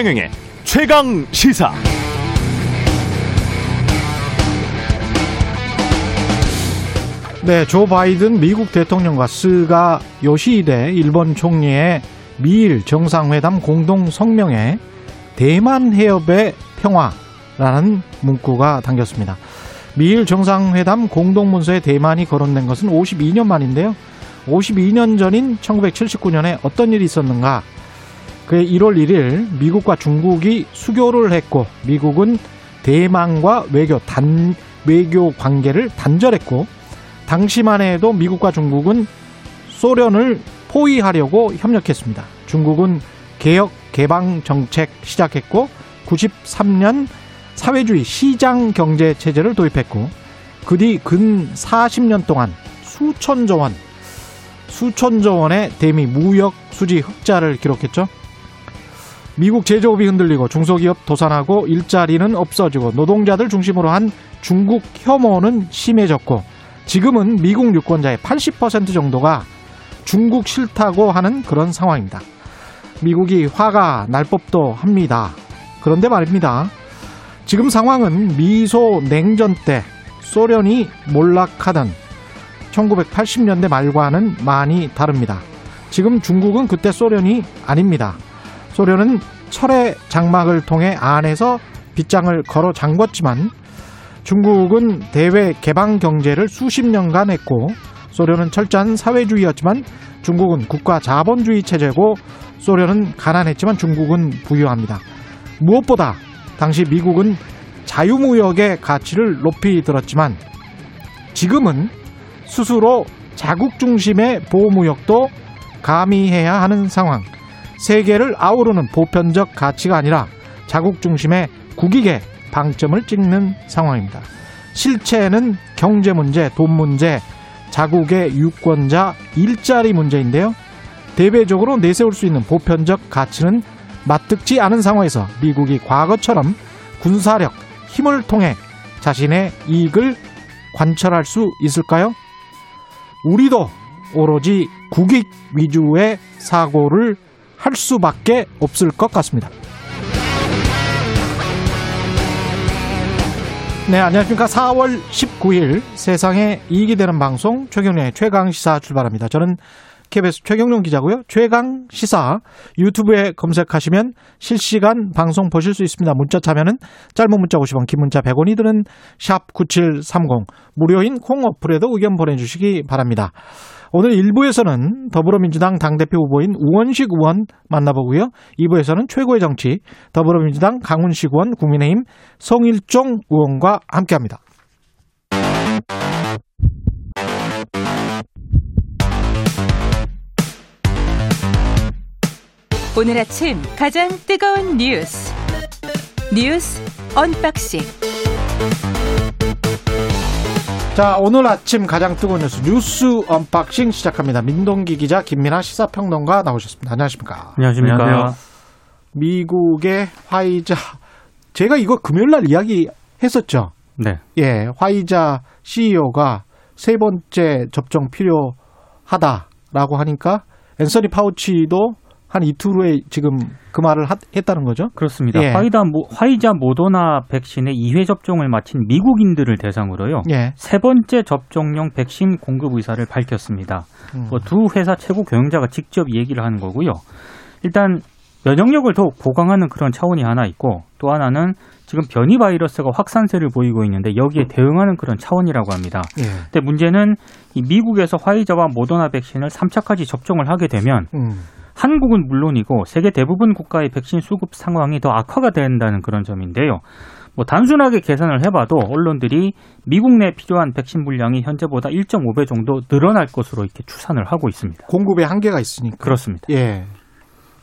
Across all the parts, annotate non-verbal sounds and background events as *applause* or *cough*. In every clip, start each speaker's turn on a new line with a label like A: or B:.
A: 최경영의 최강 시사.
B: 네, 조 바이든 미국 대통령과 스가 요시히데 일본 총리의 미일 정상회담 공동 성명에 대만 해협의 평화라는 문구가 담겼습니다. 미일 정상회담 공동문서에 대만이 거론된 것은 52년 만인데요. 52년 전인 1979년에 어떤 일이 있었는가? 그해 1월 1일 미국과 중국이 수교를 했고 미국은 대만과 외교 단 외교 관계를 단절했고 당시만 해도 미국과 중국은 소련을 포위하려고 협력했습니다. 중국은 개혁 개방 정책 시작했고 93년 사회주의 시장 경제 체제를 도입했고 그 뒤 근 40년 동안 수천조 원 수천조 원의 대미 무역 수지 흑자를 기록했죠. 미국 제조업이 흔들리고 중소기업 도산하고 일자리는 없어지고 노동자들 중심으로 한 중국 혐오는 심해졌고 지금은 미국 유권자의 80% 정도가 중국 싫다고 하는 그런 상황입니다. 미국이 화가 날 법도 합니다. 그런데 말입니다. 지금 상황은 미소 냉전 때 소련이 몰락하던 1980년대 말과는 많이 다릅니다. 지금 중국은 그때 소련이 아닙니다. 소련은 철의 장막을 통해 안에서 빗장을 걸어 잠궜지만 중국은 대외 개방 경제를 수십 년간 했고 소련은 철저한 사회주의였지만 중국은 국가 자본주의 체제고 소련은 가난했지만 중국은 부유합니다. 무엇보다 당시 미국은 자유무역의 가치를 높이 들었지만 지금은 스스로 자국 중심의 보호무역도 가미해야 하는 상황. 세계를 아우르는 보편적 가치가 아니라 자국 중심의 국익에 방점을 찍는 상황입니다. 실체는 경제 문제, 돈 문제, 자국의 유권자, 일자리 문제인데요. 대외적으로 내세울 수 있는 보편적 가치는 맞듣지 않은 상황에서 미국이 과거처럼 군사력, 힘을 통해 자신의 이익을 관철할 수 있을까요? 우리도 오로지 국익 위주의 사고를 할 수밖에 없을 것 같습니다. 네, 안녕하십니까. 4월 19일 세상에 이익이 되는 방송 최경련의 최강시사 출발합니다. 저는 KBS 최경룡 기자고요. 최강 시사 유튜브에 검색하시면 실시간 방송 보실 수 있습니다. 문자 참여는 짧은 문자 50원, 긴 문자 100원이 드는 샵 9730 무료인 콩 어플에도 의견 보내주시기 바랍니다. 오늘 1부에서는 더불어민주당 당대표 후보인 우원식 의원 만나보고요. 2부에서는 최고의 정치 더불어민주당 강훈식 의원 국민의힘 성일종 의원과 함께합니다.
C: 오늘 아침 가장 뜨거운 뉴스 뉴스 언박싱
B: 자, 오늘 아침 가장 뜨거운 뉴스 뉴스 언박싱 시작합니다. 민동기 기자, 김민아 시사평론가 나오셨습니다. 안녕하십니까?
D: 안녕하십니까?
B: 미국의 화이자 제가 이거 금요일 날 이야기 했었죠.
D: 네.
B: 예, 화이자 CEO가 세 번째 접종 필요하다라고 하니까 앤서니 파우치도 한 이틀 후에 지금 그 말을 하, 했다는 거죠.
D: 그렇습니다.
B: 예.
D: 화이자, 모, 화이자 모더나 백신의 2회 접종을 마친 미국인들을 대상으로요.
B: 예.
D: 세 번째 접종용 백신 공급 의사를 밝혔습니다.
B: 음.
D: 뭐두 회사 최고 경영자가 직접 얘기를 하는 거고요. 일단 면역력을 더욱 보강하는 그런 차원이 하나 있고 또 하나는 지금 변이 바이러스가 확산세를 보이고 있는데 여기에 대응하는 그런 차원이라고 합니다.
B: 예.
D: 근데 문제는 이 미국에서 화이자와 모더나 백신을 3차까지 접종을 하게 되면
B: 음.
D: 한국은 물론이고 세계 대부분 국가의 백신 수급 상황이 더 악화가 된다는 그런 점인데요. 뭐 단순하게 계산을 해봐도 언론들이 미국 내 필요한 백신 물량이 현재보다 1.5배 정도 늘어날 것으로 이렇게 추산을 하고 있습니다.
B: 공급에 한계가 있으니까.
D: 그렇습니다.
B: 예.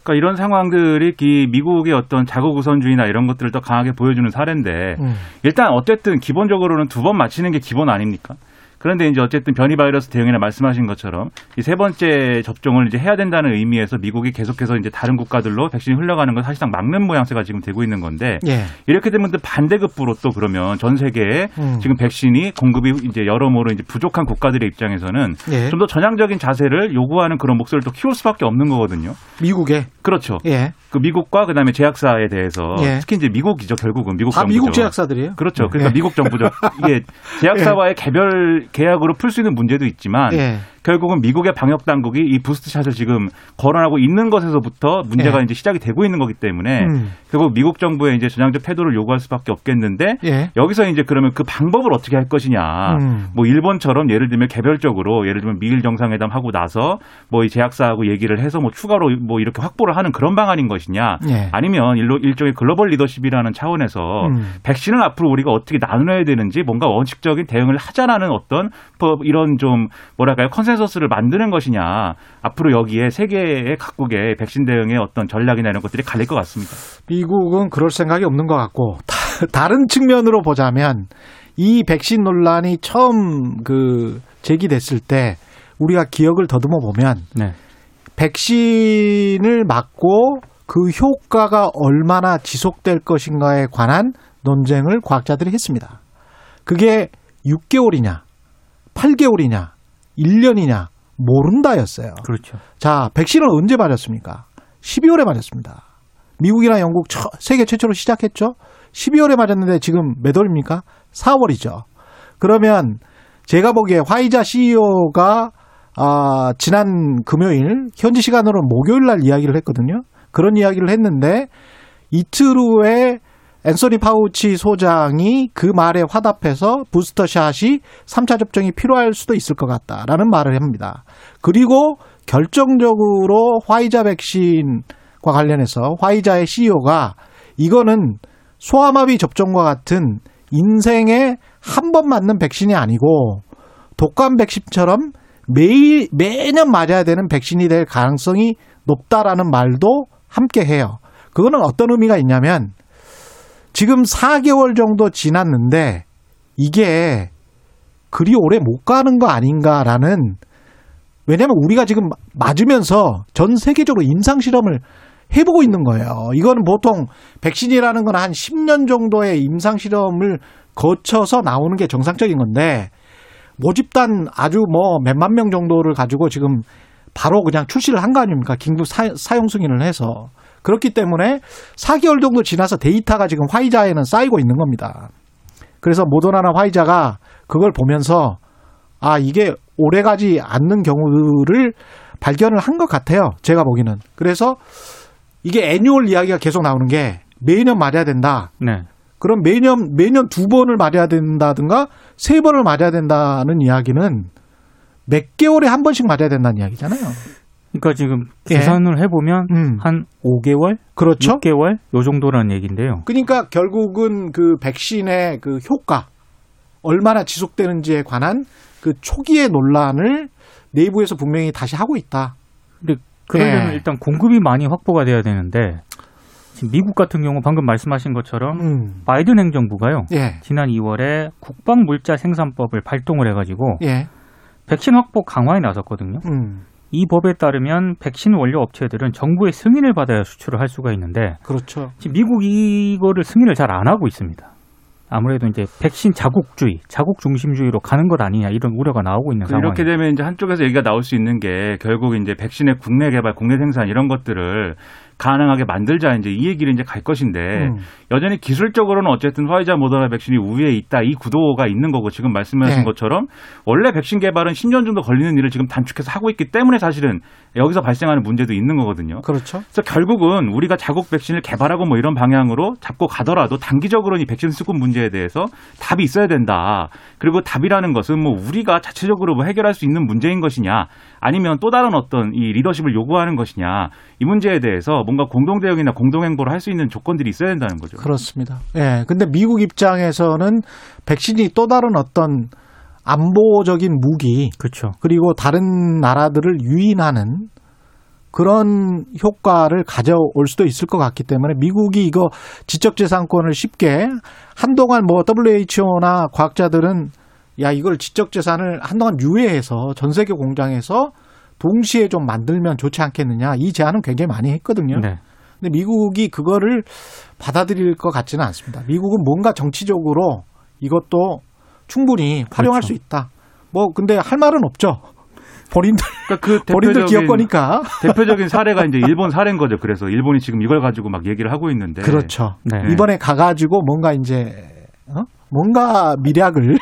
E: 그러니까 이런 상황들이 이 미국의 어떤 자국 우선주의나 이런 것들을 더 강하게 보여주는 사례인데
B: 음.
E: 일단 어쨌든 기본적으로는 두 번 맞히는 게 기본 아닙니까? 그런데 이제 어쨌든 변이 바이러스 대응이나 말씀하신 것처럼 이 세 번째 접종을 이제 해야 된다는 의미에서 미국이 계속해서 이제 다른 국가들로 백신이 흘러가는 걸 사실상 막는 모양새가 지금 되고 있는 건데
B: 예.
E: 이렇게 되면 또 반대급부로 또 그러면 전 세계에
B: 음.
E: 지금 백신이 공급이 이제 여러모로 이제 부족한 국가들의 입장에서는
B: 예.
E: 좀더 전향적인 자세를 요구하는 그런 목소리를 또 키울 수밖에 없는 거거든요.
B: 미국에
E: 그렇죠.
B: 예.
E: 그 미국과 그다음에 제약사에 대해서
B: 예.
E: 특히 이제 미국이죠 결국은 미국
B: 다
E: 정부죠.
B: 미국 제약사들이에요.
E: 그렇죠. 그러니까
B: 예.
E: 미국 정부죠. *laughs* 이게 제약사와의 개별 계약으로 풀 수 있는 문제도 있지만
B: 예.
E: 결국은 미국의 방역 당국이 이 부스트샷을 지금 거론하고 있는 것에서부터 문제가
B: 예.
E: 이제 시작이 되고 있는 거기 때문에
B: 음.
E: 결국 미국 정부의 이제 전향적 태도를 요구할 수밖에 없겠는데
B: 예.
E: 여기서 이제 그러면 그 방법을 어떻게 할 것이냐.
B: 음.
E: 뭐 일본처럼 예를 들면 개별적으로 예를 들면 미일 정상회담 하고 나서 뭐 이 제약사하고 얘기를 해서 뭐 추가로 뭐 이렇게 확보를 하는 그런 방안인 것이냐.
B: 예.
E: 아니면 일로 일종의 글로벌 리더십이라는 차원에서
B: 음.
E: 백신을 앞으로 우리가 어떻게 나눠야 되는지 뭔가 원칙적인 대응을 하자라는 어떤 뭐 이런 좀 뭐랄까요 컨센 서스를 만드는 것이냐 앞으로 여기에 세계의 각국의 백신 대응의 어떤 전략이나 이런 것들이 갈릴 것 같습니다.
B: 미국은 그럴 생각이 없는 것 같고 다, 른 측면으로 보자면 이 백신 논란이 처음 그 제기됐을 때 우리가 기억을 더듬어 보면
D: 네.
B: 백신을 맞고 그 효과가 얼마나 지속될 것인가에 관한 논쟁을 과학자들이 했습니다. 그게 6개월이냐, 8개월이냐, 1년이냐 모른다였어요.
D: 그렇죠.
B: 자, 백신을 언제 맞았습니까? 12월에 맞았습니다. 미국이나 영국 처- 세계 최초로 시작했죠. 12월에 맞았는데 지금 몇 월입니까? 4월이죠. 그러면 제가 보기에 화이자 CEO가 아, 지난 금요일 현지 시간으로 목요일 날 이야기를 했거든요. 그런 이야기를 했는데 이틀 후에 앤소니 파우치 소장이 그 말에 화답해서 부스터샷이 3차 접종이 필요할 수도 있을 것 같다라는 말을 합니다. 그리고 결정적으로 화이자 백신과 관련해서 화이자의 CEO가 이거는 소아마비 접종과 같은 인생에 한 번 맞는 백신이 아니고 독감 백신처럼 매일 매년 맞아야 되는 백신이 될 가능성이 높다라는 말도 함께 해요. 그거는 어떤 의미가 있냐면 지금 4개월 정도 지났는데 이게 그리 오래 못 가는 거 아닌가라는 왜냐하면 우리가 지금 맞으면서 전 세계적으로 임상 실험을 해보고 있는 거예요. 이거는 보통 백신이라는 건 한 10년 정도의 임상 실험을 거쳐서 나오는 게 정상적인 건데 모집단 아주 뭐 몇만 명 정도를 가지고 지금 바로 그냥 출시를 한 거 아닙니까? 긴급 사, 사용 승인을 해서. 그렇기 때문에 4개월 정도 지나서 데이터가 지금 화이자에는 쌓이고 있는 겁니다. 그래서 모더나나 화이자가 그걸 보면서 아, 이게 오래 가지 않는 경우를 발견을 한 것 같아요. 제가 보기에는. 그래서 이게 annual 이야기가 계속 나오는 게 매년 맞아야 된다.
D: 네.
B: 그럼 매년 매년 두 번을 맞아야 된다든가 세 번을 맞아야 된다는 이야기는 몇 개월에 한 번씩 맞아야 된다는 이야기잖아요.
D: 그러니까 지금
B: 예.
D: 계산을 해보면
B: 음.
D: 한 5개월,
B: 그렇죠.
D: 6개월 요 정도라는 얘기인데요.
B: 그러니까 결국은 그 백신의 그 효과 얼마나 지속되는지에 관한 그 초기의 논란을 내부에서 분명히 다시 하고 있다.
D: 근데 그러려면
B: 예.
D: 일단 공급이 많이 확보가 돼야 되는데 지금 미국 같은 경우 방금 말씀하신 것처럼
B: 음.
D: 바이든 행정부가요.
B: 예.
D: 지난 2월에 국방 물자 생산법을 발동을 해가지고
B: 예. 백신
D: 백신 확보 강화에 나섰거든요.
B: 음.
D: 이 법에 따르면 백신 원료 업체들은 정부의 승인을 받아야 수출을 할 수가 있는데
B: 그렇죠.
D: 지금 미국이 이거를 승인을 잘 안 하고 있습니다. 아무래도 이제 백신 자국주의, 자국 중심주의로 가는 것 아니냐 이런 우려가 나오고 있는 상황이에요.
E: 이렇게 되면 이제 한쪽에서 얘기가 나올 수 있는 게 결국 이제 백신의 국내 개발, 국내 생산 이런 것들을 가능하게 만들자 이제 이 얘기를 이제 갈 것인데
B: 음.
E: 여전히 기술적으로는 어쨌든 화이자 모더나 백신이 우위에 있다 이 구도가 있는 거고 지금 말씀하신
B: 네.
E: 것처럼 원래 백신 개발은 10년 정도 걸리는 일을 지금 단축해서 하고 있기 때문에 사실은 여기서 발생하는 문제도 있는 거거든요.
B: 그렇죠.
E: 그래서 결국은 우리가 자국 백신을 개발하고 뭐 이런 방향으로 잡고 가더라도 단기적으로는 이 백신 수급 문제에 대해서 답이 있어야 된다. 그리고 답이라는 것은 뭐 우리가 자체적으로 뭐 해결할 수 있는 문제인 것이냐 아니면 또 다른 어떤 이 리더십을 요구하는 것이냐 이 문제에 대해서 뭔가 공동 대응이나 공동 행보를 할 수 있는 조건들이 있어야 된다는 거죠.
B: 그렇습니다. 예. 근데 미국 입장에서는 백신이 또 다른 어떤 안보적인 무기
D: 그렇죠.
B: 그리고 다른 나라들을 유인하는 그런 효과를 가져올 수도 있을 것 같기 때문에 미국이 이거 지적재산권을 쉽게 한동안 뭐 WHO나 과학자들은 야 이걸 지적 재산을 한동안 유예해서 전 세계 공장에서 동시에 좀 만들면 좋지 않겠느냐 이 제안은 굉장히 많이 했거든요.
D: 네.
B: 근데 미국이 그거를 받아들일 것 같지는 않습니다. 미국은 뭔가 정치적으로 이것도 충분히 활용할
D: 그렇죠.
B: 수 있다. 뭐 근데 할 말은 없죠. 본인들
E: 그러니까 그 *laughs*
B: 본인들
E: 대표적인
B: 기업 거니까.
E: 대표적인 사례가 이제 일본 사례인 거죠. 그래서 일본이 지금 이걸 가지고 막 얘기를 하고 있는데
B: 그렇죠.
D: 네.
B: 이번에 가가지고 뭔가 이제 어? 뭔가 밀약을
D: 아니,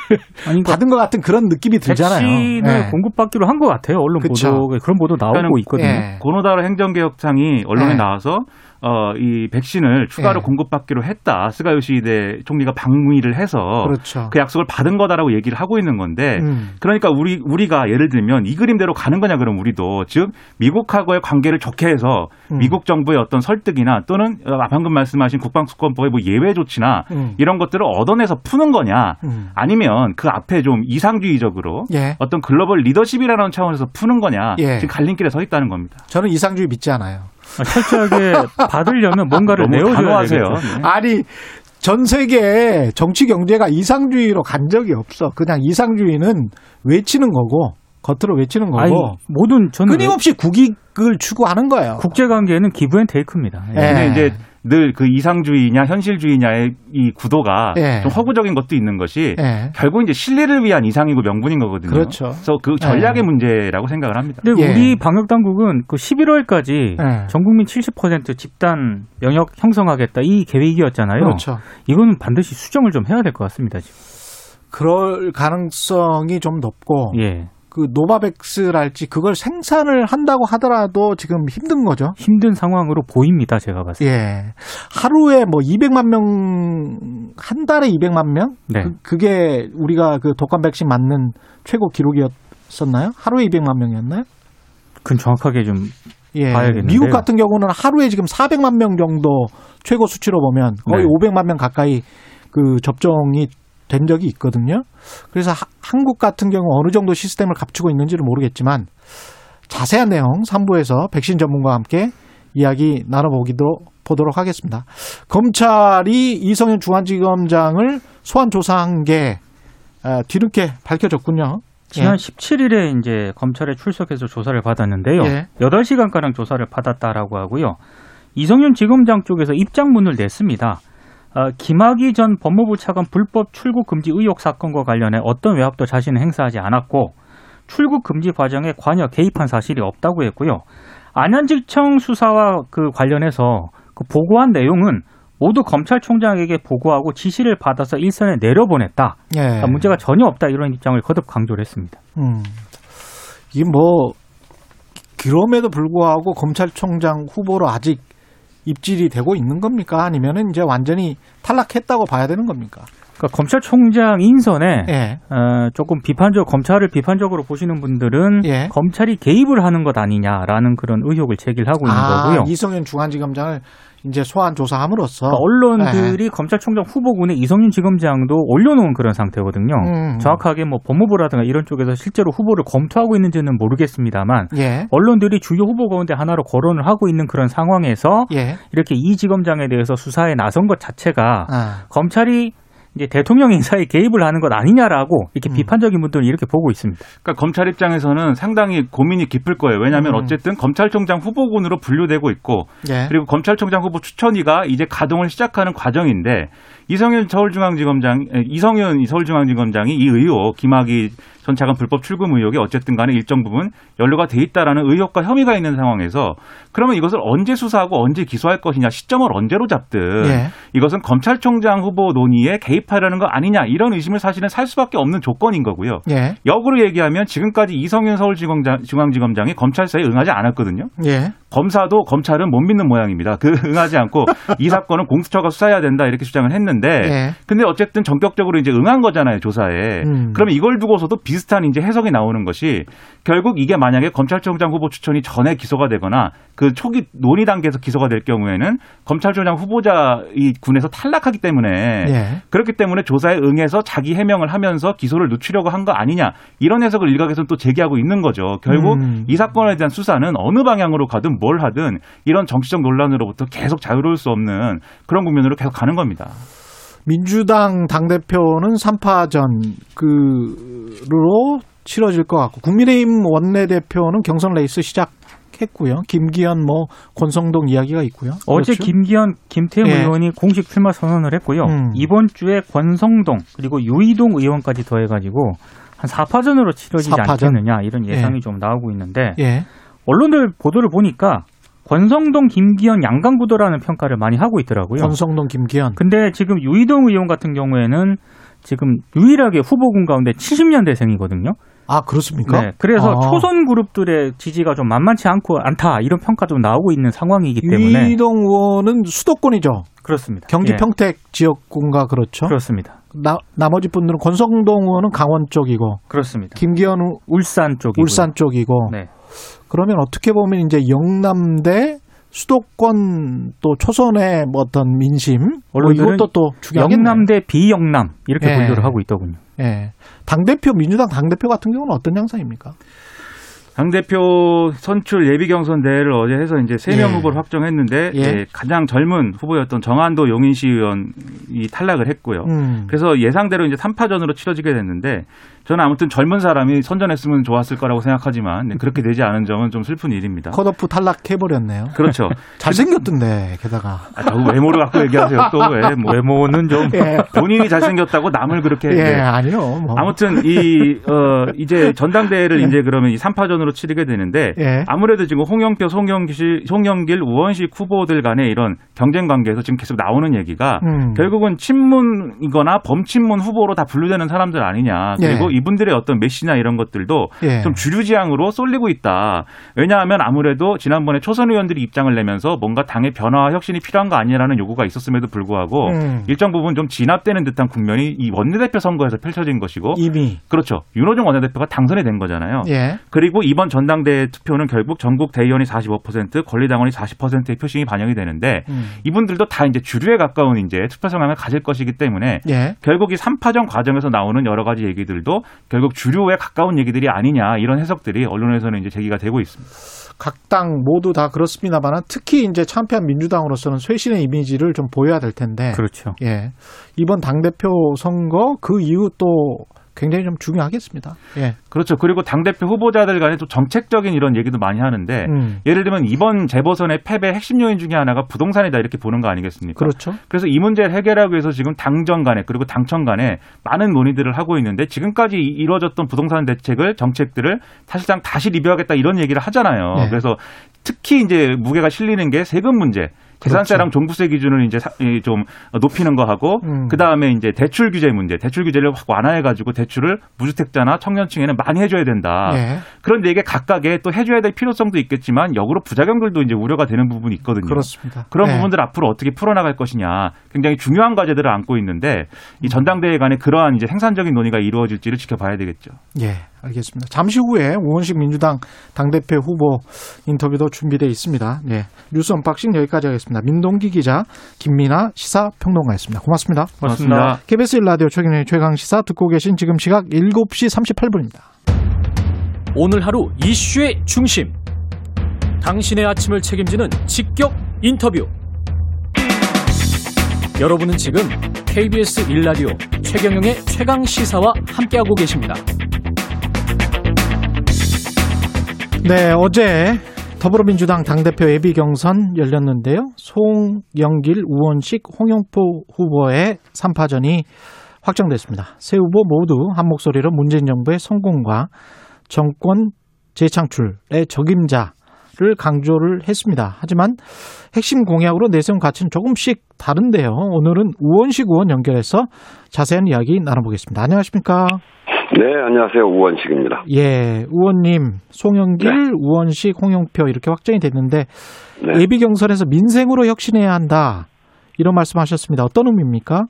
D: 그러니까
B: 받은 것 같은 그런 느낌이 들잖아요.
D: 백신을
B: 예.
D: 공급받기로 한 것 같아요. 언론
B: 그쵸.
D: 보도 그런 보도 나오고 있거든요.
B: 예.
E: 고노다로 행정개혁상이 언론에
B: 네.
E: 나와서 어, 이 백신을 추가로
B: 네.
E: 공급받기로 했다. 스가 요시히데 총리가 방문을 해서
B: 그렇죠.
E: 그 약속을 받은 거다라고 얘기를 하고 있는 건데
B: 음.
E: 그러니까 우리 우리가 예를 들면 이 그림대로 가는 거냐 그럼 우리도 즉 미국하고의 관계를 좋게 해서
B: 음.
E: 미국 정부의 어떤 설득이나 또는 어, 방금 말씀하신 국방수권법의 뭐 예외 조치나
B: 음.
E: 이런 것들을 얻어내서 푸는 거냐
B: 음.
E: 아니면 그 앞에 좀 이상주의적으로
B: 예.
E: 어떤 글로벌 리더십이라는 차원에서 푸는 거냐
B: 예.
E: 지금 갈림길에 서 있다는 겁니다.
B: 저는 이상주의 믿지 않아요.
D: 아, 철저하게 *laughs* 받으려면 뭔가를 내어줘야. 되겠죠.
E: 네.
B: 아니 전 세계 정치 경제가 이상주의로 간 적이 없어. 그냥 이상주의는 외치는 거고 겉으로 외치는 거고
D: 아니, 모든 저는
B: 끊임없이 국익을 추구하는 거예요.
D: 국제 관계는 give and take입니다.
B: 예.
E: 근데 이제 늘 그 이상주의냐 현실주의냐의 이 구도가
B: 예.
E: 좀 허구적인 것도 있는 것이
B: 예.
E: 결국 이제 신뢰를 위한 이상이고 명분인 거거든요.
B: 그렇죠.
E: 그래서 그 전략의
B: 예.
E: 문제라고 생각을 합니다.
D: 근데
B: 예.
D: 우리 방역 당국은 그 11월까지
B: 예.
D: 전 국민 70% 집단 면역 형성하겠다 이 계획이었잖아요.
B: 그렇죠.
D: 이거는 반드시 수정을 좀 해야 될 것 같습니다. 지금.
B: 그럴 가능성이 좀 높고
D: 예.
B: 그 노바백스랄지 그걸 생산을 한다고 하더라도 지금 힘든 거죠.
D: 힘든 상황으로 보입니다. 제가 봤을 때.
B: 예. 하루에 뭐 200만 명, 한 달에 200만 명?
D: 네.
B: 그, 게 우리가 그 독감 백신 맞는 최고 기록이었었나요? 하루에 200만 명이었나요?
D: 그건 정확하게 좀
B: 예.
D: 봐야겠는데요.
B: 미국 같은 경우는 하루에 지금 400만 명 정도 최고 수치로 보면 거의
D: 네.
B: 500만 명 가까이 그 접종이 된 적이 있거든요. 그래서 하- 한국 같은 경우 어느 정도 시스템을 갖추고 있는지는 모르겠지만 자세한 내용 3부에서 백신 전문가와 함께 이야기 나눠보기도 보도록 하겠습니다. 검찰이 이성윤 중앙지검장을 소환 조사한 게 아, 뒤늦게 밝혀졌군요.
D: 지난 17일에 이제 검찰에 출석해서 조사를 받았는데요.
B: 예.
D: 8시간가량 조사를 받았다라고 하고요. 이성윤 지검장 쪽에서 입장문을 냈습니다. 어, 김학의 전 법무부 차관 불법 출국 금지 의혹 사건과 관련해 어떤 외압도 자신은 행사하지 않았고 출국 금지 과정에 관여 개입한 사실이 없다고 했고요. 안현직청 수사와 그 관련해서 그 보고한 내용은 모두 검찰총장에게 보고하고 지시를 받아서 일선에 내려보냈다.
B: 예.
D: 그러니까 문제가 전혀 없다 이런 입장을 거듭 강조를 했습니다.
B: 음. 이게 뭐 그럼에도 불구하고 검찰총장 후보로 아직 입질이 되고 있는 겁니까? 아니면은 이제 완전히 탈락했다고 봐야 되는 겁니까?
D: 그러니까 검찰총장 인선에
B: 예.
D: 어, 조금 비판적 검찰을 비판적으로 보시는 분들은
B: 예.
D: 검찰이 개입을 하는 것 아니냐라는 그런 의혹을 제기하고 있는
B: 아,
D: 거고요.
B: 이성윤 중앙지검장을 이제 소환 조사함으로써
D: 그러니까 언론들이 검찰총장 후보군에 이성윤 지검장도 올려놓은 그런 상태거든요.
B: 음.
D: 정확하게 뭐 법무부라든가 이런 쪽에서 실제로 후보를 검토하고 있는지는 모르겠습니다만
B: 예.
D: 언론들이 주요 후보 가운데 하나로 거론을 하고 있는 그런 상황에서
B: 예.
D: 이렇게 이 지검장에 대해서 수사에 나선 것 자체가
B: 아.
D: 검찰이 이제 대통령 인사에 개입을 하는 것 아니냐라고 이렇게
B: 음.
D: 비판적인 분들은 이렇게 보고 있습니다.
E: 그러니까 검찰 입장에서는 상당히 고민이 깊을 거예요. 왜냐하면
B: 음.
E: 어쨌든 검찰총장 후보군으로 분류되고 있고
B: 예.
E: 그리고 검찰총장 후보 추천위가 이제 가동을 시작하는 과정인데 이성윤 서울중앙지검장 에, 이성윤 서울중앙지검장이 이 의혹 김학의 전 차관 불법 출금 의혹에 어쨌든 간에 일정 부분 연루가 돼 있다라는 의혹과 혐의가 있는 상황에서 그러면 이것을 언제 수사하고 언제 기소할 것이냐 시점을 언제로 잡든
B: 예.
E: 이것은 검찰총장 후보 논의에 개입하려는 거 아니냐 이런 의심을 사실은 살 수밖에 없는 조건인 거고요.
B: 예.
E: 역으로 얘기하면 지금까지 이성윤 서울중앙지검장이 검찰사에 응하지 않았거든요.
B: 예.
E: 검사도 검찰은 못 믿는 모양입니다. 그 *laughs* 응하지 않고 이 사건은 공수처가 수사해야 된다 이렇게 주장을 했는데
B: 예.
E: 근데 어쨌든 전격적으로 이제 응한 거잖아요 조사에.
B: 음.
E: 그러면 이걸 두고서도 비슷한 이제 해석이 나오는 것이 결국 이게 만약에 검찰총장 후보 추천이 전에 기소가 되거나 그 초기 논의 단계에서 기소가 될 경우에는 검찰총장 후보자 이 군에서 탈락하기 때문에
B: 예.
E: 그렇기 때문에 조사에 응해서 자기 해명을 하면서 기소를 늦추려고 한 거 아니냐 이런 해석을 일각에서는 또 제기하고 있는 거죠. 결국
B: 음.
E: 이 사건에 대한 수사는 어느 방향으로 가든 뭘 하든 이런 정치적 논란으로부터 계속 자유로울 수 없는 그런 국면으로 계속 가는 겁니다.
B: 민주당 당대표는 3파전 그로 치러질 것 같고 국민의힘 원내대표는 경선 레이스 시작 했고요. 김기현 뭐 권성동 이야기가 있고요.
D: 어제
B: 그렇죠?
D: 김기현, 김태형
B: 예.
D: 의원이 공식 출마 선언을 했고요.
B: 음.
D: 이번 주에 권성동 그리고 유이동 의원까지 더해가지고 한한 4파전으로 치러지지
B: 4파전?
D: 않겠느냐 이런 예상이 좀 나오고 있는데
B: 예.
D: 언론들 보도를 보니까 권성동, 김기현, 양강구도라는 평가를 많이 하고 있더라고요.
B: 권성동, 김기현.
D: 근데 지금 유이동 의원 같은 경우에는 지금 유일하게 후보군 가운데 70년대생이거든요.
B: 아 그렇습니까?
D: 네, 그래서
B: 아.
D: 초선 그룹들의 지지가 좀 만만치 않고 않다 이런 평가도 나오고 있는 상황이기 때문에
B: 유이동 의원은 수도권이죠.
D: 그렇습니다.
B: 경기
D: 예,
B: 평택 지역군가 그렇죠.
D: 그렇습니다.
B: 나, 나머지 분들은 권성동 의원은 강원 쪽이고
D: 그렇습니다.
B: 김기현 의
D: 울산 쪽이고
B: 울산 쪽이고
D: 네.
B: 그러면 어떻게 보면 이제 영남대 수도권 또 초선의 뭐 어떤 민심 뭐
D: 언론들은
B: 이것도 또 중요하겠네.
D: 영남 대 비영남 이렇게
B: 예.
D: 분류를 하고 있더군요.
B: 예. 당 대표 민주당 당 대표 같은 경우는 어떤 양상입니까?
E: 당 대표 선출 예비 경선 대회를 어제 해서 이제 세명
B: 예.
E: 후보를 확정했는데
B: 예.
E: 예, 가장 젊은 후보였던 정한도 용인시 의원이 탈락을 했고요.
B: 음.
E: 그래서 예상대로 이제 3파전으로 치러지게 됐는데 저는 아무튼 젊은 사람이 선전했으면 좋았을 거라고 생각하지만 네, 그렇게 되지 않은 점은 좀 슬픈 일입니다.
B: 컷오프 탈락해 버렸네요.
E: 그렇죠. *laughs*
B: 잘생겼던데 게다가
E: 아, 저 외모를 갖고 얘기하세요. 또 왜? 뭐
D: 외모는 좀
B: 예.
E: 본인이 잘생겼다고 남을 그렇게
B: 예,
E: 네.
B: 아니요. 뭐.
E: 아무튼 이 어, 이제 전당대회를 이제 그러면 이 3파전으로 치르게 되는데
B: 예.
E: 아무래도 지금 홍영표, 송영길, 송영길, 우원식 후보들 간의 이런 경쟁 관계에서 지금 계속 나오는 얘기가
B: 음.
E: 결국은 친문이거나 범친문 후보로 다 분류되는 사람들 아니냐. 그리고
B: 예.
E: 이분들의 어떤 메시나 이런 것들도
B: 예.
E: 좀 주류 지향으로 쏠리고 있다. 왜냐하면 아무래도 지난번에 초선 의원들이 입장을 내면서 뭔가 당의 변화와 혁신이 필요한 거 아니냐라는 요구가 있었음에도 불구하고
B: 음.
E: 일정 부분 좀 진압되는 듯한 국면이 이 원내대표 선거에서 펼쳐진 것이고
B: 이미
E: 그렇죠. 윤호중 원내대표가 당선이 된 거잖아요.
B: 예.
E: 그리고 이번 전당대회 투표는 결국 전국 대의원이 45%, 권리당원이 40%의 표심이 반영이 되는데
B: 음.
E: 이분들도 다 이제 주류에 가까운 이제 투표 성향을 가질 것이기 때문에
B: 예.
E: 결국 이 3파전 과정에서 나오는 여러 가지 얘기들도 결국 주류에 가까운 얘기들이 아니냐 이런 해석들이 언론에서는 이제 제기가 되고 있습니다.
B: 각 당 모두 다 그렇습니다만 특히 이제 참패한 민주당으로서는 쇄신의 이미지를 좀 보여야 될 텐데.
D: 그렇죠.
B: 예. 이번 당대표 선거 그 이후 또 굉장히 좀 중요하겠습니다. 예.
E: 그렇죠. 그리고 당대표 후보자들 간에 또 정책적인 이런 얘기도 많이 하는데
B: 음.
E: 예를 들면 이번 재보선의 패배 핵심 요인 중에 하나가 부동산이다 이렇게 보는 거 아니겠습니까?
B: 그렇죠.
E: 그래서 이 문제를 해결하기 위해서 지금 당정 간에 그리고 당청 간에 많은 논의들을 하고 있는데 지금까지 이- 이루어졌던 부동산 대책을 정책들을 사실상 다시 리뷰하겠다 이런 얘기를 하잖아요.
B: 네.
E: 그래서 특히 이제 무게가 실리는 게 세금 문제. 재산세랑 종부세 기준을 이제 사- 이좀 높이는 거 하고
B: 그렇죠. 음.
E: 그 다음에 이제 대출 규제 문제, 대출 규제를 확 완화해 가지고 대출을 무주택자나 청년층에는 많이 해줘야 된다.
B: 예.
E: 그런데 이게 각각의 또 해줘야 될 필요성도 있겠지만 역으로 부작용들도 이제 우려가 되는 부분이 있거든요.
B: 그렇습니다.
E: 그런
B: 예.
E: 부분들 앞으로 어떻게 풀어나갈 것이냐 굉장히 중요한 과제들을 안고 있는데 이 전당대회 간에 그러한 이제 생산적인 논의가 이루어질지를 지켜봐야 되겠죠.
B: 예, 알겠습니다. 잠시 후에 우원식 민주당 당대표 후보 인터뷰도 준비되어 있습니다. 예. 뉴스 언박싱 여기까지 하겠습니다. 민동기 기자, 김민아 시사평론가였습니다. 고맙습니다.
E: 고맙습니다.
B: KBS 1라디오 최경영의 최강 시사 듣고 계신 지금 시각 7시 38분입니다.
F: 오늘 하루 이슈의 중심. 당신의 아침을 책임지는 직격 인터뷰. 여러분은 지금 KBS 1라디오 최경영의 최강 시사와 함께하고 계십니다.
B: 네, 어제 더불어민주당 당대표 예비 경선 열렸는데요. 송영길, 우원식, 홍영표 후보의 3파전이 확정됐습니다. 세 후보 모두 한 목소리로 문재인 정부의 성공과 정권 재창출의 적임자를 강조를 했습니다. 하지만 핵심 공약으로 내세운 가치는 조금씩 다른데요. 오늘은 우원식 의원 연결해서 자세한 이야기 나눠보겠습니다. 안녕하십니까?
G: 네, 안녕하세요. 우원식입니다.
B: 예, 의원님, 송영길, 우원식, 홍영표 이렇게 확정이 됐는데
G: 네.
B: 예비 경선에서 민생으로 혁신해야 한다 이런 말씀하셨습니다. 어떤 의미입니까?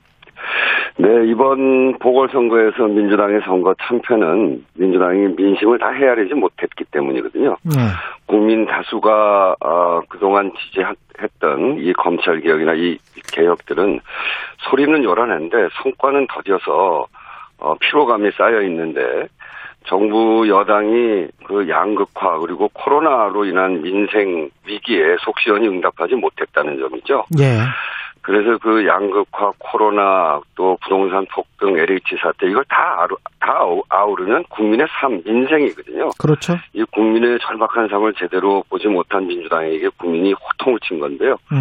G: 네, 이번 보궐선거에서 민주당의 선거 참패는 민주당이 민심을 다 헤아리지 못했기 때문이거든요.
B: 네,
G: 국민 다수가 어, 그동안 지지했던 이 검찰 개혁이나 이 개혁들은 소리는 요란한데 성과는 더뎌서 어, 피로감이 쌓여 있는데 정부 여당이 그 양극화 그리고 코로나로 인한 민생 위기에 속시원히 응답하지 못했다는 점이죠.
B: 예,
G: 그래서 그 양극화, 코로나, 또 부동산 폭등, LH 사태 이걸 다 아루, 다 아우- 아우르는 국민의 삶, 민생이거든요.
B: 그렇죠.
G: 이 국민의 절박한 삶을 제대로 보지 못한 민주당에게 국민이 호통을 친 건데요.
B: 음,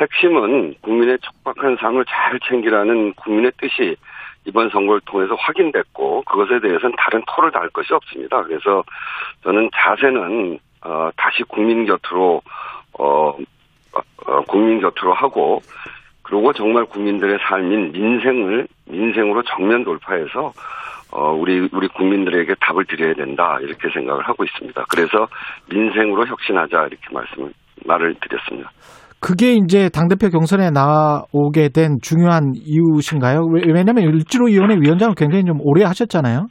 G: 핵심은 국민의 척박한 삶을 잘 챙기라는 국민의 뜻이 이번 선거를 통해서 확인됐고 그것에 대해서는 다른 토를 달 것이 없습니다. 그래서 저는 자세는 어, 다시 국민 곁으로 어, 어, 국민 곁으로 하고 그리고 정말 국민들의 삶인 민생을 민생으로 정면 돌파해서 어, 우리, 우리 국민들에게 답을 드려야 된다, 이렇게 생각을 하고 있습니다. 그래서 민생으로 혁신하자, 이렇게 말씀을, 말을 드렸습니다.
B: 그게 이제 당대표 경선에 나오게 된 중요한 이유신가요? 왜- 왜냐면 일지로위원회 위원장을 굉장히 좀 오래 하셨잖아요.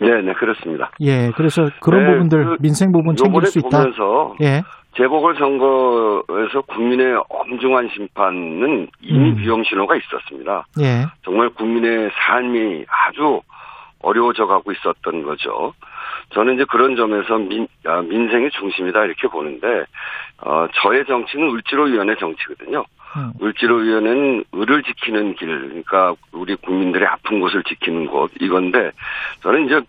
G: 네, 네, 그렇습니다.
B: 예, 그래서 그런
G: 네,
B: 부분들,
G: 그
B: 민생 부분 챙길 수 있다.
G: 보면서
B: 예,
G: 재보궐선거에서 국민의 엄중한 심판은 이미
B: 음.
G: 위험 신호가 있었습니다.
B: 예,
G: 정말 국민의 삶이 아주 어려워져 가고 있었던 거죠. 저는 이제 그런 점에서 민, 아, 민생이 중심이다 이렇게 보는데, 어, 저의 정치는 을지로위원회 정치거든요.
B: 음.
G: 을지로위원회는 을을 지키는 길, 그러니까 우리 국민들의 아픈 곳을 지키는 곳, 이건데, 저는 이제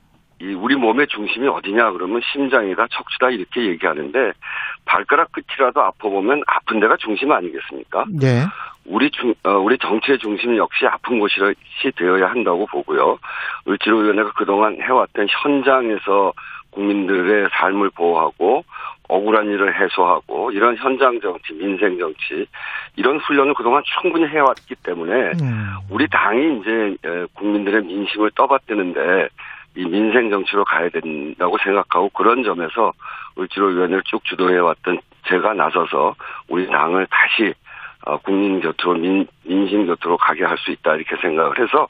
G: 이 우리 몸의 중심이 어디냐 그러면 심장이다, 척추다 이렇게 얘기하는데, 발가락 끝이라도 아파보면 아픈 데가 중심 아니겠습니까?
B: 예,
G: 우리 중, 어, 우리 정치의 중심 역시 아픈 곳이 되어야 한다고 보고요. 을지로위원회가 그동안 해왔던 현장에서 국민들의 삶을 보호하고 억울한 일을 해소하고 이런 현장 정치, 민생 정치 이런 훈련을 그동안 충분히 해왔기 때문에
B: 음,
G: 우리 당이 이제 에, 국민들의 민심을 떠받드는데 이 민생 정치로 가야 된다고 생각하고 그런 점에서 을지로위원회를 쭉 주도해왔던 제가 나서서 우리 당을 다시 어, 국민 곁으로 민, 민심 곁으로 가게 할 수 있다 이렇게 생각을 해서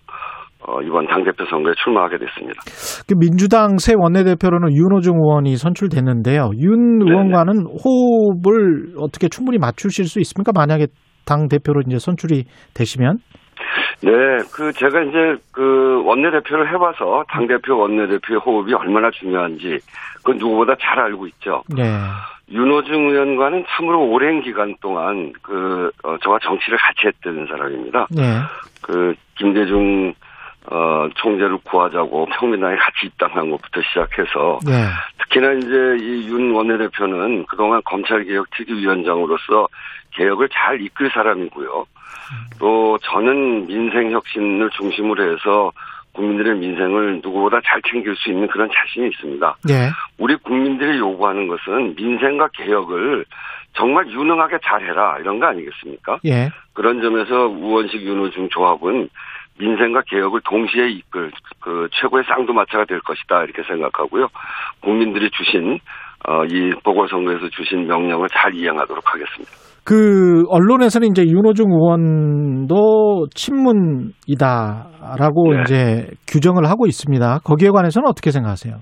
G: 어, 이번 당대표 선거에 출마하게 됐습니다.
B: 그 민주당 새 원내대표로는 윤호중 의원이 선출됐는데요. 윤
G: 네네.
B: 의원과는 호흡을 어떻게 충분히 맞추실 수 있습니까? 만약에 당 대표로 이제 선출이 되시면?
G: 네, 그 제가 이제 그 원내대표를 해봐서 당대표 원내대표의 호흡이 얼마나 중요한지 그 누구보다 잘 알고 있죠.
B: 네.
G: 윤호중 의원과는 참으로 오랜 기간 동안 그 어, 저와 정치를 같이 했던 사람입니다.
B: 네.
G: 그 김대중 어 총재를 구하자고 평민당에 같이 입당한 것부터 시작해서
B: 네.
G: 특히나 이제 이 윤 원내대표는 그동안 검찰개혁 특위위원장으로서 개혁을 잘 이끌 사람이고요. 또 저는 민생 혁신을 중심으로 해서 국민들의 민생을 누구보다 잘 챙길 수 있는 그런 자신이 있습니다.
B: 네.
G: 우리 국민들이 요구하는 것은 민생과 개혁을 정말 유능하게 잘해라 이런 거 아니겠습니까?
B: 예.
G: 그런 점에서 우원식 윤호중 조합은 민생과 개혁을 동시에 이끌 그 최고의 쌍두마차가 될 것이다 이렇게 생각하고요. 국민들이 주신 어, 이 보궐선거에서 주신 명령을 잘 이행하도록 하겠습니다.
B: 그 언론에서는 이제 윤호중 의원도 친문이다라고
G: 네.
B: 이제 규정을 하고 있습니다. 거기에 관해서는 어떻게 생각하세요?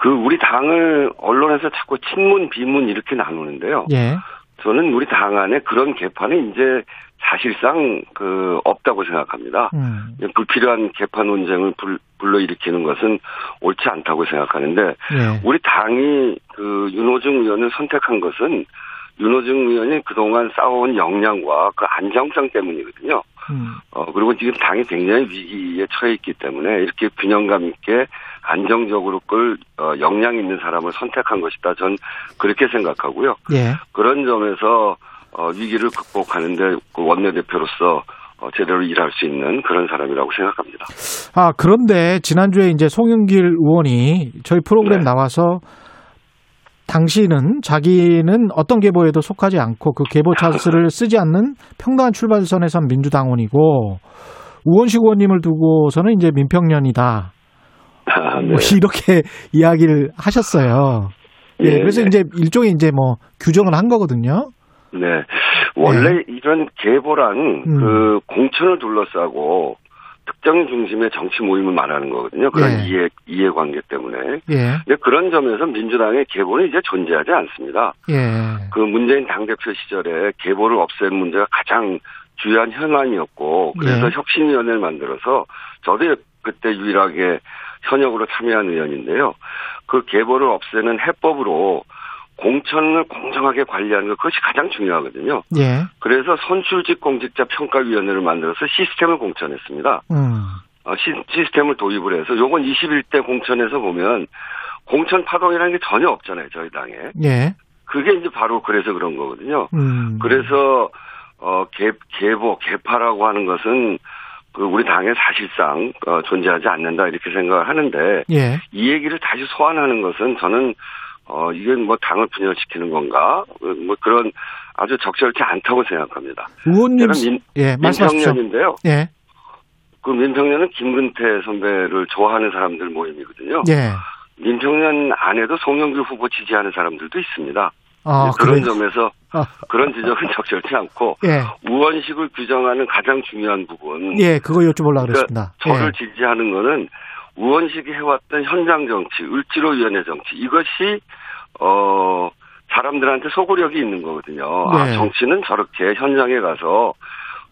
G: 그 우리 당을 언론에서 자꾸 친문 비문 이렇게 나누는데요.
B: 예.
G: 저는 우리 당 안에 그런 개판이 이제 사실상 그 없다고 생각합니다.
B: 음.
G: 불필요한 개판 논쟁을 불, 불러일으키는 것은 옳지 않다고 생각하는데
B: 예.
G: 우리 당이 그 윤호중 의원을 선택한 것은 윤호중 의원이 그동안 쌓아온 역량과 그 안정성 때문이거든요.
B: 음.
G: 어, 그리고 지금 당이 굉장히 위기에 처해 있기 때문에 이렇게 균형감 있게 안정적으로 끌, 어, 역량 있는 사람을 선택한 것이다. 전 그렇게 생각하고요.
B: 예.
G: 그런 점에서, 어, 위기를 극복하는데 그 원내대표로서 어, 제대로 일할 수 있는 그런 사람이라고 생각합니다.
B: 아, 그런데 지난주에 이제 송영길 의원이 저희 프로그램
G: 네.
B: 나와서 당시는 자기는 어떤 계보에도 속하지 않고 그 계보 찬스를 쓰지 않는 평등한 출발선에선 민주당원이고 우원식 의원님을 두고서는 이제 민평년이다.
G: 아, 네.
B: 뭐 이렇게 *laughs* 이야기를 하셨어요. 예,
G: 예,
B: 그래서
G: 네.
B: 이제 일종의 이제 뭐 규정을 한 거거든요.
G: 네. 원래 이런 계보란
B: 음.
G: 그 공천을 둘러싸고 특정 중심의 정치 모임을 말하는 거거든요. 그런
B: 예.
G: 이해, 이해관계 때문에.
B: 예,
G: 근데 그런 점에서 민주당의 계보는 이제 존재하지 않습니다.
B: 예,
G: 그 문재인 당대표 시절에 계보를 없애는 문제가 가장 주요한 현안이었고 그래서
B: 예.
G: 혁신위원회를 만들어서 저도 그때 유일하게 현역으로 참여한 의원인데요. 그 계보를 없애는 해법으로 공천을 공정하게 관리하는 것 그것이 가장 중요하거든요.
B: 예,
G: 그래서 선출직 공직자 평가위원회를 만들어서 시스템을 공천했습니다.
B: 음,
G: 어, 시, 시스템을 도입을 해서 요건 21대 공천에서 보면 공천 파동이라는 게 전혀 없잖아요. 저희 당에.
B: 예,
G: 그게 이제 바로 그래서 그런 거거든요.
B: 음,
G: 그래서 어 개, 개보 개파라고 하는 것은 그 우리 당에 사실상 어, 존재하지 않는다 이렇게 생각을 하는데
B: 예.
G: 이 얘기를 다시 소환하는 것은 저는 어 이게 뭐 당을 분열시키는 건가 어, 뭐 그런 아주 적절치 않다고 생각합니다.
B: 의원님,
G: 민,
B: 예.
G: 민평년인데요.
B: 예,
G: 그 민평년은 김근태 선배를 좋아하는 사람들 모임이거든요.
B: 예.
G: 민평년 안에도 송영길 후보 지지하는 사람들도 있습니다.
B: 아,
G: 그런
B: 그래요?
G: 점에서
B: 아,
G: 그런 지적은 *laughs* 적절치 않고
B: 예,
G: 우원식을 규정하는 가장 중요한 부분.
B: 예, 그거 여쭤보려고
G: 그러니까
B: 그랬습니다.
G: 저를
B: 예.
G: 지지하는 거는 우원식이 해왔던 현장 정치, 을지로 위원회 정치 이것이 어 사람들한테 소구력이 있는 거거든요. 아
B: 네.
G: 정치는 저렇게 현장에 가서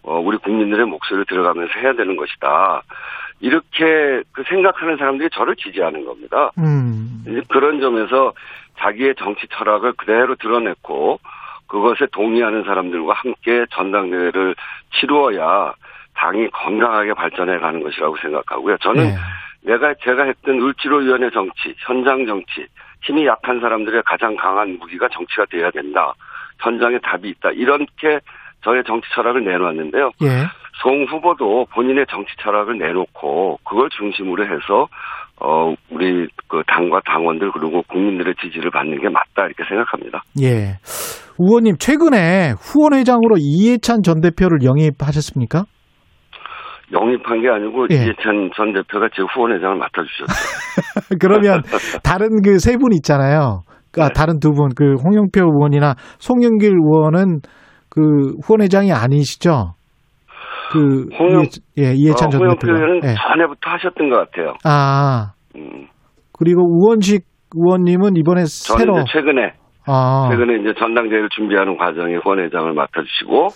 G: 어 우리 국민들의 목소리를 들어가면서 해야 되는 것이다. 이렇게 그 생각하는 사람들이 저를 지지하는 겁니다.
B: 음,
G: 그런 점에서 자기의 정치 철학을 그대로 드러냈고 그것에 동의하는 사람들과 함께 전당대회를 치루어야 당이 건강하게 발전해 가는 것이라고 생각하고요. 저는
B: 예.
G: 내가 제가 했던 을지로위원회 정치, 현장 정치, 힘이 약한 사람들의 가장 강한 무기가 정치가 돼야 된다. 현장에 답이 있다. 이렇게 저의 정치 철학을 내놓았는데요.
B: 예.
G: 송 후보도 본인의 정치 철학을 내놓고 그걸 중심으로 해서 어 우리 그 당과 당원들 그리고 국민들의 지지를 받는 게 맞다 이렇게 생각합니다.
B: 예. 의원님, 최근에 후원회장으로 이해찬 전 대표를 영입하셨습니까?
G: 영입한 게 아니고
B: 예.
G: 이해찬 전 대표가 제 후원회장을 맡아주셨죠. *laughs*
B: 그러면 다른 그 세 분 있잖아요. 그 아,
G: 네.
B: 다른 두 분, 그 홍영표 의원이나 송영길 의원은 그 후원회장이 아니시죠? 그
G: 홍영-
B: 예, 이해찬
G: 어,
B: 전
G: 홍영표
B: 대표가.
G: 의원은
B: 예.
G: 전에부터 하셨던 것 같아요.
B: 아
G: 음,
B: 그리고 우원식 의원님은 이번에 새로
G: 최근에
B: 아
G: 최근에 이제 전당대회를 준비하는 과정에 후원회장을 맡아주시고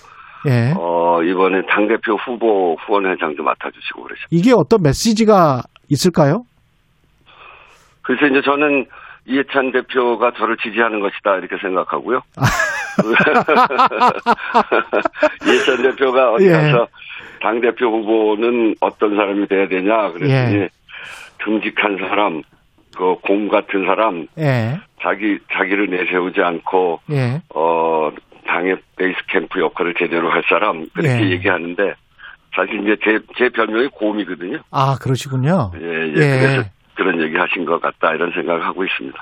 B: 예.
G: 어 이번에 당 대표 후보 후원회장도 맡아주시고 그러셨죠.
B: 이게 어떤 메시지가 있을까요?
G: 그래서 이제 저는 이해찬 대표가 저를 지지하는 것이다 이렇게 생각하고요. *laughs* 이해찬 대표가 어디
B: 예.
G: 가서 당 대표 후보는 어떤 사람이 돼야 되냐 그랬더니
B: 예.
G: 듬직한 사람, 그 곰 같은 사람,
B: 예.
G: 자기 자기를 내세우지 않고
B: 예.
G: 어 당의 베이스 캠프 역할을 제대로 할 사람 그렇게
B: 예.
G: 얘기하는데 사실 이제 제 제 별명이 곰이거든요.
B: 아 그러시군요.
G: 예, 예.
B: 예.
G: 그래서 그런 얘기 하신 것 같다 이런 생각을 하고 있습니다.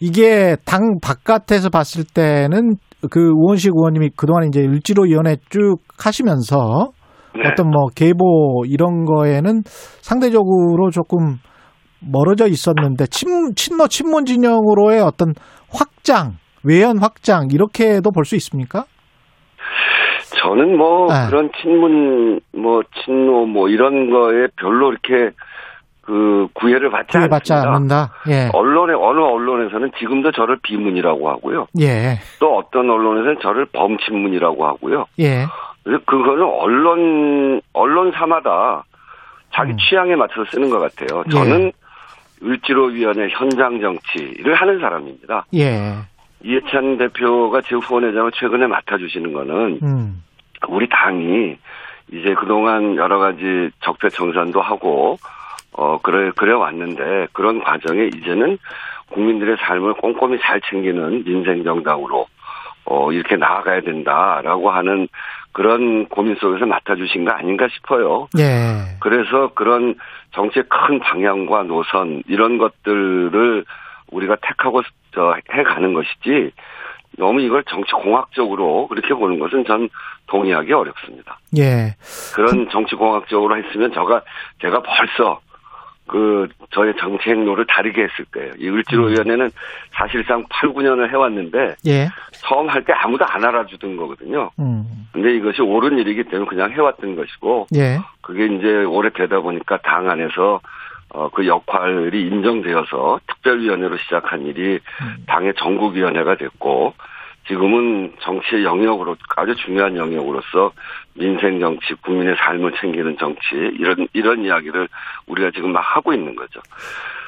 B: 이게 당 바깥에서 봤을 때는 그 우원식 의원님이 그동안 이제 을지로위원회 쭉 하시면서
G: 네.
B: 어떤 뭐 계보 이런 거에는 상대적으로 조금 멀어져 있었는데 친, 친노 친문 진영으로의 어떤 확장, 외연 확장 이렇게도 볼 수 있습니까?
G: 저는 뭐
B: 네.
G: 그런 친문 뭐 친노 뭐 이런 거에 별로 이렇게 그 구애를 받지 않습니다.
B: 않는다. 예.
G: 언론에 어느 언론에서는 지금도 저를 비문이라고 하고요.
B: 예.
G: 또 어떤 언론에서는 저를 범친문이라고 하고요.
B: 예.
G: 그래서 그거는 언론 언론사마다 자기
B: 음.
G: 취향에 맞춰서 쓰는 것 같아요.
B: 예.
G: 저는 을지로위원회 현장 정치를 하는 사람입니다.
B: 예.
G: 이해찬 대표가 제 후원회장을 최근에 맡아주시는 거는
B: 음.
G: 우리 당이 이제 그동안 여러 가지 적폐 청산도 하고 어 그래 그래 왔는데 그런 과정에 이제는 국민들의 삶을 꼼꼼히 잘 챙기는 민생 정당으로 어 이렇게 나아가야 된다라고 하는 그런 고민 속에서 맡아주신 거 아닌가 싶어요.
B: 예.
G: 그래서 그런 정치의 큰 방향과 노선 이런 것들을 우리가 택하고 저 해가는 것이지 너무 이걸 정치 공학적으로 그렇게 보는 것은 전 동의하기 어렵습니다.
B: 예.
G: 그런 정치 공학적으로 했으면 저가 제가 벌써 그 저의 정치 행로를 다르게 했을 거예요. 이 을지로 위원회는 사실상 8, 9년을 해왔는데
B: 예.
G: 처음 할 때 아무도 안 알아주던 거거든요.
B: 음.
G: 근데 이것이 옳은 일이기 때문에 그냥 해왔던 것이고
B: 예.
G: 그게 이제 오래 되다 보니까 당 안에서 어, 그 역할이 인정되어서 특별위원회로 시작한 일이 당의 전국위원회가 됐고 지금은 정치의 영역으로 아주 중요한 영역으로서 민생 정치, 국민의 삶을 챙기는 정치 이런 이런 이야기를 우리가 지금 막 하고 있는 거죠.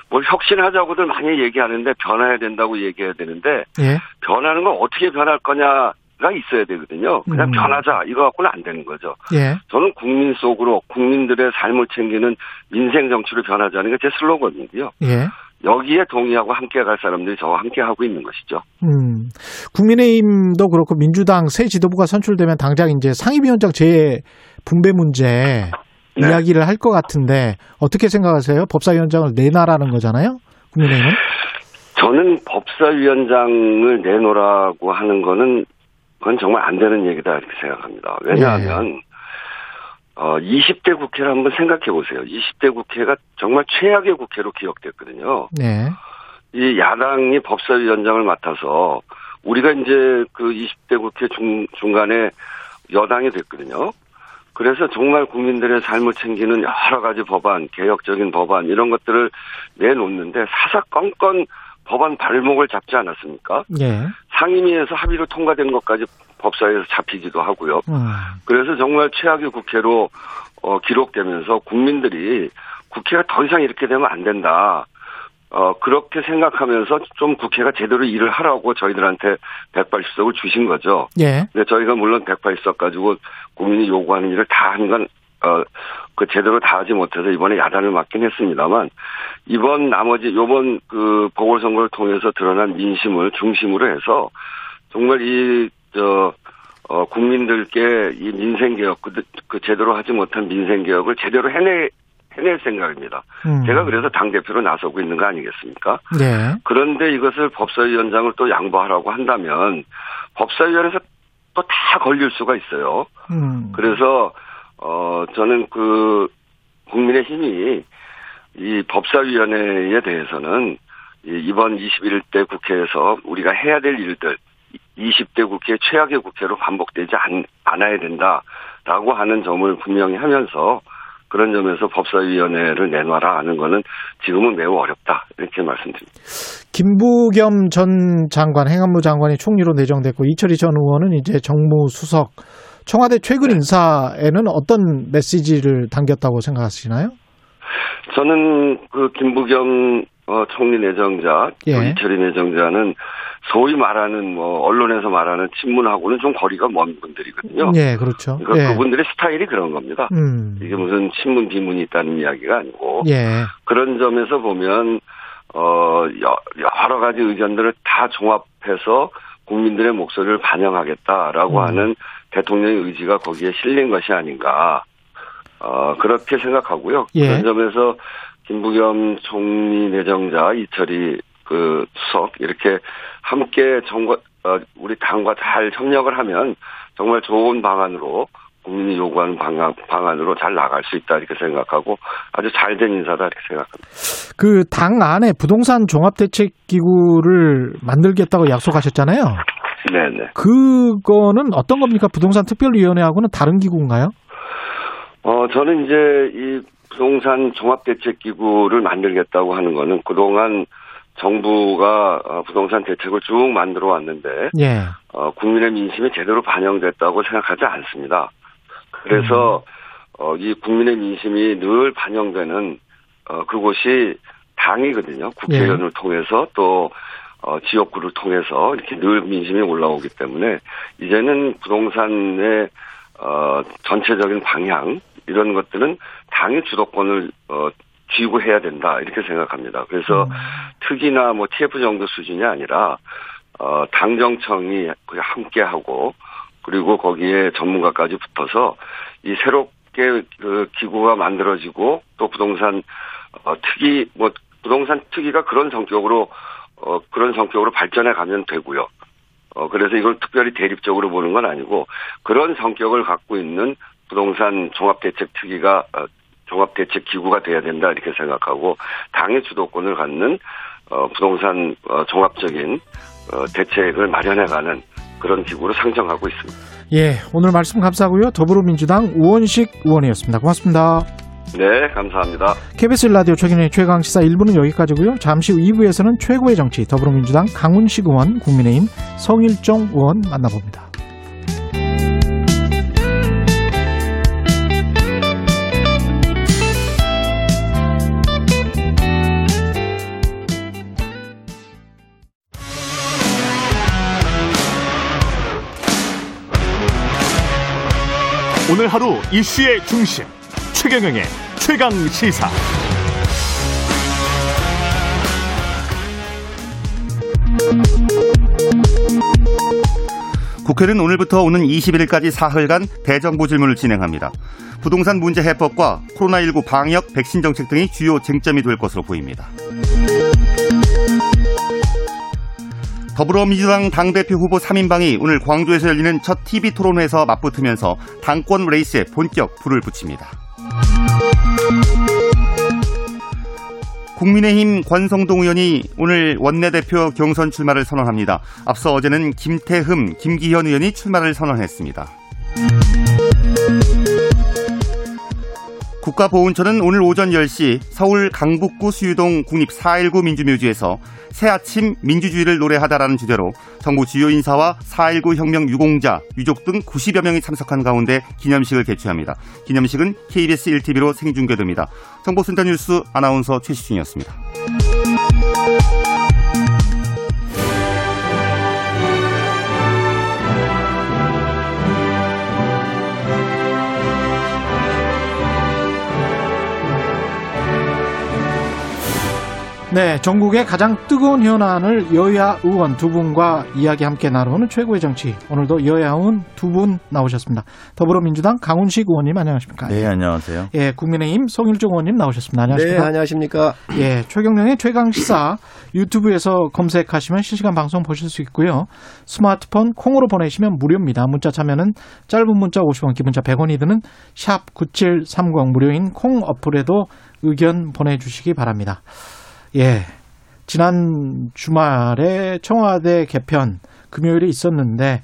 G: 뭐 혁신하자고들 많이 얘기하는데 변화해야 된다고 얘기해야 되는데
B: 예.
G: 변하는 건 어떻게 변할 거냐 가 있어야 되거든요. 그냥
B: 음.
G: 변하자 이거 갖고는 안 되는 거죠.
B: 예.
G: 저는 국민 속으로 국민들의 삶을 챙기는 민생 정치로 변하자는 게 제 슬로건이고요.
B: 예.
G: 여기에 동의하고 함께 갈 사람들이 저와 함께 하고 있는 것이죠.
B: 음. 국민의힘도 그렇고 민주당 새 지도부가 선출되면 당장 이제 상임위원장 재 분배 문제
G: 네.
B: 이야기를 할 것 같은데 어떻게 생각하세요? 법사위원장을 내놔라는 거잖아요. 국민의힘은.
G: 저는 법사위원장을 내놓으라고 하는 거는 그건 정말 안 되는 얘기다 이렇게 생각합니다. 왜냐하면 어 20대 국회를 한번 생각해 보세요. 20대 국회가 정말 최악의 국회로 기억됐거든요.
B: 네.
G: 이 야당이 법사위원장을 맡아서 우리가 이제 그 20대 국회 중, 중간에 여당이 됐거든요. 그래서 정말 국민들의 삶을 챙기는 여러 가지 법안, 개혁적인 법안 이런 것들을 내놓는데 사사건건 법안 발목을 잡지 않았습니까?
B: 예.
G: 상임위에서 합의로 통과된 것까지 법사위에서 잡히기도 하고요.
B: 음.
G: 그래서 정말 최악의 국회로 어, 기록되면서 국민들이 국회가 더 이상 이렇게 되면 안 된다. 어, 그렇게 생각하면서 좀 국회가 제대로 일을 하라고 저희들한테 180석을 주신 거죠.
B: 예.
G: 근데 저희가 물론 180석 가지고 국민이 요구하는 일을 다 하는 건, 어, 그 제대로 다 하지 못해서 이번에 야단을 맞긴 했습니다만, 이번 나머지, 요번 그 보궐선거를 통해서 드러난 민심을 중심으로 해서, 정말 이, 저, 어, 국민들께 이 민생개혁, 그, 그 제대로 하지 못한 민생개혁을 제대로 해내, 해낼 생각입니다.
B: 음.
G: 제가 그래서 당대표로 나서고 있는 거 아니겠습니까?
B: 네.
G: 그런데 이것을 법사위원장을 또 양보하라고 한다면 법사위원회에서 또 다 걸릴 수가 있어요.
B: 음.
G: 그래서 어 저는 그 국민의힘이 이 법사위원회에 대해서는 이 이번 21대 국회에서 우리가 해야 될 일들 20대 국회 최악의 국회로 반복되지 않, 않아야 된다라고 하는 점을 분명히 하면서 그런 점에서 법사위원회를 내놔라 하는 거는 지금은 매우 어렵다 이렇게 말씀드립니다.
B: 김부겸 전 장관, 행안부 장관이 총리로 내정됐고 이철희 전 의원은 이제 정무수석. 청와대 최근
G: 네.
B: 인사에는 어떤 메시지를 담겼다고 생각하시나요?
G: 저는 그 김부겸 어, 총리 내정자, 또
B: 예.
G: 이철희 내정자는 소위 말하는 뭐 언론에서 말하는 친문하고는 좀 거리가 먼 분들이거든요.
B: 예, 그렇죠.
G: 그,
B: 예.
G: 그분들의 스타일이 그런 겁니다.
B: 음.
G: 이게 무슨 친문 비문이 있다는 이야기가 아니고
B: 예.
G: 그런 점에서 보면 어 여- 여러 가지 의견들을 다 종합해서 국민들의 목소리를 반영하겠다라고
B: 음.
G: 하는 대통령의 의지가 거기에 실린 것이 아닌가 어 그렇게 생각하고요.
B: 예.
G: 그런 점에서 김부겸 총리 내정자 이철희 그 수석 이렇게 함께 정과 어, 우리 당과 잘 협력을 하면 정말 좋은 방안으로 국민이 요구하는 방안, 방안으로 잘 나갈 수 있다 이렇게 생각하고 아주 잘 된 인사다 이렇게 생각합니다.
B: 그 당 안에 부동산 종합대책기구를 만들겠다고 약속하셨잖아요.
G: 네네.
B: 그거는 어떤 겁니까? 부동산 특별위원회하고는 다른 기구인가요?
G: 어 저는 이제 이 부동산 종합대책기구를 만들겠다고 하는 거는 그동안 정부가 어, 부동산 대책을 쭉 만들어 왔는데
B: 예.
G: 어, 국민의 민심이 제대로 반영됐다고 생각하지 않습니다. 그래서 어, 이 국민의 민심이 늘 반영되는 어, 그곳이 당이거든요. 국회의원을 통해서 또 어, 지역구를 통해서 이렇게 늘 민심이 올라오기 때문에 이제는 부동산의 어, 전체적인 방향 이런 것들은 당의 주도권을 어, 쥐고 해야 된다 이렇게 생각합니다. 그래서
B: 음.
G: 특이나 뭐 TF 정도 수준이 아니라 어, 당정청이 그냥 함께 하고 그리고 거기에 전문가까지 붙어서 이 새롭게 그 기구가 만들어지고 또 부동산 어, 특이 뭐 부동산 특이가 그런 성격으로 어, 그런 성격으로 발전해 가면 되고요. 어, 그래서 이걸 특별히 대립적으로 보는 건 아니고 그런 성격을 갖고 있는 부동산 종합대책 특위가 어, 종합대책 기구가 돼야 된다 이렇게 생각하고 당의 주도권을 갖는 어, 부동산 어, 종합적인 어, 대책을 마련해가는 그런 기구로 상정하고 있습니다.
B: 예, 오늘 말씀 감사하고요. 더불어민주당 우원식 의원이었습니다. 고맙습니다.
G: 네, 감사합니다.
B: KBS 라디오 최근의 최강 시사 1부는 여기까지고요. 잠시 후 2부에서는 최고의 정치 더불어민주당 강훈식 의원, 국민의힘 성일종 의원 만나봅니다.
A: 오늘 하루 이슈의 중심 최경영의 최강 시사.
H: 국회는 오늘부터 오는 21일까지 사흘간 대정부 질문을 진행합니다. 부동산 문제 해법과 코로나19 방역, 백신 정책 등이 주요 쟁점이 될 것으로 보입니다. 더불어민주당 당대표 후보 3인방이 오늘 광주에서 열리는 첫 TV 토론회에서 맞붙으면서 당권 레이스에 본격 불을 붙입니다. 국민의힘 권성동 의원이 오늘 원내대표 경선 출마를 선언합니다. 앞서 어제는 김태흠, 김기현 의원이 출마를 선언했습니다. 국가보훈처는 오늘 오전 10시 서울 강북구 수유동 국립 4.19 민주묘지에서 새 아침 민주주의를 노래하다라는 주제로 정부 주요 인사와 4.19 혁명 유공자, 유족 등 90여 명이 참석한 가운데 기념식을 개최합니다. 기념식은 KBS 1TV로 생중계됩니다. 정보센터 뉴스 아나운서 최시중이었습니다.
B: 네, 전국의 가장 뜨거운 현안을 여야 의원 두 분과 이야기 함께 나누는 최고의 정치. 오늘도 여야 의원 두 분 나오셨습니다. 더불어민주당 강훈식 의원님 안녕하십니까?
I: 네, 안녕하세요.
B: 예, 국민의힘 송일종 의원님 나오셨습니다. 안녕하십니까?
J: 네, 안녕하십니까?
B: 예, 최경령의 최강 시사 유튜브에서 검색하시면 실시간 방송 보실 수 있고요. 스마트폰 콩으로 보내시면 무료입니다. 문자 참여는 짧은 문자 50원, 기본자 100원이 드는 샵 9730 무료인 콩 어플에도 의견 보내주시기 바랍니다. 예. 지난 주말에 청와대 개편 금요일에 있었는데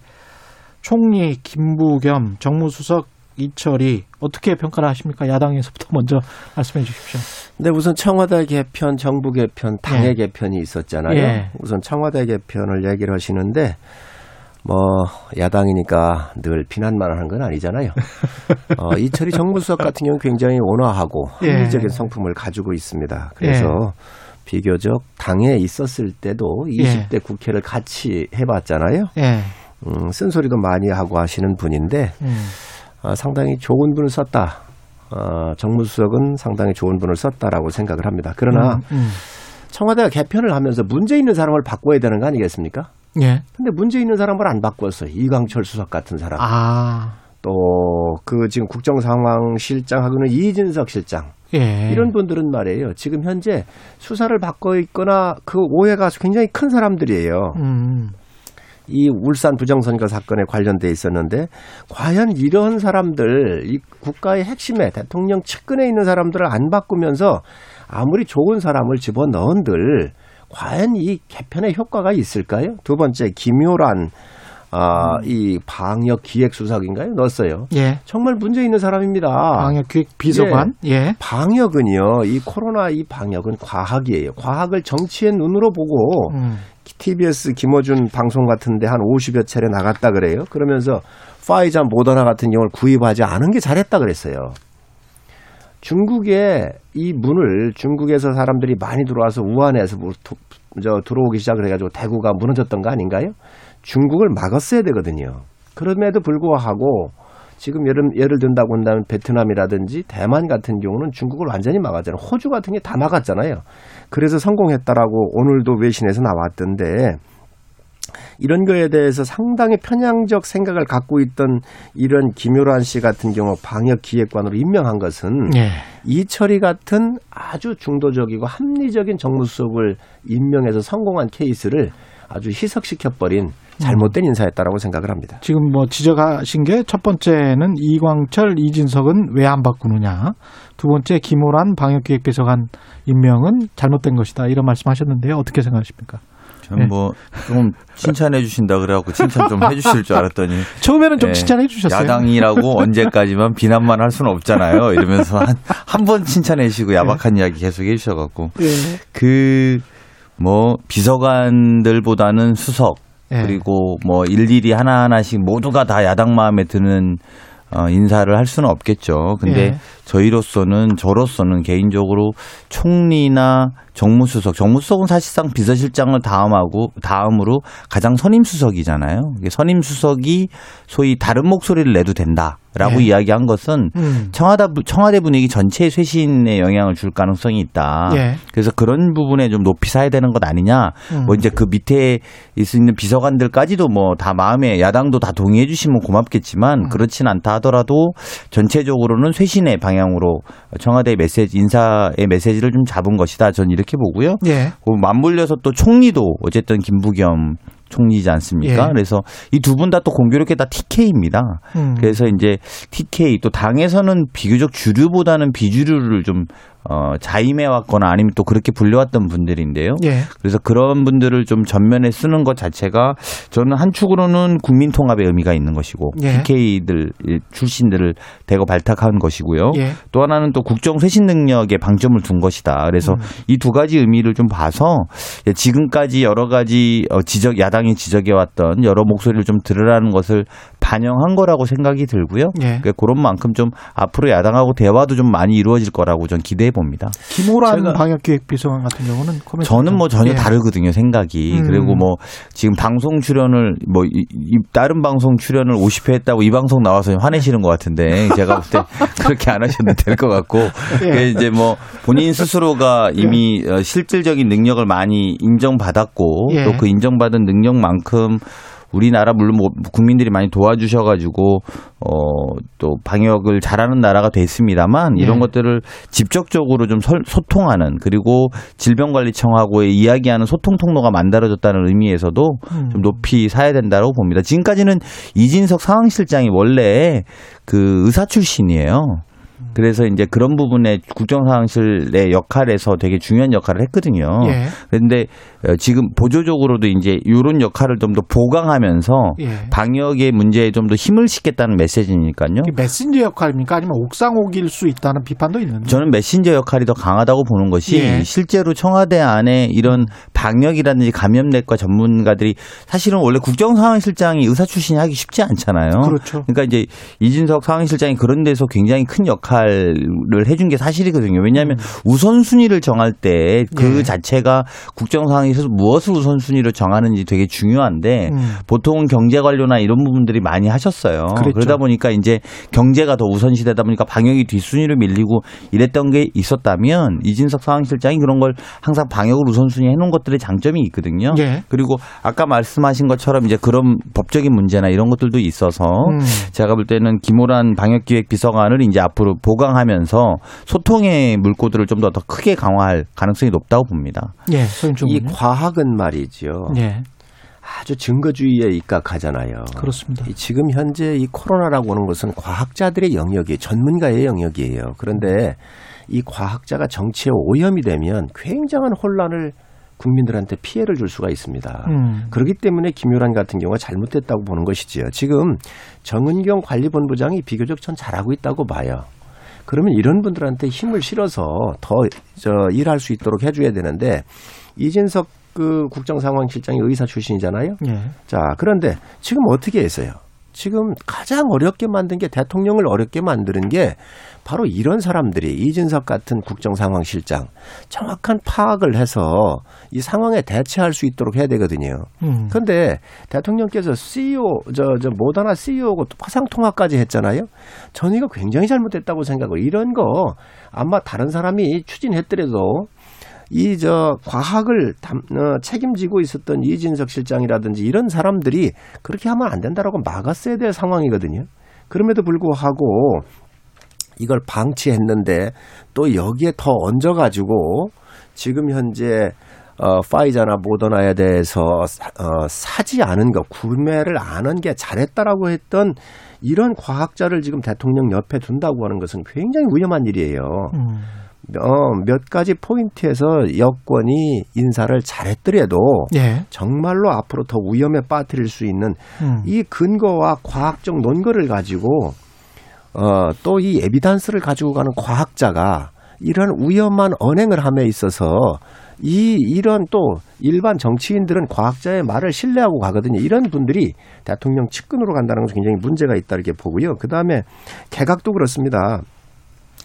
B: 총리 김부겸 정무수석 이철이 어떻게 평가를 하십니까? 야당에서부터 *laughs* 먼저 말씀해 주십시오.
J: 네, 우선 청와대 개편, 정부 개편, 당의
B: 예.
J: 개편이 있었잖아요.
B: 예.
J: 우선 청와대 개편을 얘기를 하시는데 뭐 야당이니까 늘 비난만 하는 건 아니잖아요. *laughs* 어, 이철이 정무수석 같은 경우 는 굉장히 온화하고
B: 예.
J: 합리적인 성품을 가지고 있습니다. 그래서 비교적 당에 있었을 때도 20대 국회를 같이 해봤잖아요.
B: 예.
J: 음, 쓴소리도 많이 하고 하시는 분인데
B: 음.
J: 아, 상당히 좋은 분을 썼다. 어, 정무수석은 상당히 좋은 분을 썼다라고 생각을 합니다. 그러나
B: 음, 음.
J: 청와대가 개편을 하면서 문제 있는 사람을 바꿔야 되는 거 아니겠습니까?
B: 예.
J: 근데 문제 있는 사람을 안 바꿨어요. 이광철 수석 같은 사람.
B: 아.
J: 또 그 지금 국정상황실장하고는 이진석 실장.
B: 예.
J: 이런 분들은 말이에요. 지금 현재 수사를 받고 있거나 그 오해가 굉장히 큰 사람들이에요.
B: 음.
J: 이 울산 부정선거 사건에 관련돼 있었는데 과연 이런 사람들 이 국가의 핵심에 대통령 측근에 있는 사람들을 안 바꾸면서 아무리 좋은 사람을 집어넣은들 과연 이 개편의 효과가 있을까요? 두 번째 김효란 아, 이 방역 기획 수석인가요? 넣었어요.
B: 예.
J: 정말 문제 있는 사람입니다.
B: 방역 기획 비서관. 예.
J: 방역은요, 이 코로나 이 방역은 과학이에요. 과학을 정치의 눈으로 보고
B: 음.
J: TBS 김어준 방송 같은데 한 50여 차례 나갔다 그래요. 그러면서 파이자 모더나 같은 경우를 구입하지 않은 게 잘했다 그랬어요. 중국에 이 문을 중국에서 사람들이 많이 들어와서 우한에서 뭐 도- 저 들어오기 시작을 해가지고 대구가 무너졌던 거 아닌가요? 중국을 막았어야 되거든요. 그럼에도 불구하고 지금 예를, 예를 든다고 한다면 베트남이라든지 대만 같은 경우는 중국을 완전히 막았잖아요. 호주 같은 게 다 막았잖아요. 그래서 성공했다라고 오늘도 외신에서 나왔던데 이런 거에 대해서 상당히 편향적 생각을 갖고 있던 이런 김효란 씨 같은 경우 방역 기획관으로 임명한 것은
B: 예.
J: 이철이 같은 아주 중도적이고 합리적인 정무수석을 임명해서 성공한 케이스를 아주 희석시켜버린 잘못된 인사였다라고 생각을 합니다.
B: 지금 뭐 지적하신 게 첫 번째는 이광철, 이진석은 왜 안 바꾸느냐. 두 번째 김호란 방역기획비서관 임명은 잘못된 것이다. 이런 말씀하셨는데요. 어떻게 생각하십니까?
I: 저는 뭐 조금 칭찬해 주신다 그래갖고 칭찬 좀 해주실 줄 알았더니 *laughs*
B: 처음에는 좀
I: 예,
B: 칭찬해 주셨어요.
I: 야당이라고 *laughs* 언제까지만 비난만 할 수는 없잖아요. 이러면서 한 한 번 칭찬해 주시고 야박한 이야기 계속 해주셔갖고
B: 예.
I: 그뭐 비서관들보다는 수석
B: 예.
I: 그리고 뭐 일일이 하나하나씩 모두가 다 야당 마음에 드는 어, 인사를 할 수는 없겠죠. 근데
B: 예.
I: 저희로서는 저로서는 개인적으로 총리나 정무수석, 정무수석은 사실상 비서실장을 다음하고 다음으로 가장 선임 수석이잖아요. 선임 수석이 소위 다른 목소리를 내도 된다. 라고
B: 예.
I: 이야기한 것은
B: 음.
I: 청와대, 청와대 분위기 전체의 쇄신에 영향을 줄 가능성이 있다.
B: 예.
I: 그래서 그런 부분에 좀 높이 사야 되는 것 아니냐.
B: 음.
I: 뭐 이제 그 밑에 있는 비서관들까지도 뭐 다 마음에 야당도 다 동의해 주시면 고맙겠지만
B: 음.
I: 그렇진 않다 하더라도 전체적으로는 쇄신의 방향으로 청와대 메시지 인사의 메시지를 좀 잡은 것이다. 저는 이렇게 보고요.
B: 예.
I: 그 맞물려서 또 총리도 어쨌든 김부겸 총리지 않습니까?
B: 예.
I: 그래서 이 두 분 다 또 공교롭게 다 TK입니다.
B: 음.
I: 그래서 이제 TK 또 당에서는 비교적 주류보다는 비주류를 좀 어, 자임해 왔거나 아니면 또 그렇게 불려왔던 분들인데요.
B: 예.
I: 그래서 그런 분들을 좀 전면에 쓰는 것 자체가 저는 한 축으로는 국민 통합의 의미가 있는 것이고
B: 예.
I: TK들 출신들을 대거 발탁한 것이고요.
B: 예.
I: 또 하나는 또 국정 쇄신 능력에 방점을 둔 것이다. 그래서
B: 음.
I: 이두 가지 의미를 좀 봐서 지금까지 여러 가지 어, 지적 야당이 지적해 왔던 여러 목소리를 좀 들으라는 것을 반영한 거라고 생각이 들고요.
B: 예.
I: 그러니까 그런 만큼 좀 앞으로 야당하고 대화도 좀 많이 이루어질 거라고 전 기대해 봅니다.
B: 김호란 방역기획비서관 같은 경우는
I: 저는 뭐 전혀
B: 예.
I: 다르거든요 생각이
B: 음.
I: 그리고 뭐 지금 방송 출연을 뭐 이, 이 다른 방송 출연을 50회 했다고 이 방송 나와서 화내시는 것 같은데 *laughs* 제가 볼 때 그렇게 안 하셔도 될 것 같고
B: 예.
I: 그게 이제 뭐 본인 스스로가 이미 어, 실질적인 능력을 많이 인정받았고
B: 예.
I: 또그 인정받은 능력만큼 우리나라 물론 뭐 국민들이 많이 도와주셔가지고 어또 방역을 잘하는 나라가 됐습니다만 이런
B: 예.
I: 것들을 직접적으로 좀 설- 소통하는 그리고 질병관리청하고의 이야기하는 소통 통로가 만들어졌다는 의미에서도
B: 음.
I: 좀 높이 사야 된다고 봅니다. 지금까지는 이진석 상황실장이 원래 그 의사 출신이에요. 그래서 이제 그런 부분에 국정상황실의 역할에서 되게 중요한 역할을 했거든요.
B: 예.
I: 그런데 어, 지금 보조적으로도 이제 이런 역할을 좀 더 보강하면서
B: 예.
I: 방역의 문제에 좀 더 힘을 싣겠다는 메시지니까요.
B: 메신저 역할입니까? 아니면 옥상옥일 수 있다는 비판도 있는데.
I: 저는 메신저 역할이 더 강하다고 보는 것이
B: 예.
I: 실제로 청와대 안에 이런 방역이라든지 감염내과 전문가들이 사실은 원래 국정상황실장이 의사 출신이 하기 쉽지 않잖아요.
B: 그렇죠.
I: 그러니까 이제 이진석 상황실장이 그런 데서 굉장히 큰 역할 을 해준 게 사실이거든요. 왜냐하면 우선순위를 정할 때그
B: 음. 예.
I: 자체가 국정상황에서 무엇을 우선순위로 정하는지 되게 중요한데
B: 음.
I: 보통은 경제 관료나 이런 부분들이 많이 하셨어요.
B: 그랬죠.
I: 그러다 보니까 이제 경제가 더 우선시 되다 보니까 방역이 뒷순위로 밀리고 이랬던 게 있었다면 이진석 상황실장이 그런 걸 항상 방역을 우선순위 해놓은 것들의 장점이 있거든요.
B: 예.
I: 그리고 아까 말씀하신 것처럼 이제 그런 법적인 문제나 이런 것들도 있어서
B: 음.
I: 제가 볼 때는 김호란 방역기획 비서관을 이제 앞으로 보강하면서 소통의 물꼬들을 좀 더 더 크게 강화할 가능성이 높다고 봅니다.
B: 예.
J: 이. 과학은 말이죠.
B: 예.
J: 아주 증거주의에 입각하잖아요.
B: 그렇습니다.
J: 이 지금 현재 이 코로나라고 하는 것은 과학자들의 영역이 전문가의 영역이에요. 그런데 이 과학자가 정치에 오염이 되면 굉장한 혼란을 국민들한테 피해를 줄 수가 있습니다.
B: 음.
J: 그렇기 때문에 김효란 같은 경우가 잘못됐다고 보는 것이지요. 지금 정은경 관리본부장이 비교적 전 잘하고 있다고 봐요. 그러면 이런 분들한테 힘을 실어서 더 저 일할 수 있도록 해줘야 되는데 이진석 그 국정상황실장이 의사 출신이잖아요.
B: 예.
J: 자, 그런데 지금 어떻게 했어요? 지금 가장 어렵게 만든 게 대통령을 어렵게 만드는 게 바로 이런 사람들이 이진석 같은 국정상황실장 정확한 파악을 해서 이 상황에 대처할 수 있도록 해야 되거든요.
B: 음.
J: 그런데 대통령께서 CEO 저 저 모더나 CEO고 화상 통화까지 했잖아요. 저는 이거 굉장히 잘못됐다고 생각을 이런 거 아마 다른 사람이 추진했더라도 이 저 과학을 담, 어, 책임지고 있었던 이진석 실장이라든지 이런 사람들이 그렇게 하면 안 된다라고 막았어야 될 상황이거든요. 그럼에도 불구하고 이걸 방치했는데 또 여기에 더 얹어가지고 지금 현재 어, 파이자나 모더나에 대해서 사, 어, 사지 않은 것, 구매를 안 한 게 잘했다라고 했던 이런 과학자를 지금 대통령 옆에 둔다고 하는 것은 굉장히 위험한 일이에요.
B: 음.
J: 어, 몇 가지 포인트에서 여권이 인사를 잘했더라도
B: 예.
J: 정말로 앞으로 더 위험에 빠뜨릴 수 있는
B: 음.
J: 이 근거와 과학적 논거를 가지고 어, 또 이 에비단스를 가지고 가는 과학자가 이런 위험한 언행을 함에 있어서 이 이런 또 일반 정치인들은 과학자의 말을 신뢰하고 가거든요. 이런 분들이 대통령 측근으로 간다는 것은 굉장히 문제가 있다 이렇게 보고요. 그 다음에 개각도 그렇습니다.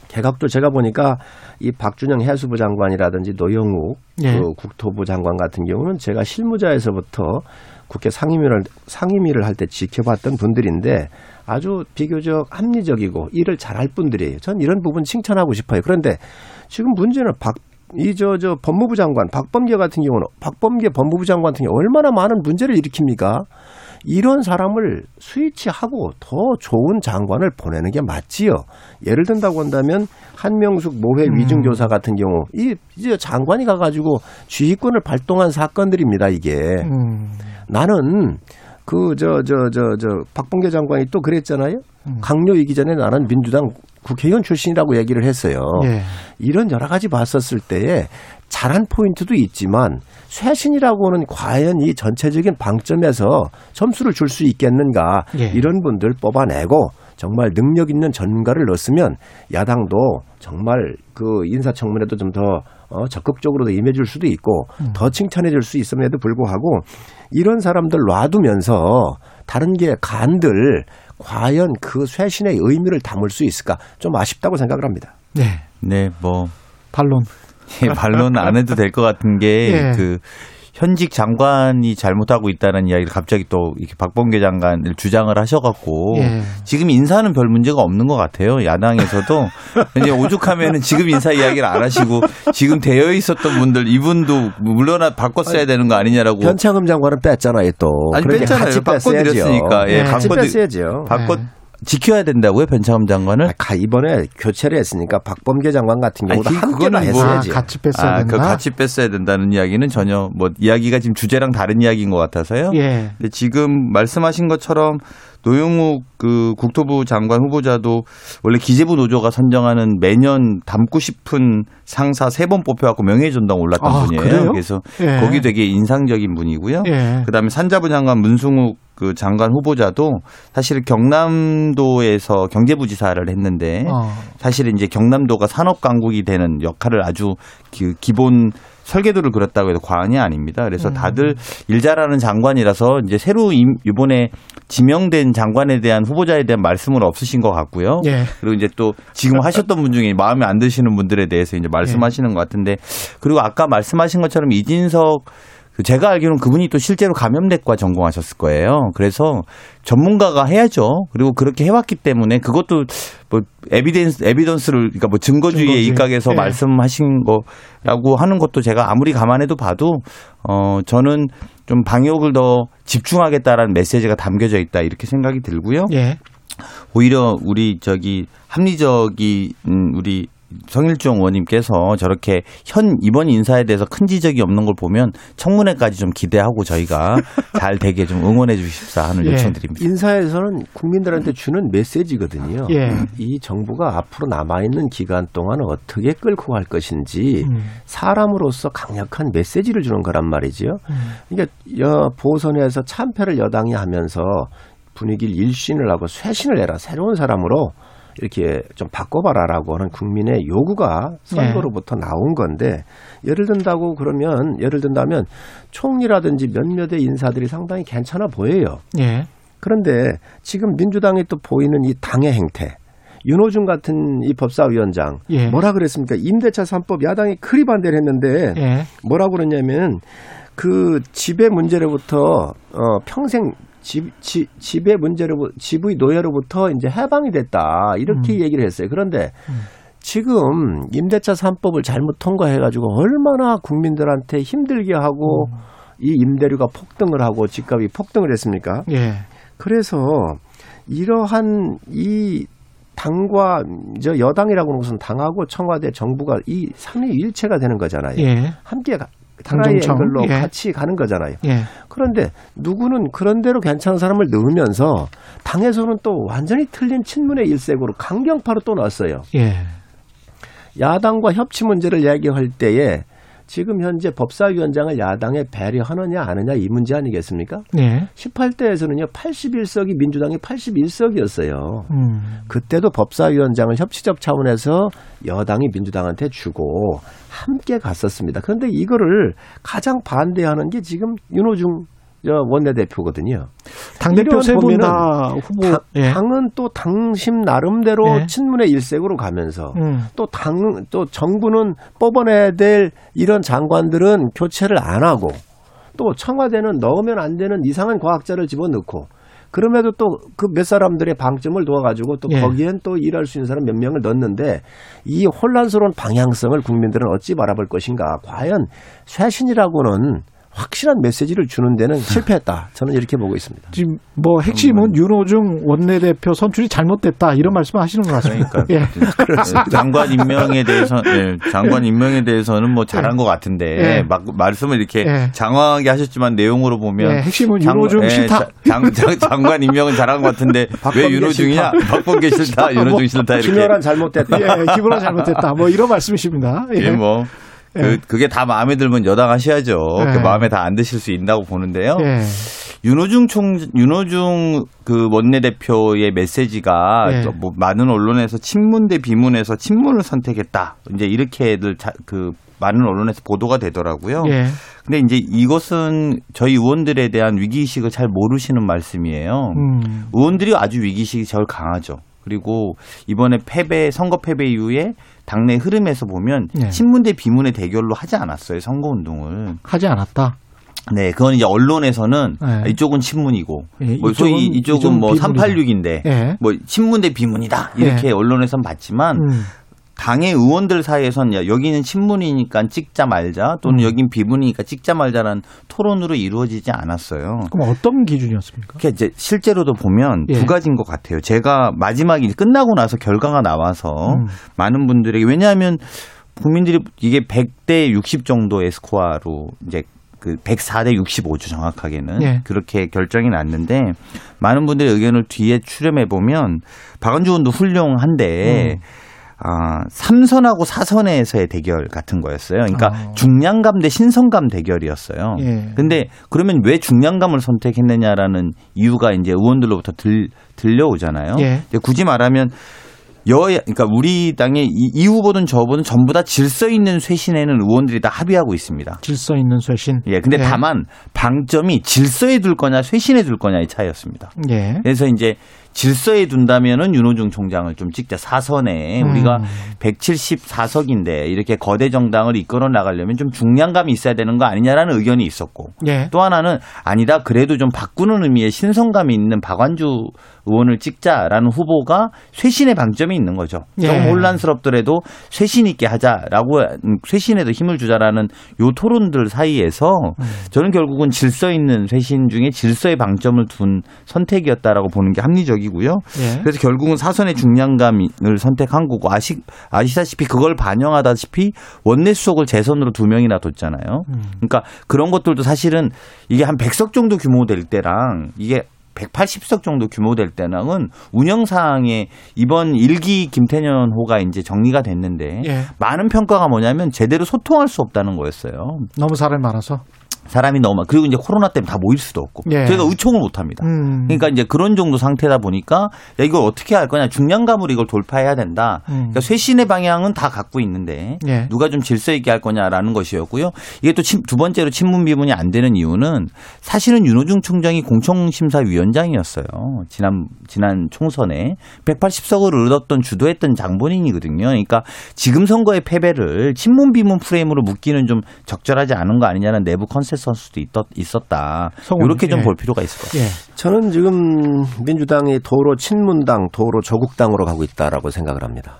J: 개각도 제가 보니까 이 박준영 해수부 장관이라든지 노영욱
B: 예.
J: 그 국토부 장관 같은 경우는 제가 실무자에서부터 국회 상임위를 상임위를 할 때 지켜봤던 분들인데 아주 비교적 합리적이고 일을 잘할 분들이에요. 전 이런 부분 칭찬하고 싶어요. 그런데 지금 문제는 박 이저저 법무부 장관 박범계 같은 경우는 박범계 법무부 장관 같은 경우 얼마나 많은 문제를 일으킵니까? 이런 사람을 스위치하고 더 좋은 장관을 보내는 게 맞지요. 예를 든다고 한다면 한명숙 모회 위중조사 같은 경우 이 이제 장관이 가가지고 지휘권을 발동한 사건들입니다. 이게
B: 음.
J: 나는 그 저 저 저 저 박봉계 장관이 또 그랬잖아요.
B: 음.
J: 강요 이기 전에 나는 민주당 국회의원 출신이라고 얘기를 했어요.
B: 예.
J: 이런 여러 가지 봤었을 때에 잘한 포인트도 있지만 쇄신이라고는 과연 이 전체적인 방점에서 점수를 줄 수 있겠는가
B: 예.
J: 이런 분들 뽑아내고 정말 능력 있는 전문가를 넣었으면 야당도 정말 그 인사청문회도 좀 더 어, 적극적으로 임해줄 수도 있고 더 칭찬해줄 수 있음에도 불구하고 이런 사람들 놔두면서 다른 게 간들 과연 그 쇄신의 의미를 담을 수 있을까 좀 아쉽다고 생각을 합니다.
B: 네.
I: 네, 뭐
B: 반론. *laughs*
I: 예, 반론 안 해도 될 것 같은 게
B: 예.
I: 그 현직 장관이 잘못하고 있다는 이야기를 갑자기 또 이렇게 박범계 장관을 주장을 하셔갖고
B: 예.
I: 지금 인사는 별 문제가 없는 것 같아요. 야당에서도 *laughs* 이제 오죽하면은 지금 인사 이야기를 안 하시고 지금 되어 있었던 분들 이분도 물러나 바꿨어야 되는 거 아니냐라고
J: 변창흠 장관은 뺐잖아요 또.
I: 아니
J: 그러니까
I: 뺐잖아요.
J: 같이
I: 바꿔드렸으니까 예,
B: 네.
J: 같이
I: 바꿔드-
J: 뺐어야죠.
I: 바꿔
B: 네.
I: 지켜야 된다고요, 변창흠 장관을?
J: 가 이번에 교체를 했으니까 박범계 장관 같은 경우도
I: 아니, 그-
J: 함께 다
I: 뭐-
J: 했어야지.
B: 아, 같이 뺐어야
I: 아, 그
B: 된다.
I: 같이 뺐어야 된다는 이야기는 전혀 뭐 이야기가 지금 주제랑 다른 이야기인 것 같아서요.
B: 예.
I: 근데 지금 말씀하신 것처럼 노영욱 그 국토부 장관 후보자도 원래 기재부 노조가 선정하는 매년 닮고 싶은 상사 세 번 뽑혀갖고 명예전당 올랐던
B: 아,
I: 분이에요.
B: 그래요?
I: 그래서
B: 예.
I: 거기 되게 인상적인 분이고요.
B: 예.
I: 그다음에 산자부 장관 문승욱 그 장관 후보자도 사실 경남도에서 경제부지사를 했는데
B: 어.
I: 사실 이제 경남도가 산업 강국이 되는 역할을 아주 그 기본 설계도를 그렸다고 해도 과언이 아닙니다.
B: 음.
I: 그래서 다들 일 잘하는 장관이라서 이제 새로 임- 이번에 지명된 장관에 대한 후보자에 대한 말씀은 없으신 것 같고요.
B: 예.
I: 그리고 이제 또 지금 하셨던 분 중에 마음에 안 드시는 분들에 대해서 이제 말씀하시는 것 같은데 그리고 아까 말씀하신 것처럼 이진석 그 제가 알기로는 그분이 또 실제로 감염내과 전공하셨을 거예요. 그래서 전문가가 해야죠. 그리고 그렇게 해왔기 때문에 그것도 뭐 에비덴스 에비던스를 그러니까 뭐 증거주의에
B: 증거주의.
I: 입각해서
B: 예.
I: 말씀하신 거라고 하는 것도 제가 아무리 감안해도 봐도 어 저는 좀 방역을 더 집중하겠다라는 메시지가 담겨져 있다 이렇게 생각이 들고요.
B: 예.
I: 오히려 우리 저기 합리적인 음, 우리 성일종 의원님께서 저렇게 현 이번 인사에 대해서 큰 지적이 없는 걸 보면 청문회까지 좀 기대하고 저희가 *laughs* 잘 되게 좀 응원해 주십사 하는
B: 예.
I: 요청드립니다.
J: 인사에서는 국민들한테 주는 메시지거든요.
B: 예.
J: 이 정부가 앞으로 남아있는 기간 동안 어떻게 끌고 갈 것인지
B: 음.
J: 사람으로서 강력한 메시지를 주는 거란 말이지요.
B: 음.
J: 그러니까 여 보선에서 참패를 여당이 하면서 분위기를 일신을 하고 쇄신을 해라 새로운 사람으로 이렇게 좀 바꿔봐라라고 하는 국민의 요구가 선거로부터 나온 건데 예를 든다고 그러면 예를 든다면 총리라든지 몇몇의 인사들이 상당히 괜찮아 보여요.
B: 예.
J: 그런데 지금 민주당이 또 보이는 이 당의 행태. 윤호중 같은 이 법사위원장
B: 예.
J: 뭐라 그랬습니까? 임대차 3법 야당이 그리 반대를 했는데
B: 예.
J: 뭐라고 그러냐면 그 집의 문제로부터 어 평생 집, 집 집의 문제로 집의 노예로부터 이제 해방이 됐다 이렇게
B: 음.
J: 얘기를 했어요. 그런데 지금 임대차 3법을 잘못 통과해 가지고 얼마나 국민들한테 힘들게 하고
B: 음.
J: 이 임대료가 폭등을 하고 집값이 폭등을 했습니까?
B: 예.
J: 그래서 이러한 이 당과 저 여당이라고 하는 것은 당하고 청와대 정부가 이 삼위 일체가 되는 거잖아요.
B: 예.
J: 함께 가- 하나의
B: 당정청.
J: 앵글로
B: 예.
J: 같이 가는 거잖아요.
B: 예.
J: 그런데 누구는 그런 대로 괜찮은 사람을 넣으면서 당에서는 또 완전히 틀린 친문의 일색으로 강경파로 또 나왔어요.
B: 예.
J: 야당과 협치 문제를 이야기할 때에 지금 현재 법사위원장을 야당에 배려하느냐 안 하느냐 이 문제 아니겠습니까?
B: 예.
J: 18대에서는요 81석이 민주당이 81석이었어요.
B: 음.
J: 그때도 법사위원장을 협치적 차원에서 여당이 민주당한테 주고 함께 갔었습니다. 그런데 이거를 가장 반대하는 게 지금 윤호중 저 원내대표거든요.
B: 당대표
J: 이런
B: 세분
J: 보면은
B: 다 후보.
J: 당,
B: 예.
J: 당은 또 당심 나름대로
B: 예.
J: 친문의 일색으로 가면서
B: 음.
J: 또 당, 또 정부는 뽑아내야 될 이런 장관들은 교체를 안 하고 또 청와대는 넣으면 안 되는 이상한 과학자를 집어넣고 그럼에도 또 그 몇 사람들의 방점을 도와가지고 또
B: 예.
J: 거기엔 또 일할 수 있는 사람 몇 명을 넣는데 이 혼란스러운 방향성을 국민들은 어찌 바라볼 것인가. 과연 쇄신이라고는 확실한 메시지를 주는 데는 *laughs* 실패했다. 저는 이렇게 보고 있습니다.
B: 지금 뭐 핵심은 윤호중 원내대표 선출이 잘못됐다 이런 말씀 하시는 것 같습니다.
I: 그러니까
B: 예. *laughs*
I: 장관 임명에 대해서 네, 장관 임명에 대해서는 뭐 잘한 것 같은데
B: 예.
I: 막 말씀을 이렇게
B: 예.
I: 장황하게 하셨지만 내용으로 보면
B: 예, 핵심은 윤호중
I: 예,
B: 싫다.
I: 자- 장, 장, 장 관 임명은 잘한 것 같은데 *laughs* 왜 윤호중이냐?
J: 싫다.
I: 박범계 싫다, 윤호중 싫다 이렇게.
J: 김열한 잘못됐다.
B: 예, 기분은 잘못됐다. 뭐 이런 말씀이십니다. 예.
I: 예, 뭐. 그,
B: 예.
I: 그게 다 마음에 들면 여당하셔야죠.
B: 예.
I: 그 마음에 다 안 드실 수 있다고 보는데요.
B: 예.
I: 윤호중 총, 윤호중 그 원내대표의 메시지가
B: 예.
I: 또뭐 많은 언론에서 친문 대 비문에서 친문을 선택했다. 이제 이렇게들 자, 그 많은 언론에서 보도가 되더라고요.
B: 예.
I: 근데 이제 이것은 저희 의원들에 대한 위기의식을 잘 모르시는 말씀이에요.
B: 음.
I: 의원들이 아주 위기의식이 제일 강하죠. 그리고 이번에 패배, 선거 패배 이후에 당내 흐름에서 보면
B: 네.
I: 친문 대 비문의 대결로 하지 않았어요. 선거 운동을.
B: 하지 않았다.
I: 네, 그건 이제 언론에서는
B: 네.
I: 이쪽은 친문이고,
B: 예,
I: 뭐 소위
B: 이쪽은-
I: 이쪽은, 뭐
B: 비문이다.
I: 386인데,
B: 예.
I: 뭐 친문 대 비문이다 이렇게 언론에선 봤지만
B: 음.
I: 당의 의원들 사이에선 야, 여기는 친문이니까 찍자 말자
B: 음.
I: 또는 여긴 비문이니까 찍자 말자라는 토론으로 이루어지지 않았어요.
B: 그럼 어떤 기준이었습니까?
I: 그러니까 이제 실제로도 보면
B: 예.
I: 두 가지인 것 같아요. 제가 마지막에 끝나고 나서 결과가 나와서
B: 음.
I: 많은 분들에게 왜냐하면 국민들이 이게 100대 60 정도의 스코어로 이제 그 104대 65죠 정확하게는
B: 예.
I: 그렇게 결정이 났는데 많은 분들의 의견을 뒤에 추렴해 보면 박원주 의원도 훌륭한데
B: 음.
I: 아, 3선하고 4선에서의 대결 같은 거였어요. 그러니까
B: 아.
I: 중량감 대 신선감 대결이었어요.
B: 예.
I: 근데 그러면 왜 중량감을 선택했느냐라는 이유가 이제 의원들로부터 들, 들려오잖아요.
B: 예.
I: 굳이 말하면 여야, 그러니까 우리 당의 이, 이 후보든 저 후보든 전부 다 질서 있는 쇄신에는 의원들이 다 합의하고 있습니다.
B: 질서 있는 쇄신.
I: 예, 근데 다만 방점이 질서에 둘 거냐 쇄신에 둘 거냐의 차이였습니다.
B: 예.
I: 그래서 이제 질서에 둔다면은 윤호중 총장을 좀 찍자 사선에
B: 음.
I: 우리가 174석인데 이렇게 거대 정당을 이끌어 나가려면 좀 중량감이 있어야 되는 거 아니냐라는 의견이 있었고
B: 예.
I: 또 하나는 아니다 그래도 좀 바꾸는 의미의 신선감이 있는 박완주 의원을 찍자라는 후보가 쇄신의 방점이 있는 거죠.
B: 예.
I: 조금 혼란스럽더라도 쇄신 있게 하자라고 음, 쇄신에도 힘을 주자라는 요 토론들 사이에서
B: 음.
I: 저는 결국은 질서 있는 쇄신 중에 질서의 방점을 둔 선택이었다라고 보는 게 합리적이 고요.
B: 예.
I: 그래서 결국은 사선의 중량감을 선택한 거고 아시, 아시다시피 그걸 반영하다시피 원내 수석을 재선으로 두 명이나 뒀잖아요.
B: 음.
I: 그러니까 그런 것들도 사실은 이게 한 100석 정도 규모 될 때랑 이게 180석 정도 규모 될 때랑은 운영상에 이번 일기 김태년 호가 이제 정리가 됐는데
B: 예.
I: 많은 평가가 뭐냐면 제대로 소통할 수 없다는 거였어요.
B: 너무 사람이 많아서.
I: 사람이 너무 많- 그리고 이제 코로나 때문에 다 모일 수도 없고
B: 예.
I: 저희가 의총을 못 합니다.
B: 음.
I: 그러니까 이제 그런 정도 상태다 보니까 야 이걸 어떻게 할 거냐 중량감으로 이걸 돌파해야 된다.
B: 음.
I: 그러니까 쇄신의 방향은 다 갖고 있는데
B: 예.
I: 누가 좀 질서 있게 할 거냐라는 것이었고요. 이게 또 두 번째로 친문 비문이 안 되는 이유는 사실은 윤호중 총장이 공청심사위원장이었어요. 지난 지난 총선에 180석을 얻었던 주도했던 장본인이거든요. 그러니까 지금 선거의 패배를 친문 비문 프레임으로 묶기는 좀 적절하지 않은 거 아니냐는 내부 컨 센서스도 있었, 있었다. 이렇게 좀
B: 예.
I: 볼 필요가 있을 것 같아요.
B: 예.
J: 저는 지금 민주당이 도로 친문당, 도로 조국당으로 가고 있다라고 생각을 합니다.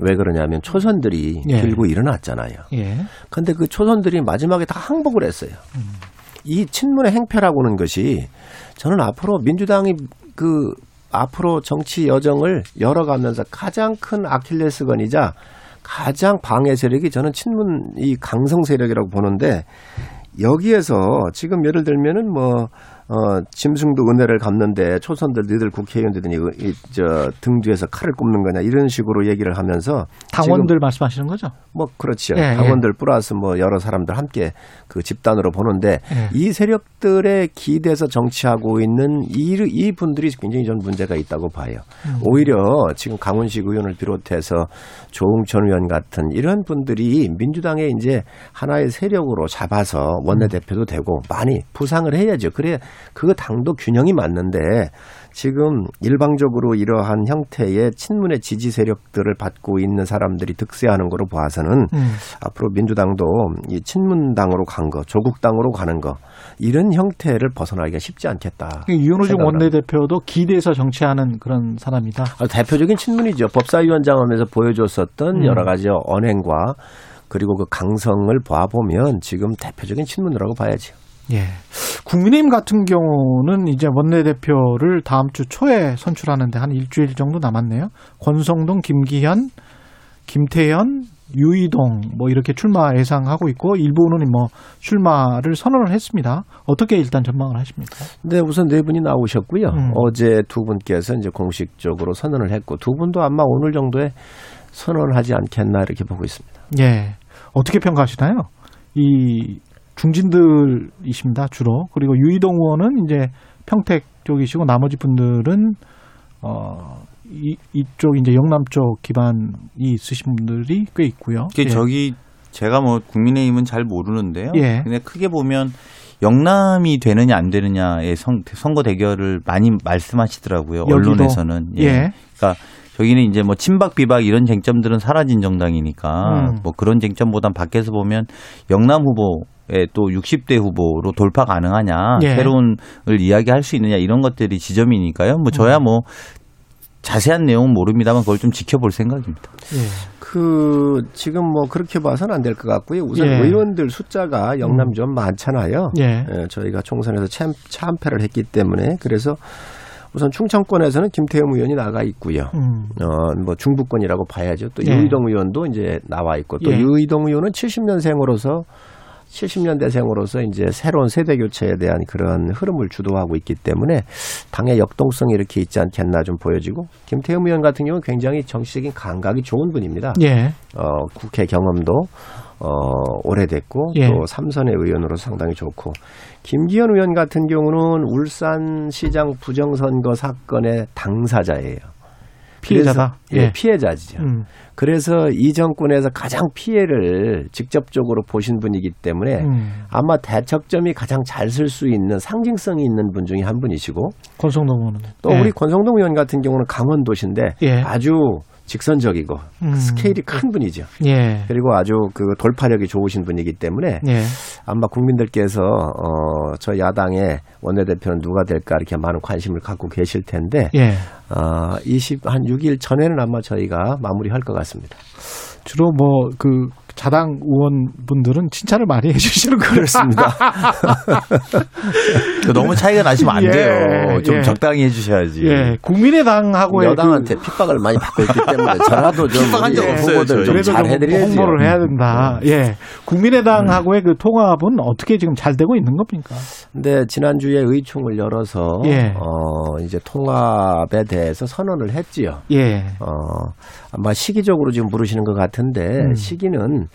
J: 왜 그러냐면 초선들이
B: 예.
J: 길고 일어났잖아요.
B: 예.
J: 근데 그 초선들이 마지막에 다 항복을 했어요. 이 친문의 행패라고는 것이 저는 앞으로 민주당이 그 앞으로 정치 여정을 열어가면서 가장 큰 아킬레스건이자 가장 방해 세력이 저는 친문 이 강성 세력이라고 보는데 여기에서 지금 예를 들면은 뭐 어, 짐승도 은혜를 갚는데 초선들 너희들 국회의원들이 이, 저, 등 뒤에서 칼을 꼽는 거냐 이런 식으로 얘기를 하면서
B: 당원들 말씀하시는 거죠?
J: 뭐 그렇죠.
B: 예,
J: 당원들 플러스 뭐 여러 사람들 함께 그 집단으로 보는데
B: 예.
J: 이 세력들의 기대서 정치하고 있는 이, 이 분들이 굉장히 전 문제가 있다고 봐요.
B: 음.
J: 오히려 지금 강훈식 의원을 비롯해서 조웅천 의원 같은 이런 분들이 민주당의 이제 하나의 세력으로 잡아서 원내대표도 되고 많이 부상을 해야죠. 그래 그 당도 균형이 맞는데 지금 일방적으로 이러한 형태의 친문의 지지 세력들을 받고 있는 사람들이 득세하는 거로 봐서는
B: 음.
J: 앞으로 민주당도 이 친문당으로 간 거, 조국당으로 가는 거 이런 형태를 벗어나기가 쉽지 않겠다.
B: 이현우중 원내대표도 기대서 정치하는 그런 사람이다.
J: 아, 대표적인 친문이죠. 법사위원장 하면서 보여줬었던
B: 음.
J: 여러 가지 언행과 그리고 그 강성을 봐보면 지금 대표적인 친문이라고 봐야죠.
B: 예. 국민의힘 같은 경우는 이제 원내대표를 다음 주 초에 선출하는데 한 일주일 정도 남았네요. 권성동, 김기현, 김태현, 유이동 뭐 이렇게 출마 예상하고 있고 일부는 뭐 출마를 선언을 했습니다. 어떻게 일단 전망을 하십니까?
J: 네, 우선 네 분이 나오셨고요.
B: 음.
J: 어제 두 분께서 이제 공식적으로 선언을 했고 두 분도 아마 오늘 정도에 선언을 하지 않겠나 이렇게 보고 있습니다.
B: 예. 어떻게 평가하시나요? 이 중진들이십니다, 주로. 그리고 유이동 의원은 이제 평택 쪽이시고 나머지 분들은 어 이, 이쪽 이제 영남 쪽 기반이 있으신 분들이 꽤 있고요.
I: 그
B: 예.
I: 저기 제가 뭐 국민의힘은 잘 모르는데요.
B: 예.
I: 근데 크게 보면 영남이 되느냐 안 되느냐의 선, 선거 대결을 많이 말씀하시더라고요.
B: 여기도?
I: 언론에서는.
B: 예.
I: 그러니까 저기는 이제 뭐 친박 비박 이런 쟁점들은 사라진 정당이니까
B: 음.
I: 뭐 그런 쟁점보단 밖에서 보면 영남 후보의 또 60대 후보로 돌파 가능하냐
B: 예.
I: 새로운을 이야기할 수 있느냐 이런 것들이 지점이니까요. 뭐 저야 뭐 자세한 내용은 모릅니다만 그걸 좀 지켜볼 생각입니다.
B: 예.
J: 그 지금 뭐 그렇게 봐서는 안 될 것 같고요. 우선
B: 예.
J: 의원들 숫자가 영남 좀 많잖아요.
B: 예.
J: 예, 저희가 총선에서 참, 참패를 했기 때문에 그래서 우선 충청권에서는 김태흠 의원이 나가 있고요.
B: 음.
J: 어, 뭐 중부권이라고 봐야죠. 또
B: 예.
J: 유의동 의원도 이제 나와 있고 또
B: 예.
J: 유의동 의원은 70년생으로서 70년대생으로서 이제 새로운 세대 교체에 대한 그런 흐름을 주도하고 있기 때문에 당의 역동성이 이렇게 있지 않겠나 좀 보여지고 김태흠 의원 같은 경우는 굉장히 정치적인 감각이 좋은 분입니다.
B: 예.
J: 어, 국회 경험도 어, 오래됐고
B: 예.
J: 또 삼선의 의원으로 상당히 좋고 김기현 의원 같은 경우는 울산시장 부정선거 사건의 당사자예요.
B: 피해자다.
J: 그래서, 예,
B: 예.
J: 피해자지죠.
B: 음.
J: 그래서 이 정권에서 가장 피해를 직접적으로 보신 분이기 때문에
B: 음.
J: 아마 대척점이 가장 잘 쓸 수 있는 상징성이 있는 분 중에 한 분이시고
B: 권성동 의원은
J: 또
B: 예.
J: 우리 권성동 의원 같은 경우는 강원도시인데
B: 예.
J: 아주 직선적이고
B: 음.
J: 스케일이 큰 분이죠.
B: 예.
J: 그리고 아주 그 돌파력이 좋으신 분이기 때문에
B: 예.
J: 아마 국민들께서 어, 저 야당의 원내대표는 누가 될까 이렇게 많은 관심을 갖고 계실 텐데
B: 예.
J: 어, 20, 한 6일 전에는 아마 저희가 마무리할 것 같습니다.
B: 주로 뭐 그 자당 의원분들은 칭찬을 많이 해주시는 것
J: 그렇습니다. *laughs*
I: 너무 차이가 나시면 안
B: 예,
I: 돼요. 좀
B: 예.
I: 적당히 해주셔야지.
B: 예, 국민의당하고의
J: 여당한테 핍박을 많이 받고 있기 때문에 저라도 좀
I: 핍박한 적
J: 우리
I: 없어요,
J: 후보들
I: 저희.
J: 좀
B: 그래도 잘좀
J: 해드려야죠.
B: 홍보를 해야 된다. 예, 국민의당하고의 그 통합은 어떻게 지금 잘 되고 있는 겁니까?
J: 근데 지난주에 의총을 열어서
B: 예.
J: 어, 이제 통합에 대해서 선언을 했지요.
B: 예,
J: 어, 아마 시기적으로 지금 물으시는 것 같은데
B: 음.
J: 시기는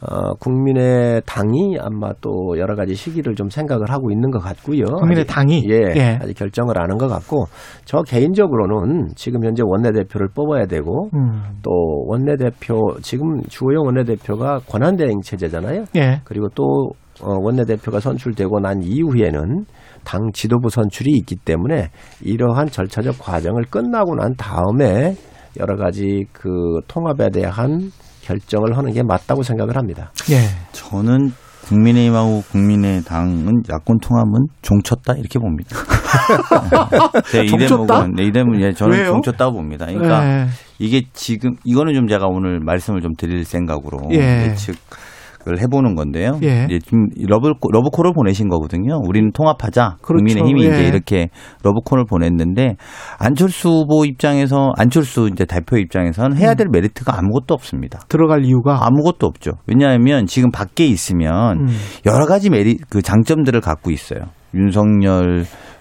J: 어, 국민의 당이 아마 또 여러 가지 시기를 좀 생각을 하고 있는 것 같고요.
B: 국민의
J: 아직-
B: 당이?
J: 예,
B: 예.
J: 아직 결정을 안 한 것 같고 저 개인적으로는 지금 현재 원내대표를 뽑아야 되고
B: 음,
J: 또 원내대표 지금 주호영 원내대표가 권한대행 체제잖아요.
B: 예,
J: 그리고 또 어, 원내대표가 선출되고 난 이후에는 당 지도부 선출이 있기 때문에 이러한 절차적 과정을 끝나고 난 다음에 여러 가지 그 통합에 대한 결정을 하는 게 맞다고 생각을 합니다.
B: 예.
I: 저는 국민의힘하고 국민의당은 야권 통합은 종쳤다 이렇게 봅니다. *laughs* 제이
B: 종쳤다?
I: 대목은 네, 이 대목은 예, 저는
B: 왜요?
I: 종쳤다고 봅니다. 그러니까
B: 예.
I: 이게 지금 이거는 좀 제가 오늘 말씀을 좀 드릴 생각으로
B: 예.
I: 예측 을 해보는 건데요.
B: 예.
I: 이제 지금 러브 러브콜을 보내신 거거든요. 우리는 통합하자.
B: 그렇죠.
I: 국민의힘이
B: 예.
I: 이제 이렇게 러브콜을 보냈는데 안철수 후보 입장에서 안철수 이제 대표 입장에서는 해야 될 메리트가 아무것도 없습니다.
B: 들어갈 이유가
I: 아무것도 없죠. 왜냐하면 지금 밖에 있으면
B: 음,
I: 여러 가지 메리 그 장점들을 갖고 있어요. 윤석열 어,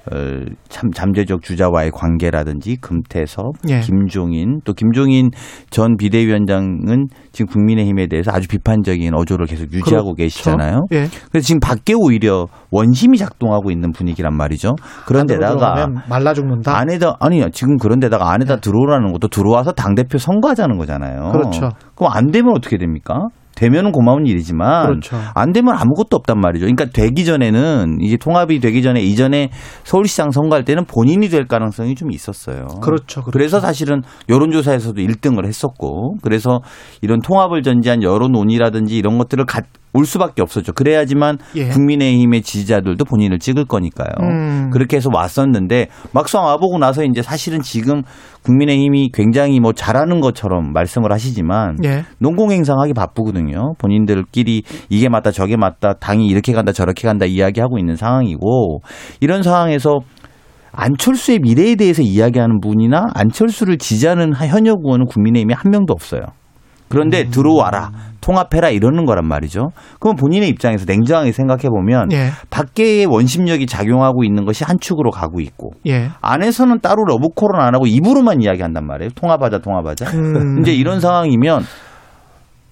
I: 참 잠재적 주자와의 관계라든지 금태섭,
B: 예.
I: 김종인 또 김종인 전 비대위원장은 지금 국민의힘에 대해서 아주 비판적인 어조를 계속 유지하고
B: 그렇죠.
I: 계시잖아요.
B: 예.
I: 그래서 지금 밖에 오히려 원심이 작동하고 있는 분위기란 말이죠. 그런데다가
B: 말라 죽는다.
I: 안에다 아니 지금 그런데다가 안에다 들어오라는 것도 들어와서 당 대표 선거하자는 거잖아요.
B: 그렇죠.
I: 그럼 안 되면 어떻게 됩니까? 되면은 고마운 일이지만
B: 그렇죠.
I: 안 되면 아무것도 없단 말이죠. 그러니까 되기 전에는 이게 통합이 되기 전에 이전에 서울시장 선거할 때는 본인이 될 가능성이 좀 있었어요.
B: 그렇죠. 그렇죠.
I: 그래서 사실은 여론조사에서도 1등을 했었고 그래서 이런 통합을 전제한 여론 논의라든지 이런 것들을 가, 올 수밖에 없었죠. 그래야지만
B: 예.
I: 국민의힘의 지지자들도 본인을 찍을 거니까요.
B: 음.
I: 그렇게 해서 왔었는데 막상 와보고 나서 이제 사실은 지금 국민의힘이 굉장히 뭐 잘하는 것처럼 말씀을 하시지만
B: 예.
I: 농공행상하기 바쁘거든요. 본인들끼리 이게 맞다 저게 맞다 당이 이렇게 간다 저렇게 간다 이야기하고 있는 상황이고 이런 상황에서 안철수의 미래에 대해서 이야기하는 분이나 안철수를 지지하는 현역 의원은 국민의힘에 한 명도 없어요. 그런데 들어와라 통합해라 이러는 거란 말이죠. 그럼 본인의 입장에서 냉정하게 생각해 보면
B: 예.
I: 밖에 원심력이 작용하고 있는 것이 한 축으로 가고 있고
B: 예.
I: 안에서는 따로 러브콜은 안 하고 입으로만 이야기한단 말이에요. 통합하자, 통합하자.
B: 음.
I: 이제 이런 상황이면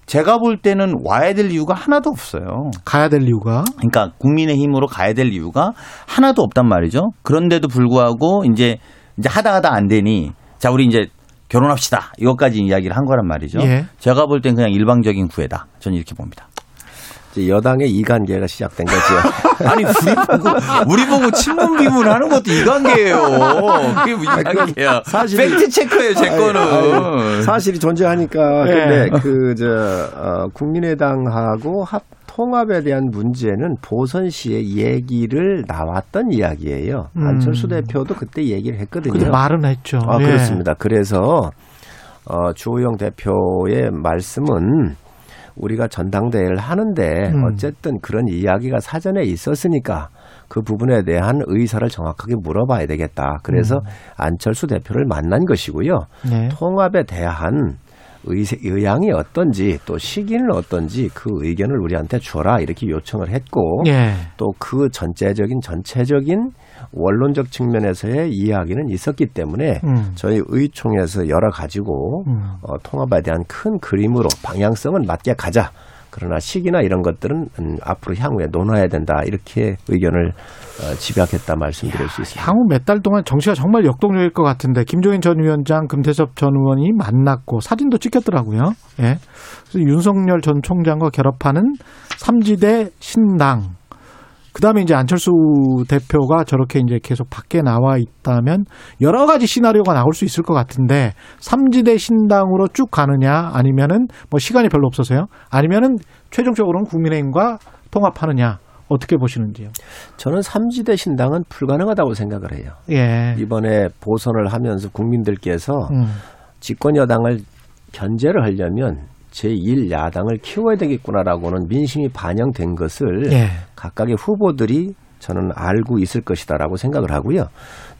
I: 제가 볼 때는 와야 될 이유가 하나도 없어요.
B: 가야 될 이유가
I: 그러니까 국민의 힘으로 가야 될 이유가 하나도 없단 말이죠. 그런데도 불구하고 이제 이제 하다 하다 안 되니 자 우리 이제 결혼합시다. 이것까지 이야기를 한 거란 말이죠.
B: 예.
I: 제가 볼 땐 그냥 일방적인 구애다. 저는 이렇게 봅니다.
J: 이제 여당의 이관계가 시작된 거죠. *laughs*
I: 아니 우리 보고 우리 보고 친문 비문하는 것도 이관계예요. 그게 뭐 이관계야.
J: 사실-
I: 팩트 체크예요, 제 거는.
J: 아유, 사실이 존재하니까
B: 예.
J: 근데 그저 어, 국민의당하고 합 통합에 대한 문제는 보선 시에 얘기를 나왔던 이야기예요.
B: 음.
J: 안철수 대표도 그때 얘기를 했거든요.
B: 근데 말은 했죠.
J: 아,
B: 예.
J: 그렇습니다. 그래서 어, 주호영 대표의 말씀은 우리가 전당대회를 하는데
B: 음.
J: 어쨌든 그런 이야기가 사전에 있었으니까 그 부분에 대한 의사를 정확하게 물어봐야 되겠다. 그래서 안철수 대표를 만난 것이고요.
B: 네.
J: 통합에 대한 의세, 의향이 어떤지 또 시기는 어떤지 그 의견을 우리한테 줘라 이렇게 요청을 했고
B: 예.
J: 또그 전체적인 전체적인 원론적 측면에서의 이야기는 있었기 때문에
B: 음.
J: 저희 의총에서 열어 가지고
B: 음.
J: 어, 통합에 대한 큰 그림으로 방향성은 맞게 가자. 그러나 시기나 이런 것들은 음, 앞으로 향후에 논해야 된다 이렇게 의견을 어, 집약했다 말씀드릴 수 있습니다.
B: 향후 몇 달 동안 정치가 정말 역동적일 것 같은데 김종인 전 위원장, 금태섭 전 의원이 만났고 사진도 찍혔더라고요. 예. 그래서 윤석열 전 총장과 결합하는 삼지대 신당. 그다음에 이제 안철수 대표가 저렇게 이제 계속 밖에 나와 있다면 여러 가지 시나리오가 나올 수 있을 것 같은데 삼지대 신당으로 쭉 가느냐 아니면은 뭐 시간이 별로 없어서요. 아니면은 최종적으로는 국민의힘과 통합하느냐 어떻게 보시는지요?
J: 저는 삼지대 신당은 불가능하다고 생각을 해요.
B: 예.
J: 이번에 보선을 하면서 국민들께서
B: 음.
J: 집권 여당을 견제를 하려면 제1야당을 키워야 되겠구나라고는 민심이 반영된 것을
B: 예.
J: 각각의 후보들이 저는 알고 있을 것이다라고 생각을 하고요.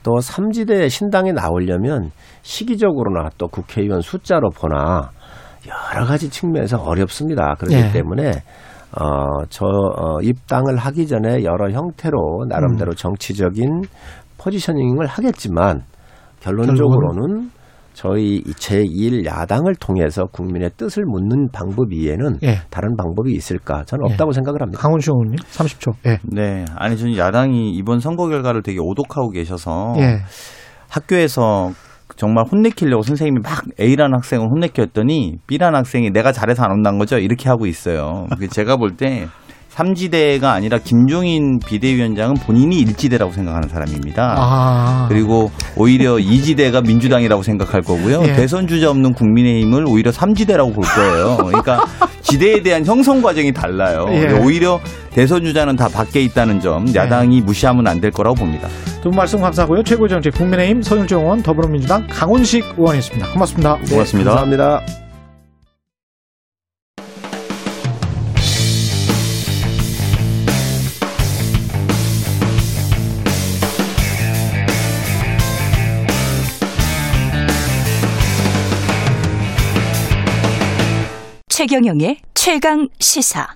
J: 또 삼지대 신당에 나오려면 시기적으로나 또 국회의원 숫자로 보나 여러 가지 측면에서 어렵습니다. 그렇기
B: 예.
J: 때문에 어, 저 어, 입당을 하기 전에 여러 형태로 나름대로 정치적인 포지셔닝을 하겠지만 결론적으로는 저희 제1 야당을 통해서 국민의 뜻을 묻는 방법 이외에는
B: 예.
J: 다른 방법이 있을까? 저는 없다고 생각을 합니다.
B: 강훈식 의원님 30초. 예.
I: 네. 아니, 저는 야당이 이번 선거 결과를 되게 오독하고 계셔서
B: 예.
I: 학교에서 정말 혼내키려고 선생님이 막 A라는 학생을 혼내켰더니 B라는 학생이 내가 잘해서 안 온다는 거죠. 이렇게 하고 있어요. 제가 볼 때 삼지대가 아니라 김종인 비대위원장은 본인이 일지대라고 생각하는 사람입니다.
B: 아.
I: 그리고 오히려 이지대가 민주당이라고 생각할 거고요.
B: 예.
I: 대선 주자 없는 국민의힘을 오히려 삼지대라고 볼 거예요. 그러니까 지대에 대한 형성 과정이 달라요.
B: 예.
I: 오히려 대선 주자는 다 밖에 있다는 점 야당이 무시하면 안 될 거라고 봅니다.
B: 두 분 말씀 감사하고요. 최고 정책 국민의힘 서영정 의원 더불어민주당 강훈식 의원이었습니다. 고맙습니다.
J: 네,
I: 고맙습니다.
J: 감사합니다.
C: 최경영의 최강 시사.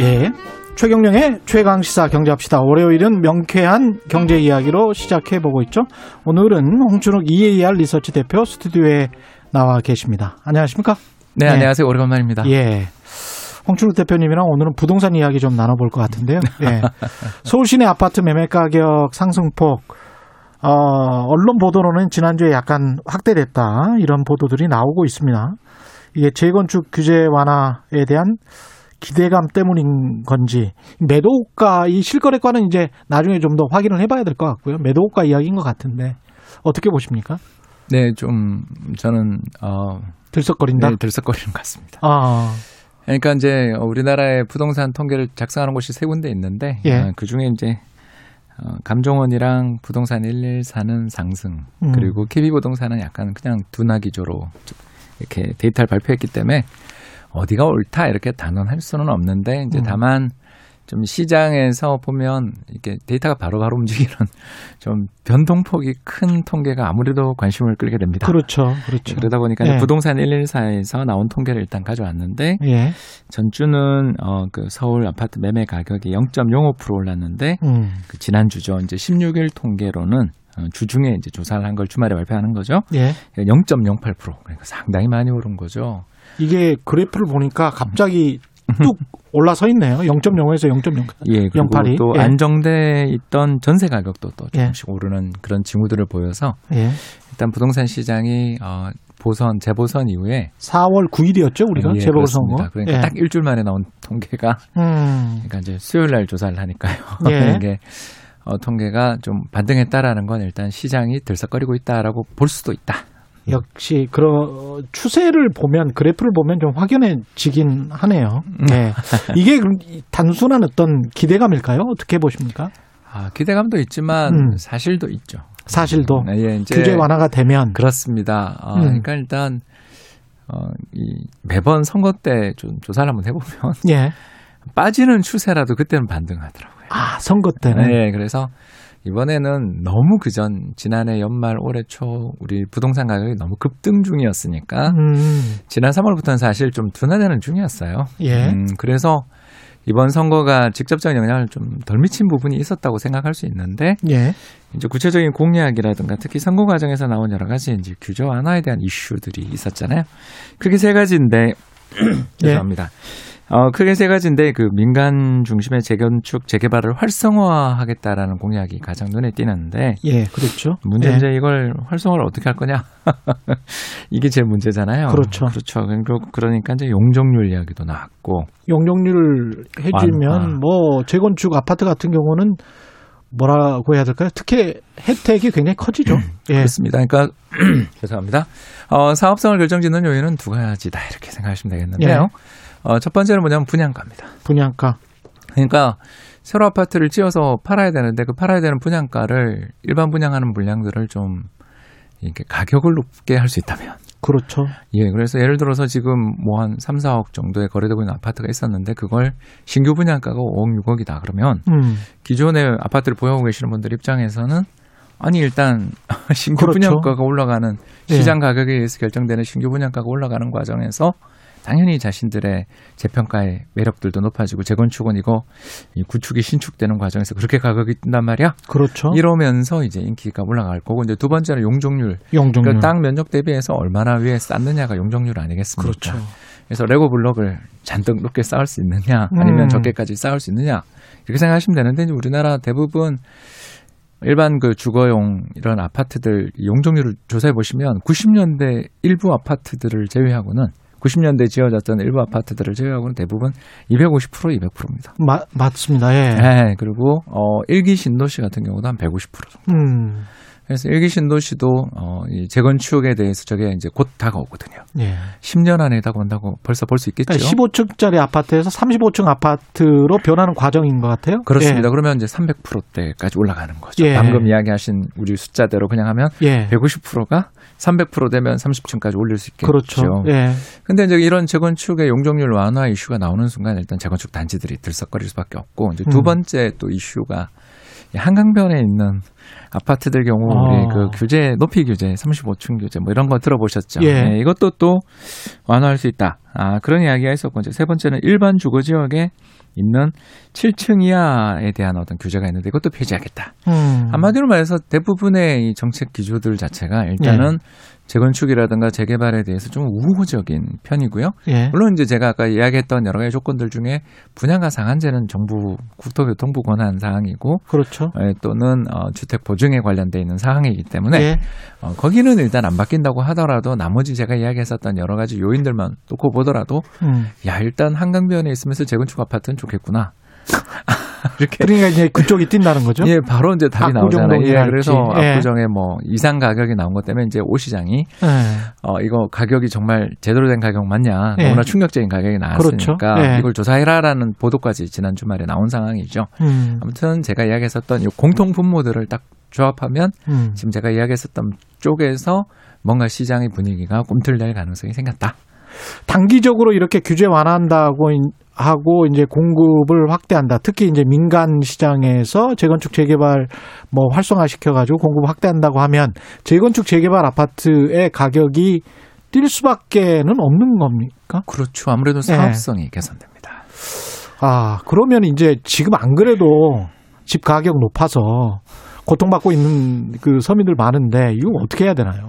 C: 예.
B: 최경영의 최강 시사 경제합시다. 월요일은 명쾌한 경제 이야기로 시작해 보고 있죠. 오늘은 홍춘욱 EAR 리서치 대표 스튜디오에 나와 계십니다. 안녕하십니까?
K: 네, 네. 안녕하세요. 오래간만입니다.
B: 예. 홍춘욱 대표님이랑 오늘은 부동산 이야기 좀 나눠볼 것 같은데요. 예. *laughs* 서울 시내 아파트 매매 가격 상승폭 어, 언론 보도로는 지난주에 약간 확대됐다. 이런 보도들이 나오고 있습니다. 이게 재건축 규제 완화에 대한 기대감 때문인 건지 매도가 이 실거래가는 이제 나중에 좀 더 확인을 해봐야 될 것 같고요. 매도가 이야기인 것 같은데 어떻게 보십니까?
K: 네, 좀 저는 어,
B: 들썩거린다.
K: 네, 들썩거리는 것 같습니다.
B: 아,
K: 그러니까 이제 우리나라의 부동산 통계를 작성하는 곳이 세 군데 있는데
B: 예.
K: 어, 그 중에 이제 어, 감정원이랑 부동산 114는 상승
B: 음.
K: 그리고 KB 부동산은 약간 그냥 둔화 기조로 이렇게 데이터를 발표했기 때문에 어디가 옳다 이렇게 단언할 수는 없는데 이제
B: 음.
K: 다만 좀 시장에서 보면 이렇게 데이터가 바로 바로 움직이는 *laughs* 좀 변동폭이 큰 통계가 아무래도 관심을 끌게 됩니다.
B: 그렇죠, 그렇죠.
K: 그러다 보니까
B: 예.
K: 부동산 114에서 나온 통계를 일단 가져왔는데
B: 예,
K: 전주는 어 그 서울 아파트 매매 가격이 0.05% 올랐는데
B: 음,
K: 그 지난주죠. 이제 16일 통계로는 어, 주중에 이제 조사를 한 걸 주말에 발표하는 거죠.
B: 예.
K: 0.08% 그러니까 상당히 많이 오른 거죠.
B: 이게 그래프를 보니까 갑자기 뚝 올라서 있네요. 0.05에서 0.0.
K: 예, 그리고
B: 082.
K: 또
B: 예.
K: 안정돼 있던 전세 가격도 또
B: 예.
K: 조금씩 오르는 그런 징후들을 보여서
B: 예.
K: 일단 부동산 시장이 어 보선 재보선 이후에
B: 4월 9일이었죠, 우리가
K: 예. 그렇습니다. 그러니까
B: 예.
K: 딱 일주일 만에 나온 통계가
B: 음,
K: 그러니까 이제 수요일 날 조사를 하니까요. *laughs*
B: 예.
K: 이게 어, 통계가 좀 반등했다라는 건 일단 시장이 들썩거리고 있다라고 볼 수도 있다.
B: 역시 그런 추세를 보면 그래프를 보면 좀 확연해지긴 하네요. 네. 이게 단순한 어떤 기대감일까요? 어떻게 보십니까?
K: 아, 기대감도 있지만
B: 음.
K: 사실도 있죠.
B: 사실도
K: 네, 예, 이제
B: 규제 완화가 되면
K: 그렇습니다. 어,
B: 음.
K: 그러니까 일단 어, 이 매번 선거 때 좀 조사를 한번 해보면
B: 예.
K: 빠지는 추세라도 그때는 반등하더라고요.
B: 아 선거 때는
K: 네, 그래서 이번에는 너무 그전 지난해 연말 올해 초 우리 부동산 가격이 너무 급등 중이었으니까
B: 음,
K: 지난 3월부터는 사실 좀 둔화되는 중이었어요.
B: 예.
K: 음, 그래서 이번 선거가 직접적인 영향을 좀 덜 미친 부분이 있었다고 생각할 수 있는데
B: 예.
K: 이제 구체적인 공약이라든가 특히 선거 과정에서 나온 여러 가지 이제 규제 완화에 대한 이슈들이 있었잖아요. 크게 세 가지인데 죄송합니다. 어, 크게 세 가지인데 그 민간 중심의 재건축 재개발을 활성화하겠다라는 공약이 가장 눈에 띄는데
B: 예, 그렇죠.
K: 문제는
B: 예.
K: 이제 이걸 활성화를 어떻게 할 거냐 *laughs* 이게 제일 문제잖아요.
B: 그렇죠.
K: 그렇죠. 그러니까 이제 용적률 이야기도 나왔고
B: 용적률을 해주면
K: 완화.
B: 뭐 재건축 아파트 같은 경우는 뭐라고 해야 될까요? 특히 혜택이 굉장히 커지죠. 예.
K: 그렇습니다. 그러니까 *clears throat* 죄송합니다. 어, 사업성을 결정짓는 요인은 두 가지다 이렇게 생각하시면 되겠는데요. 어, 첫 번째는 뭐냐면 분양가입니다.
B: 분양가.
K: 그러니까 새로 아파트를 지어서 팔아야 되는데 그 팔아야 되는 분양가를 일반 분양하는 물량들을 좀 이렇게 가격을 높게 할 수 있다면
B: 그렇죠.
K: 예, 그래서 예를 들어서 지금 뭐 한 3, 4억 정도에 거래되고 있는 아파트가 있었는데 그걸 신규 분양가가 5억, 6억이다 그러면
B: 음.
K: 기존의 아파트를 보유하고 계시는 분들 입장에서는 아니 일단 *laughs* 신규
B: 그렇죠.
K: 분양가가 올라가는
B: 예.
K: 시장 가격에 의해서 결정되는 신규 분양가가 올라가는 과정에서 당연히 자신들의 재평가의 매력들도 높아지고 재건축은 이거 이 구축이 신축되는 과정에서 그렇게 가격이 뜬단 말이야.
B: 그렇죠.
K: 이러면서 이제 인기가 올라갈 거고 이제 두 번째는 용적률.
B: 용적률.
K: 그 땅 면적 대비해서 얼마나 위에 쌓느냐가 용적률 아니겠습니까?
B: 그렇죠.
K: 그래서 레고 블록을 잔뜩 높게 쌓을 수 있느냐 아니면
B: 음.
K: 적게까지 쌓을 수 있느냐 이렇게 생각하시면 되는데 이제 우리나라 대부분 일반 그 주거용 이런 아파트들 용적률을 조사해 보시면 90년대 일부 아파트들을 제외하고는 90년대 지어졌던 일부 아파트들을 제외하고는 대부분 250% 200%입니다.
B: 마, 맞습니다. 예.
K: 네, 그리고 어 일기 신도시 같은 경우도 한 150% 정도.
B: 음.
K: 그래서 일기 신도시도 어 이 재건축에 대해서 저게 이제 곧 다가오거든요.
B: 예.
K: 10년 안에 다가온다고 벌써 볼 수 있겠죠.
B: 그러니까 15층짜리 아파트에서 35층 아파트로 변하는 과정인 것 같아요.
K: 그렇습니다.
B: 예.
K: 그러면 이제 300%대까지 올라가는 거죠.
B: 예.
K: 방금 이야기하신 우리 숫자대로 그냥 하면
B: 예.
K: 150%가 300% 되면 30층까지 올릴 수 있겠죠.
B: 그렇죠. 예.
K: 근데 이제 이런 재건축의 용적률 완화 이슈가 나오는 순간 일단 재건축 단지들이 들썩거릴 수밖에 없고 이제 두
B: 음.
K: 번째 또 이슈가 이 한강변에 있는 아파트들 경우
B: 어.
K: 우리 그 규제 높이 규제 35층 규제 뭐 이런 거 들어보셨죠?
B: 예.
K: 네, 이것도 또 완화할 수 있다. 아 그런 이야기가 있었고 이제 세 번째는 일반 주거 지역에 있는 7층 이하에 대한 어떤 규제가 있는데 이것도 폐지하겠다.
B: 음.
K: 한마디로 말해서 대부분의 이 정책 기조들 자체가 일단은 재건축이라든가 재개발에 대해서 좀 우호적인 편이고요.
B: 예.
K: 물론 이제 제가 아까 이야기했던 여러 가지 조건들 중에 분양가 상한제는 정부 국토교통부 권한 사항이고
B: 그렇죠.
K: 예, 또는 어, 주택 보증에 관련돼 있는 사항이기 때문에
B: 예.
K: 어, 거기는 일단 안 바뀐다고 하더라도 나머지 제가 이야기했었던 여러 가지 요인들만 놓고 보더라도
B: 음.
K: 야 일단 한강변에 있으면서 재건축 아파트는 좋겠구나. *laughs* *laughs* 이렇게
B: 그러니까 이제 그쪽이 뛴다는 거죠.
K: 예, 바로 이제 답이 나오잖아요. 예. 그래서
B: 예.
K: 압구정에 뭐 이상 가격이 나온 것 때문에 이제 오 시장이
B: 예.
K: 어 이거 가격이 정말 제대로 된 가격 맞냐?
B: 예.
K: 너무나 충격적인 가격이 나왔으니까
B: 그렇죠. 예.
K: 이걸 조사해라라는 보도까지 지난 주말에 나온 상황이죠.
B: 음.
K: 아무튼 제가 이야기했었던 이 공통 분모들을 딱 조합하면
B: 음.
K: 지금 제가 이야기했었던 쪽에서 뭔가 시장의 분위기가 꿈틀댈 가능성이 생겼다.
B: 단기적으로 이렇게 규제 완화한다고 인- 하고 이제 공급을 확대한다. 특히 이제 민간 시장에서 재건축 재개발 뭐 활성화 시켜 가지고 공급 확대한다고 하면 재건축 재개발 아파트의 가격이 뛸 수밖에는 없는 겁니까?
K: 그렇죠. 아무래도
B: 네.
K: 사업성이 개선됩니다.
B: 아, 그러면 이제 지금 안 그래도 집 가격 높아서 고통받고 있는 그 서민들 많은데 이거 어떻게 해야 되나요?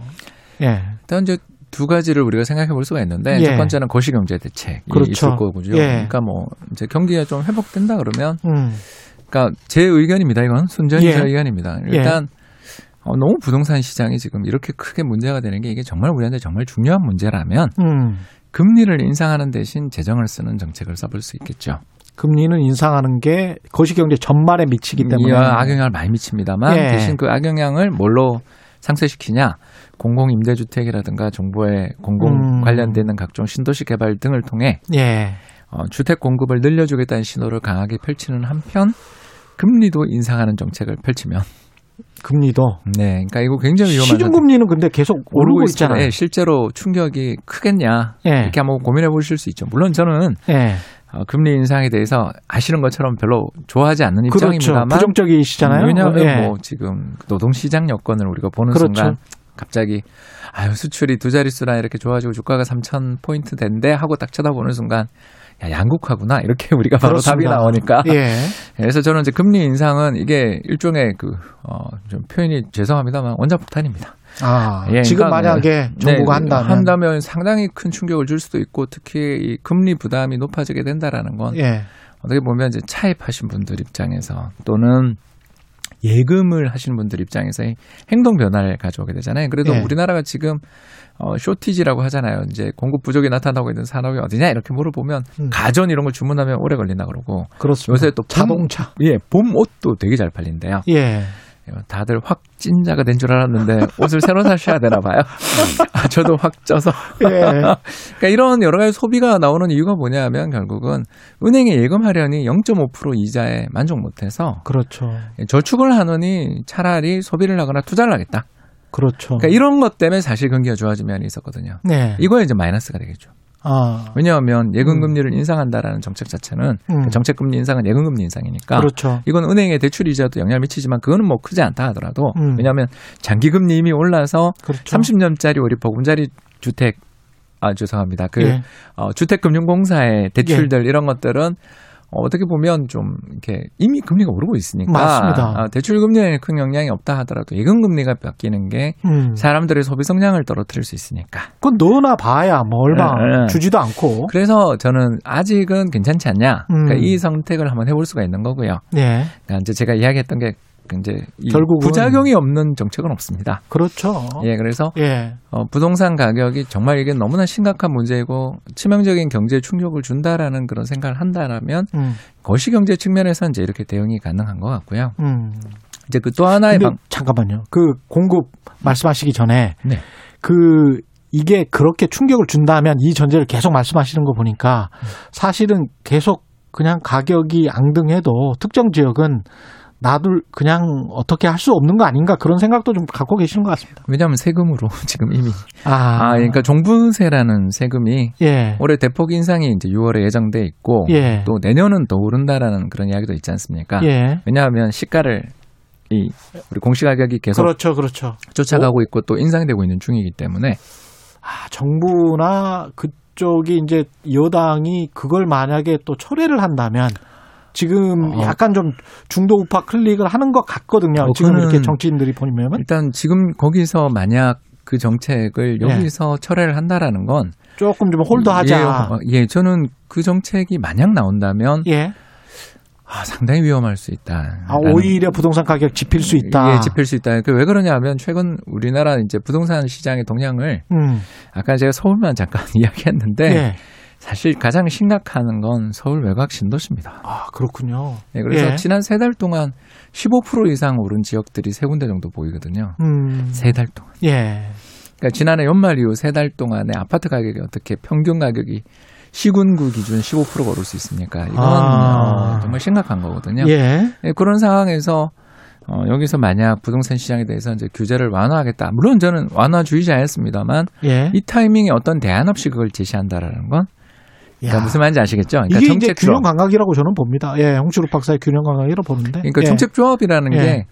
B: 예.
K: 일단 이제 두 가지를 우리가 생각해 볼 수가 있는데
B: 예.
K: 첫 번째는 거시경제 대책이
B: 그렇죠.
K: 있을 거고요.
B: 예.
K: 그러니까 뭐 이제 경기가 좀 회복된다 그러면
B: 음.
K: 그러니까 제 의견입니다. 이건 순전히
B: 예.
K: 제 의견입니다. 일단 어, 너무 부동산 시장이 지금 이렇게 크게 문제가 되는 게 이게 정말 우리한테 정말 중요한 문제라면
B: 음.
K: 금리를 인상하는 대신 재정을 쓰는 정책을 써볼 수 있겠죠.
B: 금리는 인상하는 게 거시경제 전반에 미치기 때문에
K: 이 악영향을 많이 미칩니다만
B: 예.
K: 대신 그 악영향을 뭘로 상쇄시키냐 공공 임대주택이라든가 정부의 공공
B: 음.
K: 관련되는 각종 신도시 개발 등을 통해
B: 예.
K: 어, 주택 공급을 늘려주겠다는 신호를 강하게 펼치는 한편 금리도 인상하는 정책을 펼치면
B: 금리도
K: 네, 그러니까 이거 굉장히 위험한
B: 시중 금리는 근데 계속 오르고 있잖아요.
K: 예, 실제로 충격이 크겠냐
B: 예.
K: 이렇게 한번 고민해 보실 수 있죠. 물론 저는
B: 예.
K: 어, 금리 인상에 대해서 아시는 것처럼 별로 좋아하지 않는
B: 그렇죠.
K: 입장입니다만
B: 부정적이시잖아요.
K: 음, 왜냐하면
B: 예.
K: 뭐 지금 노동 시장 여건을 우리가 보는
B: 그렇죠.
K: 순간 갑자기 아유 수출이 두 자릿수나 이렇게 좋아지고 주가가 3천 포인트 된대 하고 딱 쳐다보는 순간 야 양극화구나 이렇게 *laughs* 우리가 바로
B: 그렇습니다.
K: 답이 나오니까
B: 예. *laughs*
K: 그래서 저는 이제 금리 인상은 이게 일종의 그어좀 표현이 죄송합니다만 원자폭탄입니다.
B: 아,
K: 예,
B: 지금
K: 그러니까
B: 만약에 정부가
K: 네,
B: 한다면
K: 한다면 상당히 큰 충격을 줄 수도 있고 특히 이 금리 부담이 높아지게 된다라는 건
B: 예.
K: 어떻게 보면 이제 차입하신 분들 입장에서 또는 예금을 하시는 분들 입장에서의 행동 변화를 가져오게 되잖아요. 그래도
B: 예.
K: 우리나라가 지금 어, 쇼티지라고 하잖아요. 이제 공급 부족이 나타나고 있는 산업이 어디냐 이렇게 물어보면
B: 음.
K: 가전 이런 걸 주문하면 오래 걸린다 그러고
B: 그렇습니다.
K: 요새 또 봄-
B: 자동차.
K: 예, 봄 옷도 되게 잘 팔린대요.
B: 예.
K: 다들 확진자가 된 줄 알았는데 옷을 새로 사셔야 되나 봐요. 아, 저도 확 쪄서.
B: 예.
K: 그러니까 이런 여러 가지 소비가 나오는 이유가 뭐냐면 결국은 은행에 예금하려니 0.5% 이자에 만족 못해서
B: 그렇죠.
K: 저축을 하느니 차라리 소비를 하거나 투자를 하겠다.
B: 그렇죠.
K: 그러니까 이런 것 때문에 사실 경기가 좋아진 면이 있었거든요.
B: 네.
K: 이거에 이제 마이너스가 되겠죠.
B: 아.
K: 왜냐하면 예금금리를 인상한다라는 정책 자체는
B: 음.
K: 정책금리 인상은 예금금리 인상이니까
B: 그렇죠.
K: 이건 은행의 대출 이자도 영향을 미치지만 그거는 뭐 크지 않다 하더라도
B: 음.
K: 왜냐하면 장기금리 이미 올라서
B: 그렇죠.
K: 30년짜리 우리 보금자리 주택 아 죄송합니다 그
B: 예.
K: 어, 주택금융공사의 대출들 이런 것들은 어, 어떻게 보면 좀 이렇게 이미 금리가 오르고 있으니까
B: 맞습니다.
K: 아, 대출 금리에 큰 영향이 없다 하더라도 예금 금리가 바뀌는 게
B: 음.
K: 사람들의 소비 성향을 떨어뜨릴 수 있으니까
B: 그건 넣어나 봐야 뭐 얼마
K: 예, 예.
B: 주지도 않고.
K: 그래서 저는 아직은 괜찮지 않냐 그러니까
B: 음.
K: 이 선택을 한번 해볼 수가 있는 거고요.
B: 예.
K: 그러니까 이제 제가 이야기했던 게 이제 이
B: 결국은-
K: 부작용이 없는 정책은 없습니다.
B: 그렇죠.
K: 예, 그래서
B: 예.
K: 어, 부동산 가격이 정말 이게 너무나 심각한 문제이고 치명적인 경제 충격을 준다라는 그런 생각을 한다라면
B: 음.
K: 거시경제 측면에서 이제 이렇게 대응이 가능한 것 같고요.
B: 음.
K: 이제 그 또 하나의 방
B: 잠깐만요. 그 공급 말씀하시기 전에
K: 네.
B: 그 이게 그렇게 충격을 준다면 이 전제를 계속 말씀하시는 거 보니까 사실은 계속 그냥 가격이 앙등해도 특정 지역은 놔둘 그냥 어떻게 할 수 없는 거 아닌가 그런 생각도 좀 갖고 계시는 것 같습니다.
K: 왜냐하면 세금으로 *laughs* 지금 이미
B: 아,
K: 아, 그러니까 종부세라는 세금이
B: 예.
K: 올해 대폭 인상이 이제 6월에 예정돼 있고
B: 예.
K: 또 내년은 더 오른다라는 그런 이야기도 있지 않습니까?
B: 예.
K: 왜냐하면 시가를 이 우리 공시 가격이 계속
B: 그렇죠, 그렇죠.
K: 쫓아가고 있고 또 인상되고 있는 중이기 때문에
B: 아, 정부나 그쪽이 이제 여당이 그걸 만약에 또 철회를 한다면 지금
K: 어.
B: 약간 좀 중도 우파 클릭을 하는 것 같거든요.
K: 어,
B: 지금 이렇게 정치인들이 보면
K: 일단 지금 거기서 만약 그 정책을
B: 예.
K: 여기서 철회를 한다라는 건
B: 조금 좀 홀더하자.
K: 예, 어, 예, 저는 그 정책이 만약 나온다면
B: 예.
K: 아, 상당히 위험할 수 있다.
B: 아, 오히려 부동산 가격 짚힐 수 있다.
K: 예, 짚힐 수 있다. 그 왜 그러냐면 최근 우리나라 이제 부동산 시장의 동향을
B: 음.
K: 아까 제가 서울만 잠깐 *laughs* 이야기했는데
B: 예.
K: 사실 가장 심각한 건 서울 외곽 신도시입니다.
B: 아, 그렇군요.
K: 예, 그래서
B: 예.
K: 지난 세 달 동안 15% 이상 오른 지역들이 세 군데 정도 보이거든요.
B: 음.
K: 세달 동안.
B: 예.
K: 그러니까 지난해 연말 이후 세 달 동안에 아파트 가격이 어떻게 평균 가격이 시군구 기준 15%가 오를 수 있습니까? 이건
B: 아.
K: 어, 정말 심각한 거거든요.
B: 예.
K: 예, 그런 상황에서 어, 여기서 만약 부동산 시장에 대해서 이제 규제를 완화하겠다. 물론 저는 완화주의자였습니다만
B: 예.
K: 이 타이밍에 어떤 대안 없이 그걸 제시한다라는 건 그러니까
B: 야.
K: 무슨 말인지 아시겠죠? 그러니까
B: 이게 이제
K: 정책
B: 균형
K: 조합.
B: 감각이라고 저는 봅니다. 예, 홍치루 박사의 균형 감각이라고 보는데.
K: 그러니까
B: 예.
K: 정책 조합이라는
B: 예.
K: 게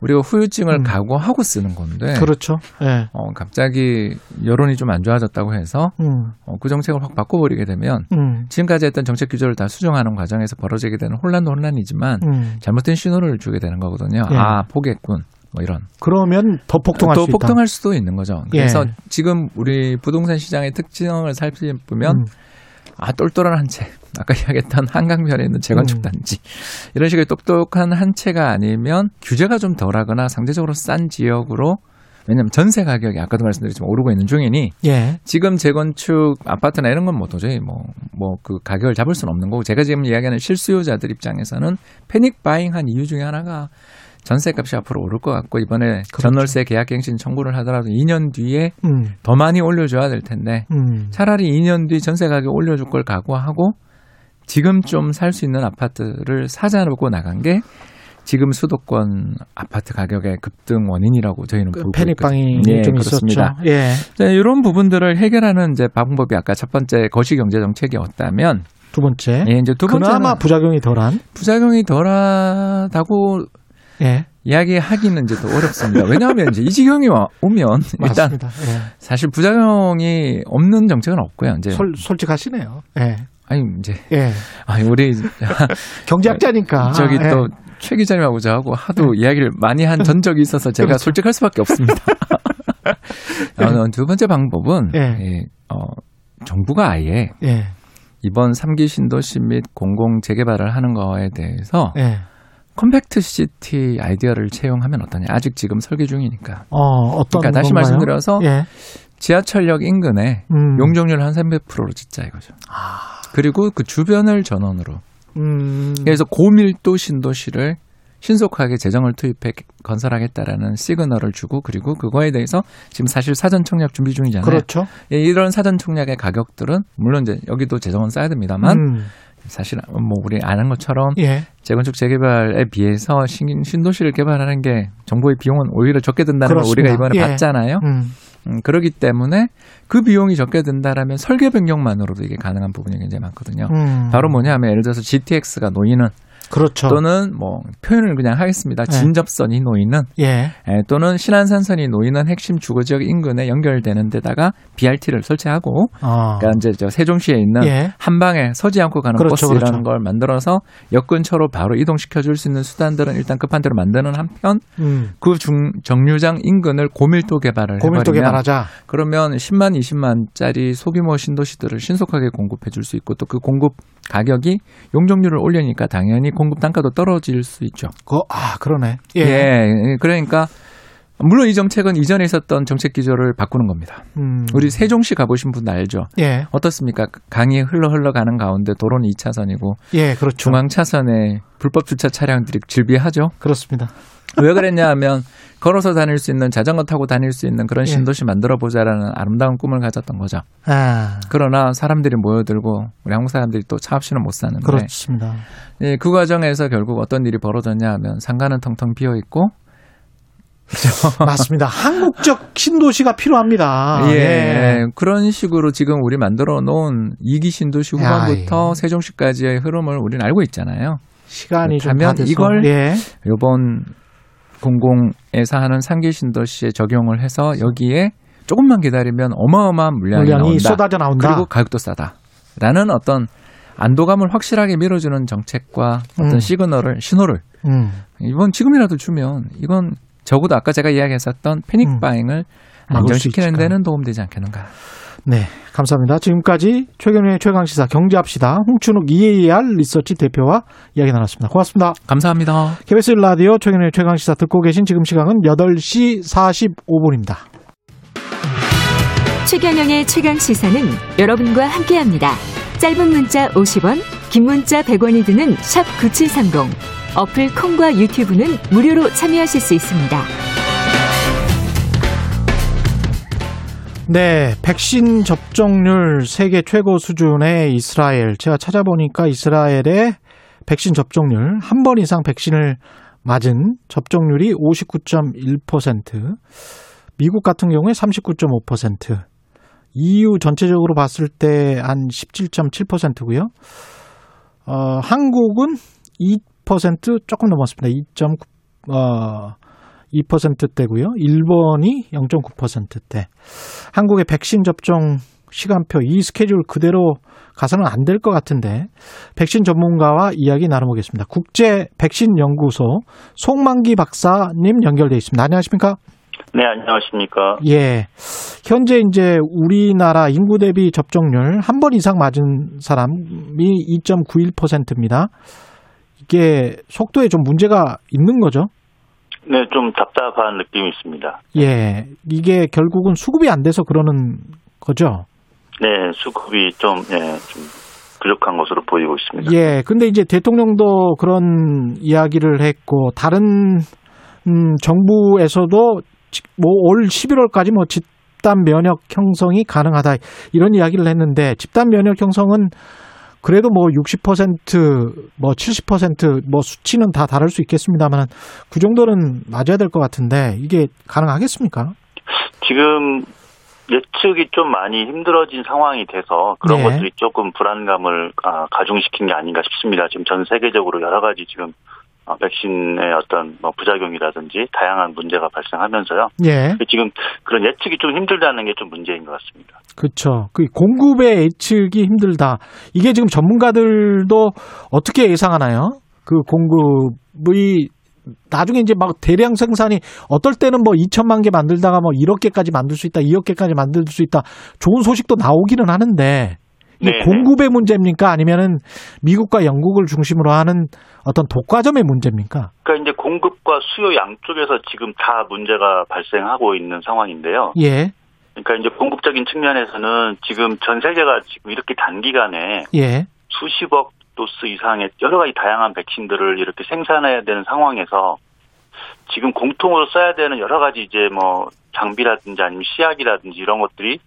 K: 우리가 후유증을
B: 음.
K: 각오하고 쓰는 건데
B: 그렇죠. 예.
K: 어, 갑자기 여론이 좀 안 좋아졌다고 해서
B: 음.
K: 어, 그 정책을 확 바꿔버리게 되면
B: 음.
K: 지금까지 했던 정책 규제를 다 수정하는 과정에서 벌어지게 되는 혼란도 혼란이지만
B: 음.
K: 잘못된 신호를 주게 되는 거거든요.
B: 예.
K: 아 포기했군. 뭐 이런.
B: 그러면 더수 있다.
K: 폭등할 수도 있는 거죠.
B: 예.
K: 그래서 지금 우리 부동산 시장의 특징을 살펴보면
B: 음.
K: 아 똘똘한 한 채. 아까 *laughs* 이야기했던 한강변에 있는 재건축
B: 음.
K: 단지 이런 식의 똑똑한 한 채가 아니면 규제가 좀 덜하거나 상대적으로 싼 지역으로 왜냐하면 전세 가격이 아까도 말씀드렸지만 오르고 있는 중이니
B: 예.
K: 지금 재건축 아파트나 이런 건 뭐 도저히 뭐 뭐 그 가격을 잡을 수는 없는 거고 제가 지금 이야기하는 실수요자들 입장에서는 패닉 바잉한 이유 중에 하나가 전세값이 앞으로 오를 것 같고 이번에 전월세 계약갱신 청구를 하더라도 2년 뒤에
B: 음.
K: 더 많이 올려줘야 될 텐데
B: 음.
K: 차라리 2년 뒤 전세 가격 올려줄 걸 각오하고 지금 좀 살 수 있는 아파트를 사자놓고 나간 게 지금 수도권 아파트 가격의 급등 원인이라고 저희는 보고
B: 패닉방이
K: 있거든요. 예,
B: 좀
K: 그렇습니다.
B: 있었죠. 예.
K: 자, 이런 부분들을 해결하는 이제 방법이 아까 첫 번째 거시 경제 정책이었다면
B: 두 번째.
K: 예, 이제 두 번째는
B: 그나마 부작용이 덜한.
K: 부작용이 덜하다고
B: 예.
K: 이야기하기는 이제 더 어렵습니다. 왜냐하면 이제 이 지경이 와- 오면 *laughs* 일단.
B: 예.
K: 사실 부작용이 없는 정책은 없고요. 이제
B: 솔, 솔직하시네요. 예.
K: 아니 이제
B: 예.
K: 아니 우리 *laughs*
B: 경제학자니까. *laughs*
K: 저기
B: 예.
K: 또최 기자님하고 저하고 하도 이야기를 많이 한 전적이 있어서 제가
B: 그렇죠.
K: 솔직할 수밖에 없습니다. 어, 두 번째 방법은
B: 예.
K: 예, 어, 정부가 아예
B: 예.
K: 이번 3기 신도시 및 공공 재개발을 하는 거에 대해서
B: 예.
K: compact city 아이디어를 채용하면 어떠냐. 아직 지금 설계 중이니까.
B: 어, 어떤
K: 그러니까 다시
B: 건가요?
K: 말씀드려서
B: 예.
K: 지하철역 인근에
B: 음.
K: 용적률 한 300%로 짓자 이거죠. 그리고 그 주변을 전원으로.
B: 음.
K: 그래서 고밀도 신도시를 신속하게 재정을 투입해 건설하겠다라는 시그널을 주고 그리고 그거에 대해서 지금 사실 사전 청약 준비 중이잖아요.
B: 그렇죠.
K: 예, 이런 사전 청약의 가격들은 물론 이제 여기도 재정은 써야 됩니다만
B: 음.
K: 사실 뭐 우리 아는 것처럼
B: 예.
K: 재건축 재개발에 비해서 신, 신도시를 개발하는 게 정부의 비용은 오히려 적게 든다는 걸. 우리가 이번에
B: 예.
K: 봤잖아요.
B: 음.
K: 음, 그렇기 때문에 그 비용이 적게 든다라면 설계 변경만으로도 이게 가능한 부분이 굉장히 많거든요.
B: 음.
K: 바로 뭐냐면 예를 들어서 GTX가 놓이는
B: 그렇죠.
K: 또는 뭐 표현을 그냥 하겠습니다.
B: 네.
K: 진접선이 놓이는
B: 예.
K: 예, 또는 신안산선이 놓이는 핵심 주거 지역 인근에 연결되는 데다가 BRT를 설치하고
B: 아.
K: 그러니까 이제 저 세종시에 있는
B: 예.
K: 한 방에 서지 않고 가는
B: 그렇죠,
K: 버스라는
B: 그렇죠.
K: 걸 만들어서 역 근처로 바로 이동시켜 줄 수 있는 수단들은 일단 급한 대로 만드는 한편
B: 음.
K: 그 중, 정류장 인근을 고밀도 개발을
B: 고밀도
K: 해버리면
B: 개발하자.
K: 그러면 10만, 20만짜리 소규모 신도시들을 신속하게 공급해 줄 수 있고 또 그 공급 가격이 용적률을 올리니까 당연히 공급 단가도 떨어질 수 있죠.
B: 그, 아, 그러네. 예.
K: 예, 그러니까 물론 이 정책은 이전에 있었던 정책 기조를 바꾸는 겁니다.
B: 음.
K: 우리 세종시 가보신 분 알죠?
B: 예.
K: 어떻습니까? 강이 흘러 흘러가는 가운데 도로는 2차선이고
B: 예, 그렇죠.
K: 중앙 차선에 불법 주차 차량들이 질비하죠.
B: 그렇습니다.
K: 왜 그랬냐 하면 걸어서 다닐 수 있는 자전거 타고 다닐 수 있는 그런
B: 예.
K: 신도시 만들어 보자라는 아름다운 꿈을 가졌던 거죠.
B: 아.
K: 그러나 사람들이 모여들고 우리 한국 사람들이 또 차 없이는 못 사는데
B: 그렇습니다.
K: 예, 그 과정에서 결국 어떤 일이 벌어졌냐 하면 상가는 텅텅 비어 있고 *laughs*
B: 맞습니다. 한국적 신도시가 필요합니다.
K: 예, 그런 식으로 지금 우리 만들어 놓은 이기 신도시 후반부터 세종시까지의 흐름을 우리는 알고 있잖아요.
B: 시간이 좀
K: 그렇다면. 이걸
B: 예.
K: 이번 공공에서 하는 상계 신도시에 적용을 해서 여기에 조금만 기다리면 어마어마한 물량이,
B: 물량이
K: 나온다.
B: 쏟아져 나온다.
K: 그리고 가격도 싸다. 라는 어떤 안도감을 확실하게 밀어주는 정책과 어떤
B: 음.
K: 시그널을 신호를
B: 음.
K: 이번 지금이라도 주면 이건 적어도 아까 제가 이야기했었던 패닉
B: 음.
K: 바잉을 안정시키는
B: 있을까?
K: 데는 도움되지 않겠는가.
B: 네, 감사합니다. 지금까지 최경련의 최강시사 경제합시다. 홍춘욱 EAR 리서치 대표와 이야기 나눴습니다. 고맙습니다.
K: 감사합니다.
B: KBS 라디오 최경련의 최강시사 듣고 계신 지금 시간은 8시 45분입니다.
C: 최경영의 최강 시사는 여러분과 함께합니다. 짧은 문자 50원, 긴 문자 100원이 드는 샵 9730. 어플 콩과 유튜브는 무료로 참여하실 수 있습니다.
B: 네, 백신 접종률 세계 최고 수준의 이스라엘. 제가 찾아보니까 이스라엘의 백신 접종률 한 번 이상 백신을 맞은 접종률이 59.1%, 미국 같은 경우에 39.5%, EU 전체적으로 봤을 때 한 17.7%고요. 어, 한국은 2% 조금 넘었습니다. 2.9 어, 2%대고요. 일본이 0.9%대. 한국의 백신 접종 시간표 이 스케줄 그대로 가서는 안 될 것 같은데 백신 전문가와 이야기 나눠보겠습니다. 국제 백신 연구소 송만기 박사님 연결돼 있습니다. 안녕하십니까?
L: 네, 안녕하십니까.
B: 예. 현재 이제 우리나라 인구 대비 접종률 한 번 이상 맞은 사람이 2.91%입니다. 이게 속도에 좀 문제가 있는 거죠?
L: 네, 좀 답답한 느낌이 있습니다.
B: 예. 이게 결국은 수급이 안 돼서 그러는 거죠?
L: 네, 수급이 좀, 예, 좀 부족한 것으로 보이고 있습니다.
B: 예. 근데 이제 대통령도 그런 이야기를 했고, 다른, 음, 정부에서도 뭐 올 11월까지 뭐 집단 면역 형성이 가능하다. 이런 이야기를 했는데, 집단 면역 형성은 그래도 뭐 60%, 뭐 70%뭐 수치는 다 다를 수 있겠습니다만 그 정도는 맞아야 될 것 같은데 이게 가능하겠습니까?
L: 지금 예측이 좀 많이 힘들어진 상황이 돼서 그런
B: 네.
L: 것들이 조금 불안감을 아, 가중시킨 게 아닌가 싶습니다. 지금 전 세계적으로 여러 가지 지금 아, 백신의 어떤 뭐 부작용이라든지 다양한 문제가 발생하면서요.
B: 예.
L: 지금 그런 예측이 좀 힘들다는 게 좀 문제인 것 같습니다.
B: 그렇죠. 그 공급의 예측이 힘들다. 이게 지금 전문가들도 어떻게 예상하나요? 그 공급이 나중에 이제 막 대량 생산이 어떨 때는 뭐 2천만 개 만들다가 뭐 1억 개까지 만들 수 있다, 2억 개까지 만들 수 있다. 좋은 소식도 나오기는 하는데
L: 네네.
B: 공급의 문제입니까? 아니면은 미국과 영국을 중심으로 하는 어떤 독과점의 문제입니까?
L: 그러니까 이제 공급과 수요 양쪽에서 지금 다 문제가 발생하고 있는 상황인데요.
B: 예,
L: 그러니까 이제 공급적인 측면에서는 지금 전 세계가 지금 이렇게 단기간에
B: 예,
L: 수십억 도스 이상의 여러 가지 다양한 백신들을 이렇게 생산해야 되는 상황에서 지금 공통으로 써야 되는 여러 가지 이제 뭐 장비라든지 아니면 시약이라든지 이런 것들이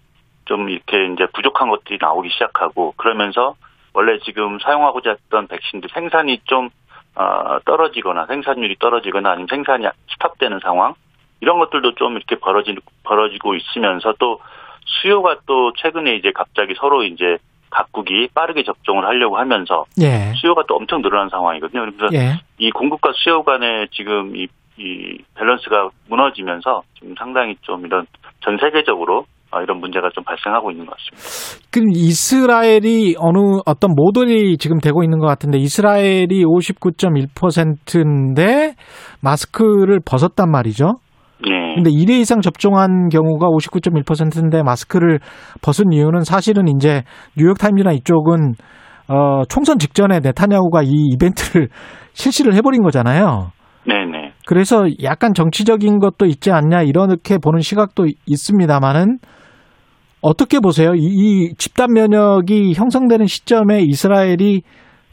L: 좀 이렇게 이제 부족한 것들이 나오기 시작하고 그러면서 원래 지금 사용하고자 했던 백신들 생산이 좀 어, 떨어지거나 생산율이 떨어지거나 아니면 생산이 스탑되는 상황 이런 것들도 좀 이렇게 벌어지 벌어지고 있으면서 또 수요가 또 최근에 이제 갑자기 서로 이제 각국이 빠르게 접종을 하려고 하면서
B: 예,
L: 수요가 또 엄청 늘어난 상황이거든요. 그래서
B: 예.
L: 이 공급과 수요 간의 지금 이, 이 밸런스가 무너지면서 지금 상당히 좀 이런 전 세계적으로 어, 이런 문제가 좀 발생하고 있는 것 같습니다.
B: 그럼 이스라엘이 어느 어떤 모델이 지금 되고 있는 것 같은데 이스라엘이 59.1%인데 마스크를 벗었단 말이죠.
L: 네.
B: 근데 1회 이상 접종한 경우가 59.1%인데 마스크를 벗은 이유는 사실은 이제 뉴욕 타임즈나 이쪽은 어 총선 직전에 네타냐후가 이 이벤트를 *laughs* 실시를 해버린 거잖아요.
L: 네네.
B: 그래서 약간 정치적인 것도 있지 않냐 이렇게 보는 시각도 있습니다만은 어떻게 보세요? 이, 이 집단 면역이 형성되는 시점에 이스라엘이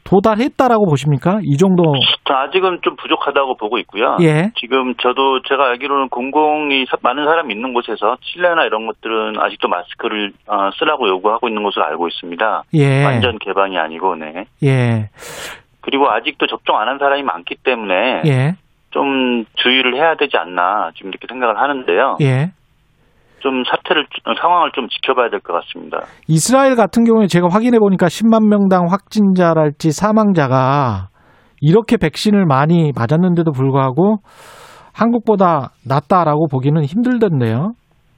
B: 도달했다라고 보십니까? 이 정도.
L: 저 아직은 좀 부족하다고 보고 있고요.
B: 예.
L: 지금 저도 제가 알기로는 공공이 사- 많은 사람이 있는 곳에서 칠레나 이런 것들은 아직도 마스크를 어, 쓰라고 요구하고 있는 것으로 알고 있습니다.
B: 예.
L: 완전 개방이 아니고, 네.
B: 예.
L: 그리고 아직도 접종 안 한 사람이 많기 때문에
B: 예.
L: 좀 주의를 해야 되지 않나 지금 이렇게 생각을 하는데요.
B: 예.
L: 좀 사태를 어, 상황을 좀 지켜봐야 될 것 같습니다.
B: 이스라엘 같은 경우에 제가 확인해 보니까 10만 명당 확진자랄지 사망자가 이렇게 백신을 많이 맞았는데도 불구하고 한국보다 낫다라고 보기는 힘들던데요.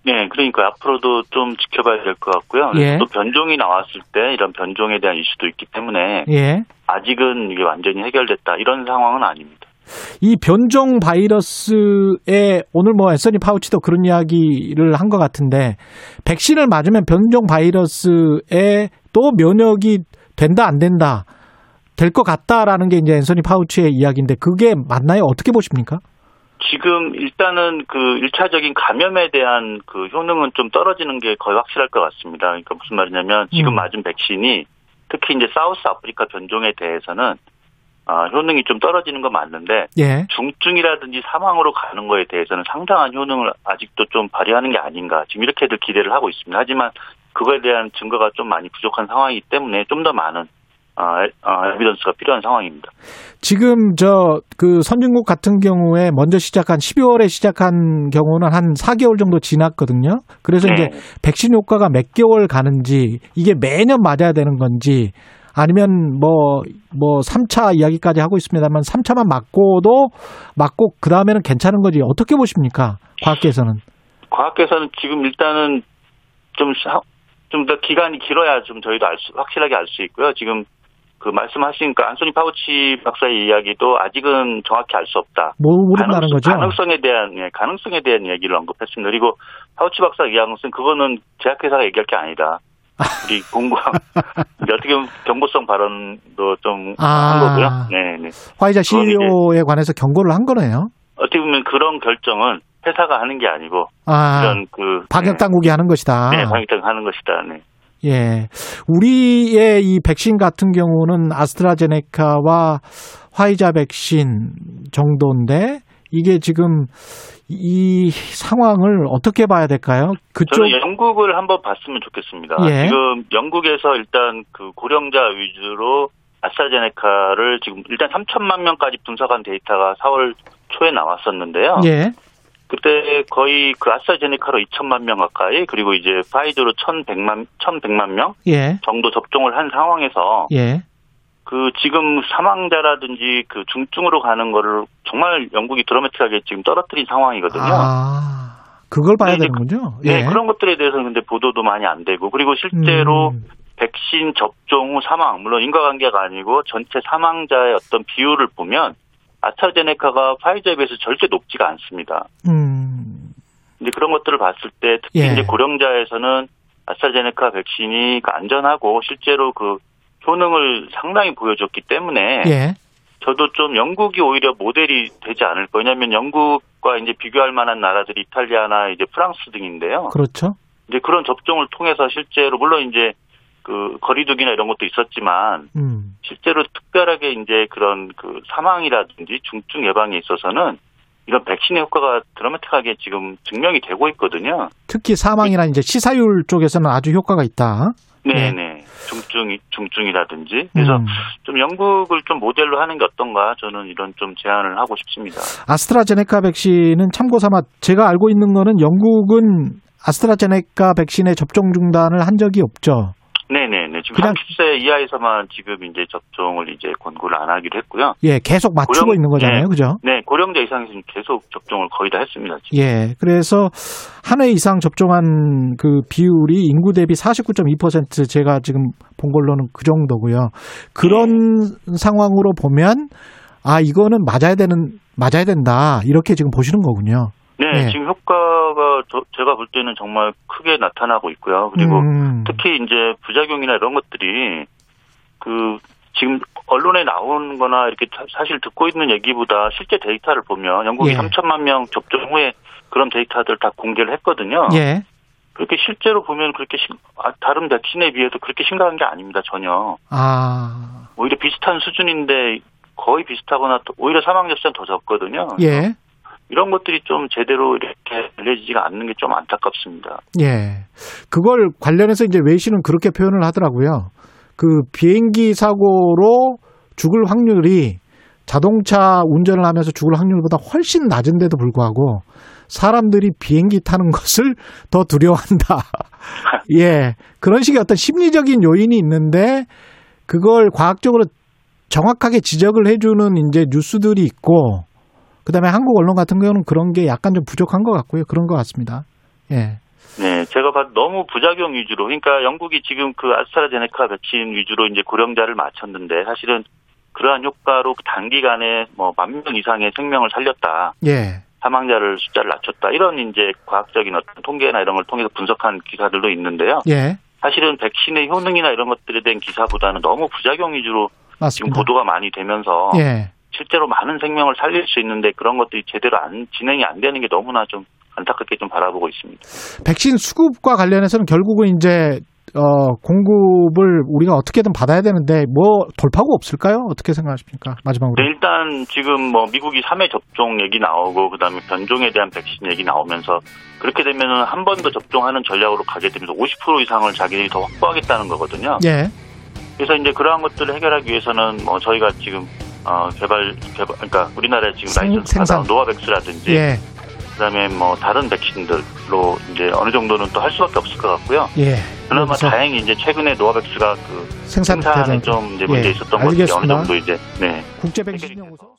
L: 네, 그러니까 앞으로도 좀 지켜봐야 될 것 같고요.
B: 예.
L: 또 변종이 나왔을 때 이런 변종에 대한 이슈도 있기 때문에
B: 예.
L: 아직은 이게 완전히 해결됐다 이런 상황은 아닙니다.
B: 이 변종 바이러스에 오늘 뭐 앤서니 파우치도 그런 이야기를 한 것 같은데 백신을 맞으면 변종 바이러스에 또 면역이 된다 안 된다 될 것 같다라는 게 이제 앤서니 파우치의 이야기인데 그게 맞나요? 어떻게 보십니까?
L: 지금 일단은 그 1차적인 감염에 대한 그 효능은 좀 떨어지는 게 거의 확실할 것 같습니다. 그러니까 무슨 말이냐면 지금
B: 음.
L: 맞은 백신이 특히 이제 사우스 아프리카 변종에 대해서는 아, 효능이 좀 떨어지는 건 맞는데
B: 예.
L: 중증이라든지 사망으로 가는 거에 대해서는 상당한 효능을 아직도 좀 발휘하는 게 아닌가 지금 이렇게들 기대를 하고 있습니다. 하지만 그거에 대한 증거가 좀 많이 부족한 상황이기 때문에 좀 더 많은 아, 에- 아, 에비던스가 필요한 상황입니다.
B: 지금 저 그 선진국 같은 경우에 먼저 시작한 12월에 시작한 경우는 한 4개월 정도 지났거든요. 그래서
L: 네.
B: 이제 백신 효과가 몇 개월 가는지 이게 매년 맞아야 되는 건지 아니면 뭐 뭐 3차 이야기까지 하고 있습니다만 3차만 맞고도 맞고 그 다음에는 괜찮은 거지 어떻게 보십니까? 과학계에서는.
L: 과학계에서는 지금 일단은 좀 좀 더 기간이 길어야 좀 저희도 알 수, 확실하게 알 수 있고요. 지금 그 말씀하신 그 안소니 파우치 박사의 이야기도 아직은 정확히 알 수 없다.
B: 뭐 모른다는 거죠?
L: 가능성에 대한 예, 가능성에 대한 얘기를 언급했습니다. 그리고 파우치 박사 이야기는 그거는 제약회사가 얘기할 게 아니다. 우리 공과 어떻게 보면 경고성 발언도 좀한
B: 아.
L: 거고요. 네, 네.
B: 화이자 CEO에 관해서 경고를 한 거네요.
L: 어떻게 보면 그런 결정은 회사가 하는 게 아니고
B: 아,
L: 이런 그
B: 방역 당국이 하는 것이다.
L: 네, 방역당 하는 것이다. 네.
B: 예. 우리의 이 백신 같은 경우는 아스트라제네카와 화이자 백신 정도인데 이게 지금 이 상황을 어떻게 봐야 될까요? 그쪽
L: 저는 영국을 한번 봤으면 좋겠습니다.
B: 예.
L: 지금 영국에서 일단 그 고령자 위주로 아스트라제네카를 지금 일단 3천만 명까지 분석한 데이터가 4월 초에 나왔었는데요.
B: 예.
L: 그때 거의 그 아스트라제네카로 2천만 명 가까이 그리고 이제 파이저로 1,100만 1,100만 명
B: 예.
L: 정도 접종을 한 상황에서
B: 예.
L: 그 지금 사망자라든지 그 중증으로 가는 거를 정말 영국이 드라마틱하게 지금 떨어뜨린 상황이거든요.
B: 아, 그걸 봐야 되는군요.
L: 네,
B: 예.
L: 그런 것들에 대해서는 근데 보도도 많이 안 되고 그리고 실제로
B: 음.
L: 백신 접종 후 사망 물론 인과관계가 아니고 전체 사망자의 어떤 비율을 보면 아스트라제네카가 파이저에 비해서 절대 높지가 않습니다.
B: 음.
L: 이제 그런 것들을 봤을 때 특히
B: 예.
L: 이제 고령자에서는 아스트라제네카 백신이 그 안전하고 실제로 그 효능을 상당히 보여줬기 때문에
B: 예.
L: 저도 좀 영국이 오히려 모델이 되지 않을까. 왜냐하면 영국과 이제 비교할 만한 나라들이 이탈리아나 이제 프랑스 등인데요.
B: 그렇죠.
L: 이제 그런 접종을 통해서 실제로 물론 이제 그 거리두기나 이런 것도 있었지만
B: 음.
L: 실제로 특별하게 이제 그런 그 사망이라든지 중증 예방에 있어서는 이런 백신의 효과가 드라마틱하게 지금 증명이 되고 있거든요.
B: 특히 사망이나 이제 치사율 쪽에서는 아주 효과가 있다.
L: 네, 네. 중증 중증이라든지 그래서
B: 음.
L: 좀 영국을 좀 모델로 하는 게 어떤가 저는 이런 좀 제안을 하고 싶습니다.
B: 아스트라제네카 백신은 참고 삼아 제가 알고 있는 거는 영국은 아스트라제네카 백신의 접종 중단을 한 적이 없죠.
L: 네네네. 지금
B: 그냥-
L: 30세 이하에서만 지금 이제 접종을 이제 권고를 안 하기로 했고요.
B: 예, 계속 맞추고
L: 고령-
B: 있는 거잖아요.
L: 네.
B: 그죠?
L: 네, 고령자 이상에서는 계속 접종을 거의 다 했습니다. 지금.
B: 예. 그래서 한 해 이상 접종한 그 비율이 인구 대비 49.2% 제가 지금 본 걸로는 그 정도고요. 그런 상황으로 보면 아, 이거는 맞아야 되는 맞아야 된다. 이렇게 지금 보시는 거군요.
L: 네,
B: 네.
L: 지금 효과가 저, 제가 볼 때는 정말 크게 나타나고 있고요. 그리고
B: 음.
L: 특히 이제 부작용이나 이런 것들이 그 지금 언론에 나오는 거나 이렇게 사- 사실 듣고 있는 얘기보다 실제 데이터를 보면 영국이
B: 예.
L: 3천만 명 접종 후에 그런 데이터들 다 공개를 했거든요.
B: 예.
L: 그렇게 실제로 보면 그렇게 심- 아, 다른 백신에 비해서 그렇게 심각한 게 아닙니다 전혀.
B: 아.
L: 오히려 비슷한 수준인데 거의 비슷하거나 또 오히려 사망 접수는 더 적거든요.
B: 예.
L: 이런 것들이 좀 제대로 이렇게 알려지지가 않는 게 좀 안타깝습니다.
B: 예. 그걸 관련해서 이제 웨이시는 그렇게 표현을 하더라고요. 그 비행기 사고로 죽을 확률이 자동차 운전을 하면서 죽을 확률보다 훨씬 낮은데도 불구하고 사람들이 비행기 타는 것을 *laughs* 더 두려워한다. *laughs* 예. 그런 식의 어떤 심리적인 요인이 있는데 그걸 과학적으로 정확하게 지적을 해주는 이제 뉴스들이 있고 그다음에 한국 언론 같은 경우는 그런 게 약간 좀 부족한 것 같고요. 그런 것 같습니다. 예.
L: 네, 제가 봐도 너무 부작용 위주로, 그러니까 영국이 지금 그 아스트라제네카 백신 위주로 이제 고령자를 맞췄는데 사실은 그러한 효과로 단기간에 뭐 만 명 이상의 생명을 살렸다.
B: 예.
L: 사망자를 숫자를 낮췄다. 이런 이제 과학적인 어떤 통계나 이런 걸 통해서 분석한 기사들도 있는데요.
B: 예.
L: 사실은 백신의 효능이나 이런 것들에 대한 기사보다는 너무 부작용 위주로 지금
B: 맞습니다.
L: 보도가 많이 되면서
B: 예.
L: 실제로 많은 생명을 살릴 수 있는데 그런 것들이 제대로 안 진행이 안 되는 게 너무나 좀 안타깝게 좀 바라보고 있습니다.
B: 백신 수급과 관련해서는 결국은 이제 어, 공급을 우리가 어떻게든 받아야 되는데 뭐 돌파구 없을까요? 어떻게 생각하십니까? 마지막으로.
L: 네, 일단 지금 뭐 미국이 3회 접종 얘기 나오고 그다음에 변종에 대한 백신 얘기 나오면서 그렇게 되면은 한 번 더 접종하는 전략으로 가게 되면서 50% 이상을 자기들이 더 확보하겠다는 거거든요.
B: 예.
L: 그래서 이제 그러한 것들을 해결하기 위해서는 뭐 저희가 지금 어 개발 개발 그러니까 우리나라에 지금
B: 생-
L: 라이선스
B: 생산.
L: 받아온 노바백스라든지
B: 예.
L: 그다음에 뭐 다른 백신들로 이제 어느 정도는 또 할 수밖에 없을 것 같고요.
B: 예.
L: 그나마 다행히 이제 최근에 노바백스가 그
B: 생산
L: 생산에. 좀 이제 문제
B: 예,
L: 있었던 것들이 어느. 정도 이제 네
B: 국제 백신 연구소